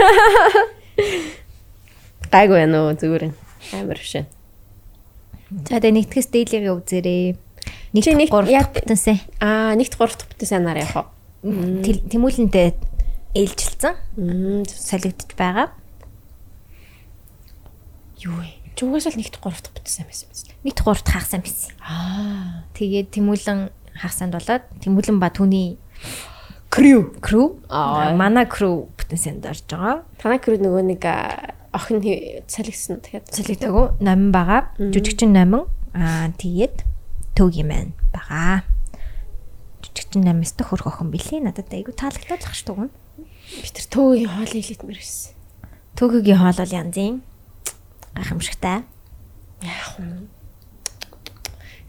Гайгүй уу зүгээр. Амар шин. За тэгээ нэгтгэс дээлийг үзээрэй. Нэг Чи нэг- нэг 3 яг- бүтэнсэ. Аа, нэгт 3 дахь бүтэн санаар явах? Тэмүүлэнтэй ээлжилсэн. Солигдож байгаа. Юу вэ? Чи угаасаа л нэгт 3 дахь бүтэн сан байсан биз дээ. Нэг 3 дахь хагасан байсан. Аа. Тэгээд тэмүүлэн хагасанд болоод тэмүүлэн ба түүний Крю. crew Аа. манай crew бүтэнсэнд орж байгаа. Танай крю нөгөө нэг охин салгисан тэгэхээр Солигдоогүй номин байгаа. Жүжигчин номин аа тэгээд төгий маань байгаа. Жүжигчин номис та хөрх охин билээ. Надад айгу таалагдаад л ш тугна. би тэр төөгийн хоол хийлээд мэрсэн. Төгөгийн хоол бол янзын гайхамшигтай. Яах вэ?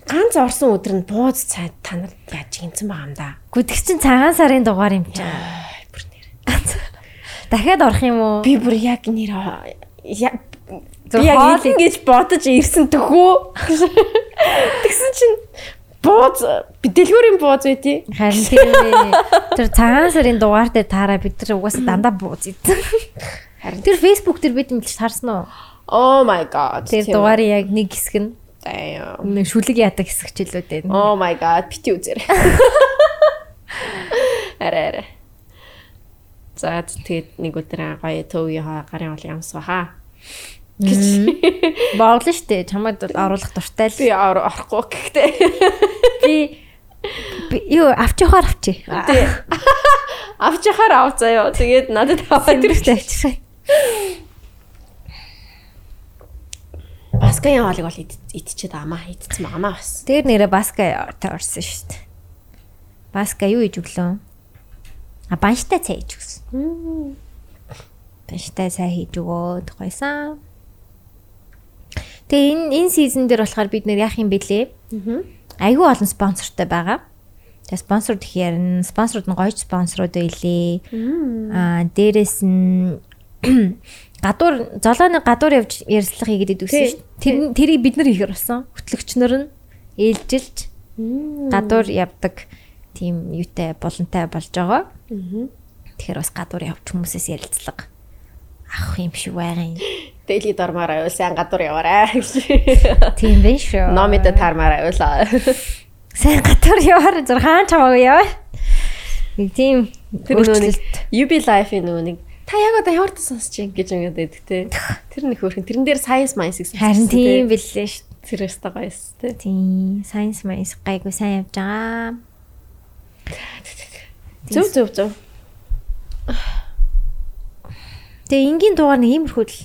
Ганц орсон өдөр нь бууз цайд та нар яаж гинцэн байгаа юм да. Гүдгч чин цагаан сарын дугаар юм чинь. Бүр нэр. Дахиад орох юм уу? Би бүр яг нэр би яг идэн гэж бодож ирсэн төхөө. Тэгсэн чинь бууз дэлгүүрийн бууз байдий. Харин тийм ээ. Тэр цагаан сарын дугаар дээр таараа бид нар угаасаа дандаа бууз идсэн. Харин тэр Facebook дээр бид мэлж харсан уу? Oh my god. Тэр дугаарыг яг нэг хэсэг нь нэг шүлэг яадаг хэсэг ч илүү дээ. Oh my god, бити үзэр. Арай арай. За тэгээд нэг өдөр гоё төвгийн хаа гарын бол ямс баха. Гэж Боглоо штэ. Чамайд бол оруулах дуртай л. би ор- орохгүй гэхдээ. Би юу авчихаар авчи. Тий. Авч яхаар ав заяа. Тэгээд надад аваад Тэрхтээ авчихсан. Баскын хоолыг бол ид- идчихэд амаа идсэн маамаа бас. Тэр нэрэ баска орсон штэ. Баска юу хийж өглөө? А банштай цай хийж өгсөн. Банштай цай хийж өгөөд гойсан. Тэгээ энэ энэ сизон дээр болохоор бид нэр яах юм бэлээ? Айгүй олон спонсортой байгаа. Тэгээ спонсор гэхээр нь спонсорууд нь гоё спонсорууд байлээ. Аа дээрэс нь гадуур золооны гадуур явж ярьслах хийгээд идэгсэн шүү. Тэр тэрийг бид нар хийхэр болсон. Хөтлөгчнөр нь ээлжилж гадуур явдаг тийм юутай булантай болж байгаа. Тэгэхээр бас гадуур явж хүмүүсээс ярилцлага авах юм шиг байгаа юм. Дэли дормаар аюул сайн гадуур яваарай гэж. Тийм байх шүү. Номида таармаар аюулаа. сайн гадуур яваар зур хаан чамаагүй яваа. Тийм Тэр нэг. UB life-ийн нөгөө нэг та яг одоо ямар та сонсож юм гэж ингээд байдаг те. Тэр нэг хөөрхөн тэрэн дээр science minds гэсэн. Харин тийм билээ шүү. Тэр өстө гоёс те. Тийм science майс гайгүй сайн явж байгаа. Зөв зөв зөв. Тэгээ энгийн дугаар нэг иймэрхүү л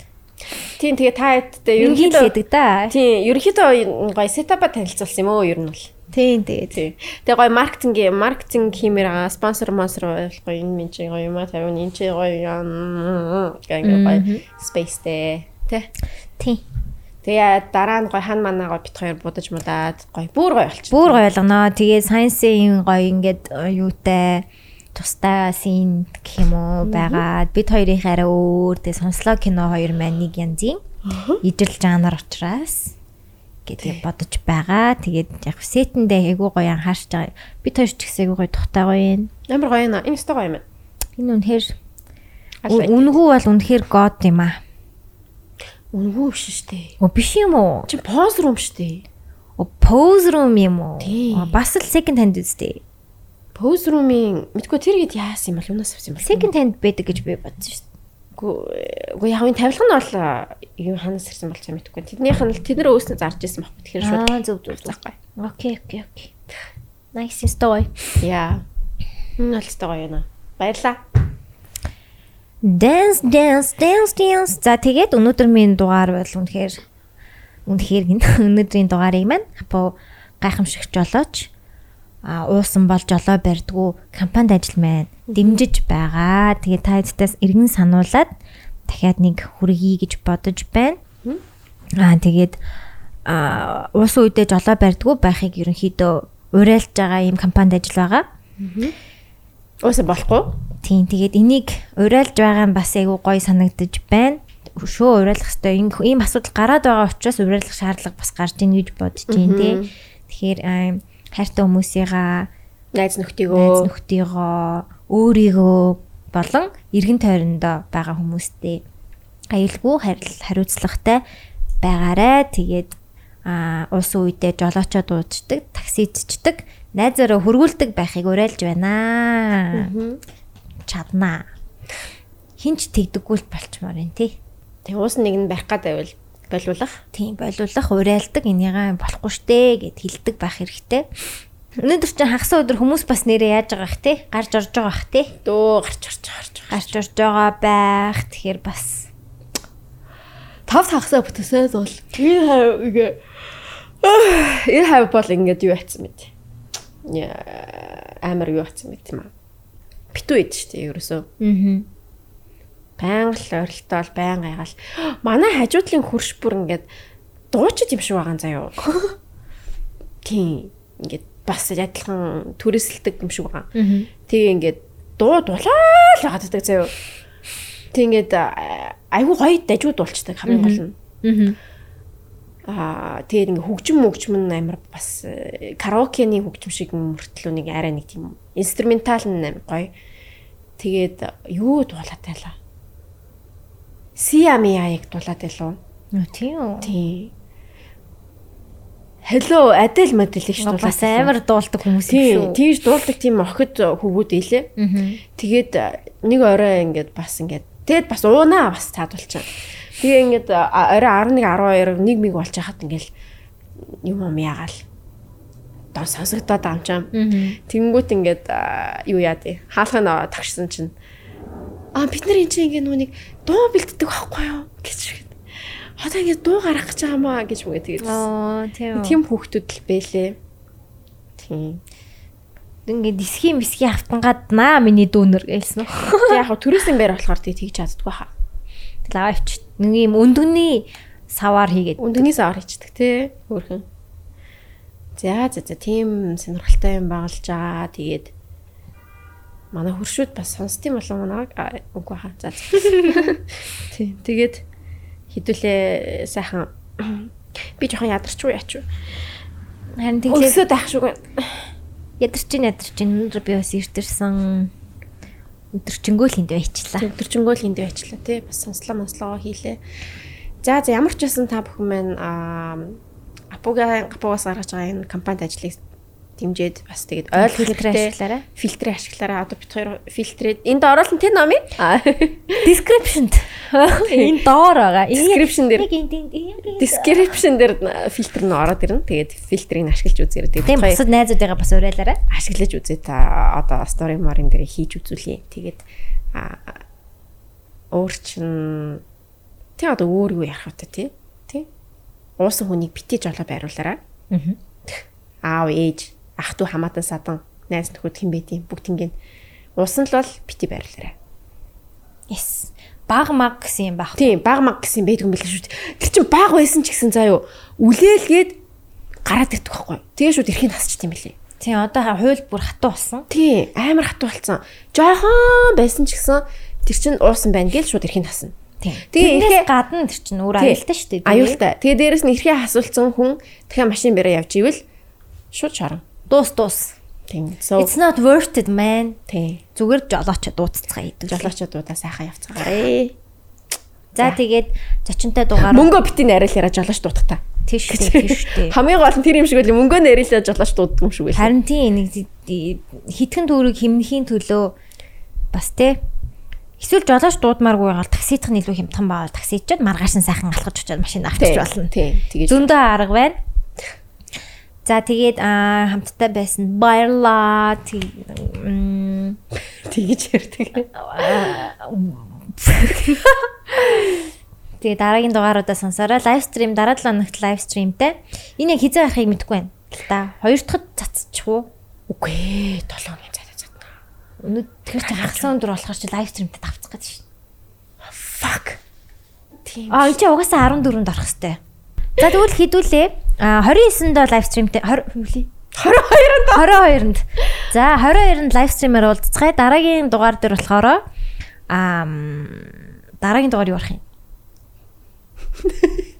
Тийм тэгээ та хэдтэй ерөнхийдөө гэдэг да. Тийм ерөнхийдөө гоё сетапа танилцуулсан юм уу ер нь бол. Тийм тэгээд Тийм. Тэгээ гоё маркетинг маркетинг хиймээр байгаа спонсор монсор гоё энэ минь чи гоё юм а тавин энэ чи гоё юм гэнгээ гоё спейстэй тэ. тийм. Тэгээ дараа нь гоё хан манаа гоё бит хоёр будаж мудаад гоё бүр гоё болчих. Бүр гоё болгоно. Тэгээ science-ийн гоё ингээд э, юутай тустай син гэх юм уу байгаад бид хоёрын арай өөр тэгээ сонслоо кино хоёр маань нэг янзын ижил жанр учраас гэдэг бодож байгаа. Тэгээд яг сетэндээ айгуу гоё анхаарч байгаа. Бид хоёр ч гэсэн айгуу гоё тухтай гоё юм. Амар гоё юм аа. Энэ өстой гоё юм. Энэ үнэхээр үнгүү бол үнэхээр god юм аа. Үнгүү биш штэ. Оо биш юм уу? Чи поз рум штэ. Оо pose room юм уу? Бас л second hand үстэй. Поз румын мэдгүй тэр гээд яасан юм бол юунаас авсан юм бол. Second hand байдаг гэж би бодсон дээ. Үгүй явын тавилга нь бол юу ханаас ирсэн бол цаа мэдгүй. Тэднийх нь тэд нар өөснөө зарж исэн баггүй. Тэгэхээр шууд Аа зөв зөв захгүй. Окей, окей, окей. Nice story. Яа. Энэ бол тест гоё юм аа. Баярлаа. Dance, dance, dance, dance. За тэгээд өнөөдөр минь дугаар бол үнэхээр үнэхээр гин өнөөдрийн дугаарыг маань апо гайхамшигч жолооч а уусан бол жолоо барьдгүү компанид ажил маань дэмжиж байгаа. Тэгээд та хэдтээс эргэн сануулад дахиад нэг хүргэе гэж бодож байна. Аа тэгээд а уусан үедээ жолоо барьдгүй байхыг ерөнхийдөө уриалж байгаа ийм компанид ажил байгаа. Уусаа болохгүй. Тийм тэгээд энийг уриалж байгаа нь бас айгүй гоё санагдаж байна. Шөө уриалах хэрэгтэй. Ийм асуудал гараад байгаа учраас уриалах шаардлага бас гарч ийн гэж бодож байна тий. Тэгэхээр аа, хайртай хүмүүсийгаа Найз найз нөхдийгөө нөхдийгөө өөрийгөө болон эргэн тойрондоо байгаа хүмүүстэй аюулгүй хариуцлагатай байгаарэ. Тэгээд а уусан үедээ жолоочоо дуучдаг, таксидчдаг, найзаараа хөргүүлдэг байхыг уриалж байна. Чаднаа. Хинч тэгдэггүй л болчмоор байна тий. тэг уус нэг нь байх гад байвал болиулах. Тийм болиулах уриалдаг энийгээ болохгүй штэ гэд хэлдэг байх хэрэгтэй. Өнөөдөр чинь хагас өдөр хүмүүс бас нэрээ яаж байгаа бах те гарч орж байгаа бах те Дөө гарч орж гарч. гарч орж байгаа байх тэгэхээр бас Тав тагсаа бүтээсээ зул. Энэ хав ингээ энэ хав бол ингээд юу яцсан. Яа амар юу яцсан мэт юм аа. Битүү ид штэ ерөөсөө. аа Баян л орилтоол, баян гайгаал. Манай хажуудлын хурш бүр ингээд дуучид юм шиг байгаа заяо. Тийм. Ингээд бас адилхан түрээсэлдэг юм шиг байгаа. Тэгээ ингээд дуу дулаал яагаад гэдэг заяо. Тэг ингээд айгүй гоё дажууд болчдаг хамгийн гол нь. Аа тэгээд ингээ хөгжим мөгжим нь амар бас э, караокены хөгжим шиг мөртлөө нэг арай нэг тийм инструментал нь амар гоё. Тэгээд юу дуулаад байлаа. Сиамия яг дуулаад байлаа. Нөө тийм үү. Тийм. Hello Adele модель их шүү Бас амар дуулдаг хүмүүс юм Тийм, шүү. тийж дуулдаг тийм охид хөвгүүд ийлээ. Тэгээд а, нэг орой ингээд бас ингээд тэгэд бас уунаа бас цаадуулчаа. Тэгээ ингээд орой 11 12 нэг миг болж хахад ингээд юм юм ягаал. Дон сонсогдоод амчаа. Тэнгүүт ингээд юу яа дээ. Хаалхын аваа тагшсан чинь аа бид нар энэ чинь ингээд нүг дуу бэлддэг байхгүй юу гэж. Одоо ингээд дуу гаргах гэж байгаа маа гэж мгээ тэгээд. Оо тийм. Тим хүүхдүүд л бэлээ. Тийм. Ингээд дисхийн бисхийн автангаад наа миний дүүнер гэлсэн үү. Яг хөө төрөөсөн байр болохоор тэг тэгж чаддгүй хаа. Лавч нэг юм өндөгний саваар хийгээд Өндөгний савар хийчихдэг тий. Хөөрхөн. За за за тийм сонирхолтой юм багалж байгаа. Тэгээд манай хуршүүд бас сонсдсон болов уу аа үгүй хаа. За. Тий. Тэгээд хідүүлээ сайхан би жоохон ядарч уу яач юу. харин тэглээ Өсөд байх шүү. ядарчин ядарчин өнөөдөр би бас ирдэрсэн өдөрчөнгөө л энд байчлаа. Өдөржингөө л энд байчлаа тий. Бас сонслоо монслогоо хийлээ. За за ямар ч байсан та бүхэн маань аа апуга апугаас гаргаж байгаа энэ компанид ажлыг дэмжиж бас тэгээд ойл Фильтр ашиглаарай. Одоо бит хоёр фильтрээд энд оруулан тэн номын Description-д энэ доор байгаа. Description дээр. description дээр фильтр нь ороод ирнэ. Тэгээд фильтрийг нь ашиглаж үзээрэй. Тэгээд бусад найзуудыгаа бас уриалаарай. ашиглаж үзээ та одоо story морин дээр хийж үзүүлье. Тэгээд өөр чин тий одоо өөр юу ярих вэ тий? Тий? Уусан хүнийг битэж олоо байруулаарай. Аа. Аав ээж, ах トゥ хамаатан садан найз нөхөд хэн байдیں۔ Бүгд ингэ уусан л бол бити байрлаарай. Yes. Баг маг гэсэн юм баг. Тийм, баг маг гэсэн байдаг юм биш шүү дээ. Тэр чинь баг байсан ч гэсэн заа юу. Үлээлгээд гараад ирдэг байхгүй. Тэгээ шүүд эрхийн тасчт юм билий. Тийм, одоо хууль бүр хатуу болсон. Тийм, амар хатуу болсон. Жохон байсан ч гэсэн тэр чинь уусан байна гэж шууд эрхийн тасна. Тийм. Тэгээ эрхээ гадна тэр чинь өөр аюултай шүү дээ. Аюултай. Тэгээ дээрэс нь эрхээ хасуулсан хүн дахиад машин бараа явж ивэл шууд шарна. Дуус дуус. Тийм. So It's not worth it man. тийм. Зүгээр жолооч дууццгаа идэв. Жолоочдуудаа сайхан явцгаарэ. За тэгээд зочинтой дугаар Мөнгө битийн арилаараа жолооч дуудах та. тийш тийш дээ. Хамгийн гол нь тэр юм шиг үл мөнгөө нэрэлээ жолооч дууддаг юм шиг үл. Харин тийм нэг хитгэн төгрөг хэмнэхийн төлөө бас те эсвэл жолооч дуудмааргүй гал таксидах нь илүү хямдхан баавал таксичод маргааш нь сайхан алхаж очиод машин авчиж болно. Тийм. Тэгээд Зөндөө арга байна. За тэгээд аа хамттай байсан баярлаа. Тэгж ярьдаг. Тэгээ дараагийн дугааруудаа сонсороо лайв стрим дараа 7 хоногт лайв стримтэй. Энэ яг хизээ гарахыг мэдэхгүй байна. Та хоёр дахьд цацчих уу? Үгүй ээ, 7 хоногийн цаад цаад. Өнөөдөр чи хагасан өндөр болохоор чи лайв стримтэй тавцах гэдэг шин. Fuck. Тийм. Аа энэ угаасаа 14-нд орох хэвээр. За тэгвэл хідүүлээ. А 29-нд лайв стримтэй 20 юу лээ? 22-нд 22-нд. За 22-нд лайв стримээр уулзцгаая. Дараагийн дугаар дээр болохоор аа дараагийн дугаар юу болох юм?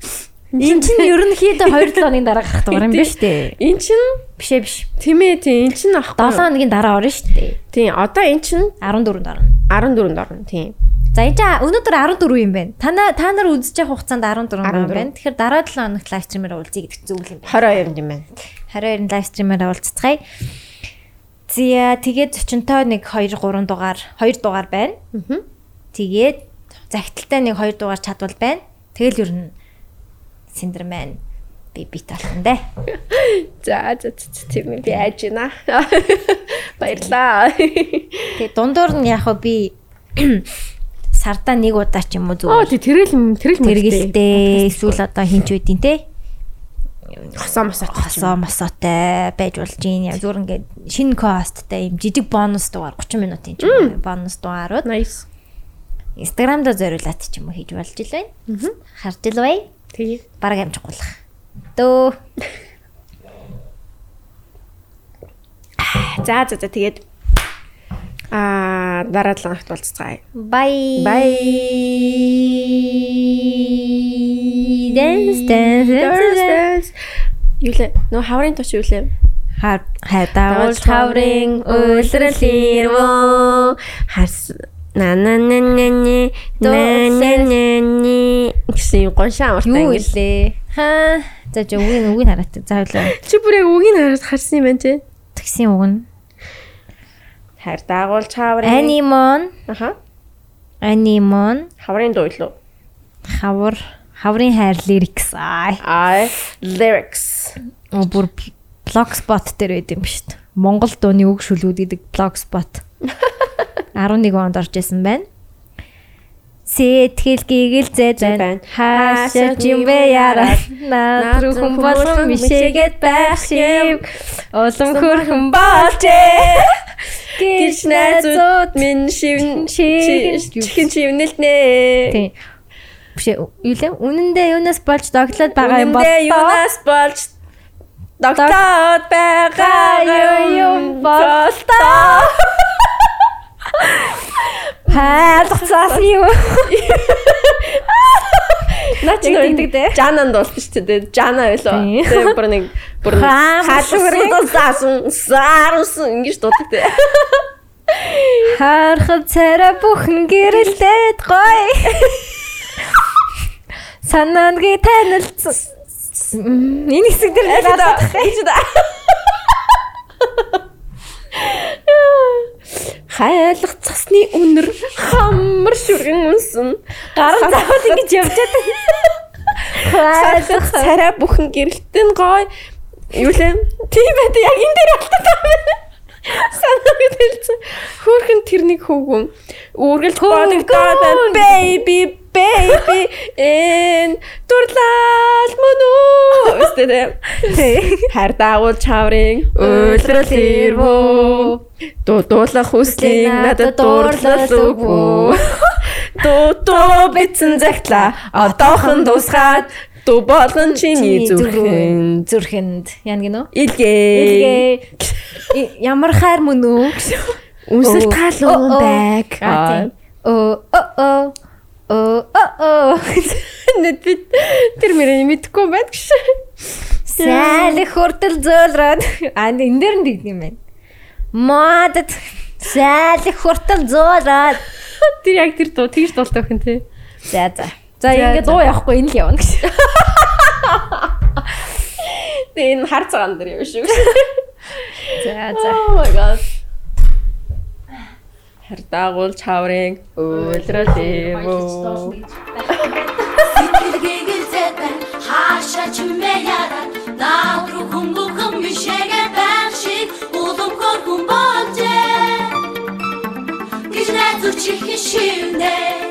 Энд чинь ерөнхийдөө 2 7 хоногийн дараа гарах дугаар юм ба штэ. эн чин Биш ээ биш. тийм ээ тийм эн чин ахгүй. 7 хоногийн дараа орно штэ. Тийм одоо эн чин 14-нд орно. 14-нд орно тийм. За энэ өнөөдөр 14 юм байна. Та на- та нар үзэж явах хугацаанд 14 14. байна. Тэгэхээр дараа 7 хоногт лайв стримээр уулзъя гэдэг зүйл юм байна. 22-нд юм байна. 22-нд лайв стримээр уулзцгаая. Зя тэгээд зочинтой нэг 2 3 дугаар 2 дугаар байна. Аа. Тэгээд загталтай нэг 2 дугаар чадвал байна. Тэгэл ер нь синдрмен би бит болсон дээ. За за тийм би айж байна. Баярлаа. Тэгээд дундуур нь яг би сардаа нэг удаа ч юм уу Оо зүгээр тий тэрэл тэрэл тэргэлтэй эсвэл одоо хинч үдин те хосоо мосоо хосоо мосоотой байж болж юм. Яг зүгээр ингээд шинэ косттай юм жижиг бонус дугаар 30 минутын ч юм бонус дугаарууд Nice. Инстаграмдаа зориулаад ч юм уу хийж болж ил байна. Харж ил бай. Тэгээ. Бараг амжихгүйх. Дөө. За за за тэгээд аа дараа 7 хоногт уулзцгаая. Bye. Bye. Dance dance. dance. Юу лээ? Нөө хаврын точ юу лээ? Хар хадагуул таврын үйлрэл ирвөө Харс на на на на на на на на гэсэн гоншаа амартай илээ? Хаа. За жоо үгийн үгийг хараад за хойлоо. Чи бүр яг үгийг хараад харсан юм байна те. Таксийн үг нь Хайр дагуул чаврын. анимон, Аха. анимон, Хаврын дуу илүү. хавар, хаврын хайр лирикс. Аа. Lyrics. Оо бүр блогспот дээр байд юм шүү дээ. Монгол дууны үг шүлгүүд гэдэг блогспот. 11 онд орж исэн байна. Сэтгэл гэгэлзээд байна. Хаашаа юм бэ яараа. Наад руу болгон мишээгээд байх юм. Улам хөрхөн болжээ. Гэж найзууд минь шивн чихэн чивнэлтнэ. Тийм. Биш юу лээ? Үнэндээ юунаас болж доглоод байгаа юм бол Үнэндээ юунаас болж доглоод байгаа юм бол Хаалгацаас юу? Наач нөрдөг дээ. Жананд болсон шүү дээ. Жана байлаа. Тэгээ бүр нэг бүр хаалгацаас саарсан ингэж дуудаг дээ. Харахад царай бүхэн гэрэлдээд гоё. Санаангүй танилцсан. Энэ хэсэг дээр надад хэлж даа. Хайлах цасны үнэр хамар шүргэн үнсэн. гарын завал ингэж явж байгаа. Хайлах царай бүхэн гэрэлтэн гой. Юу лээ? Тийм байд яг энэ дээр алдаад Санаагүй хэлсэн. Хөөхөн тэрнийг хөвгүн. Үргэлж бодогдоод байна. Baby baby эн дурлал мөн үү? Өстэй. Хайр дагуул чаврын үйлрэл ирвөө. Дуудуулах хүслийг надад дуурлал өгвөө. Дуу дуу битсэн загтла одоохон дуусгаад дуу болгон чиний зүрхэн зүрхэнд яа гинөө? илгээ. Илгээ. Ямар хайр мөн үү? Үнсэл Оо, таалуун оо, байг. Оо оо оо. Оо. Нэт би тэр мөрөний мэдхгүй байд гэж. Сайлх хүртэл зөөлрөөд аа энэ дээр нь тэгдэм юм байна. Модд сайлх хүртэл зөөлрөөд. Тэр яг тэр дуу тэгж дуулдаг хүн тий. За за. За ингэ 100 явахгүй энэ л явна гэж. Тэ энэ хар цагаан дээр явна шүү. За за. Oh my god. Хардагуул чаврын өөлрөл эвөө. Хаша чимэ яра надру хумбухам бишэгэ бахши улум коргум бонже Гижнэ зүчи хишинэ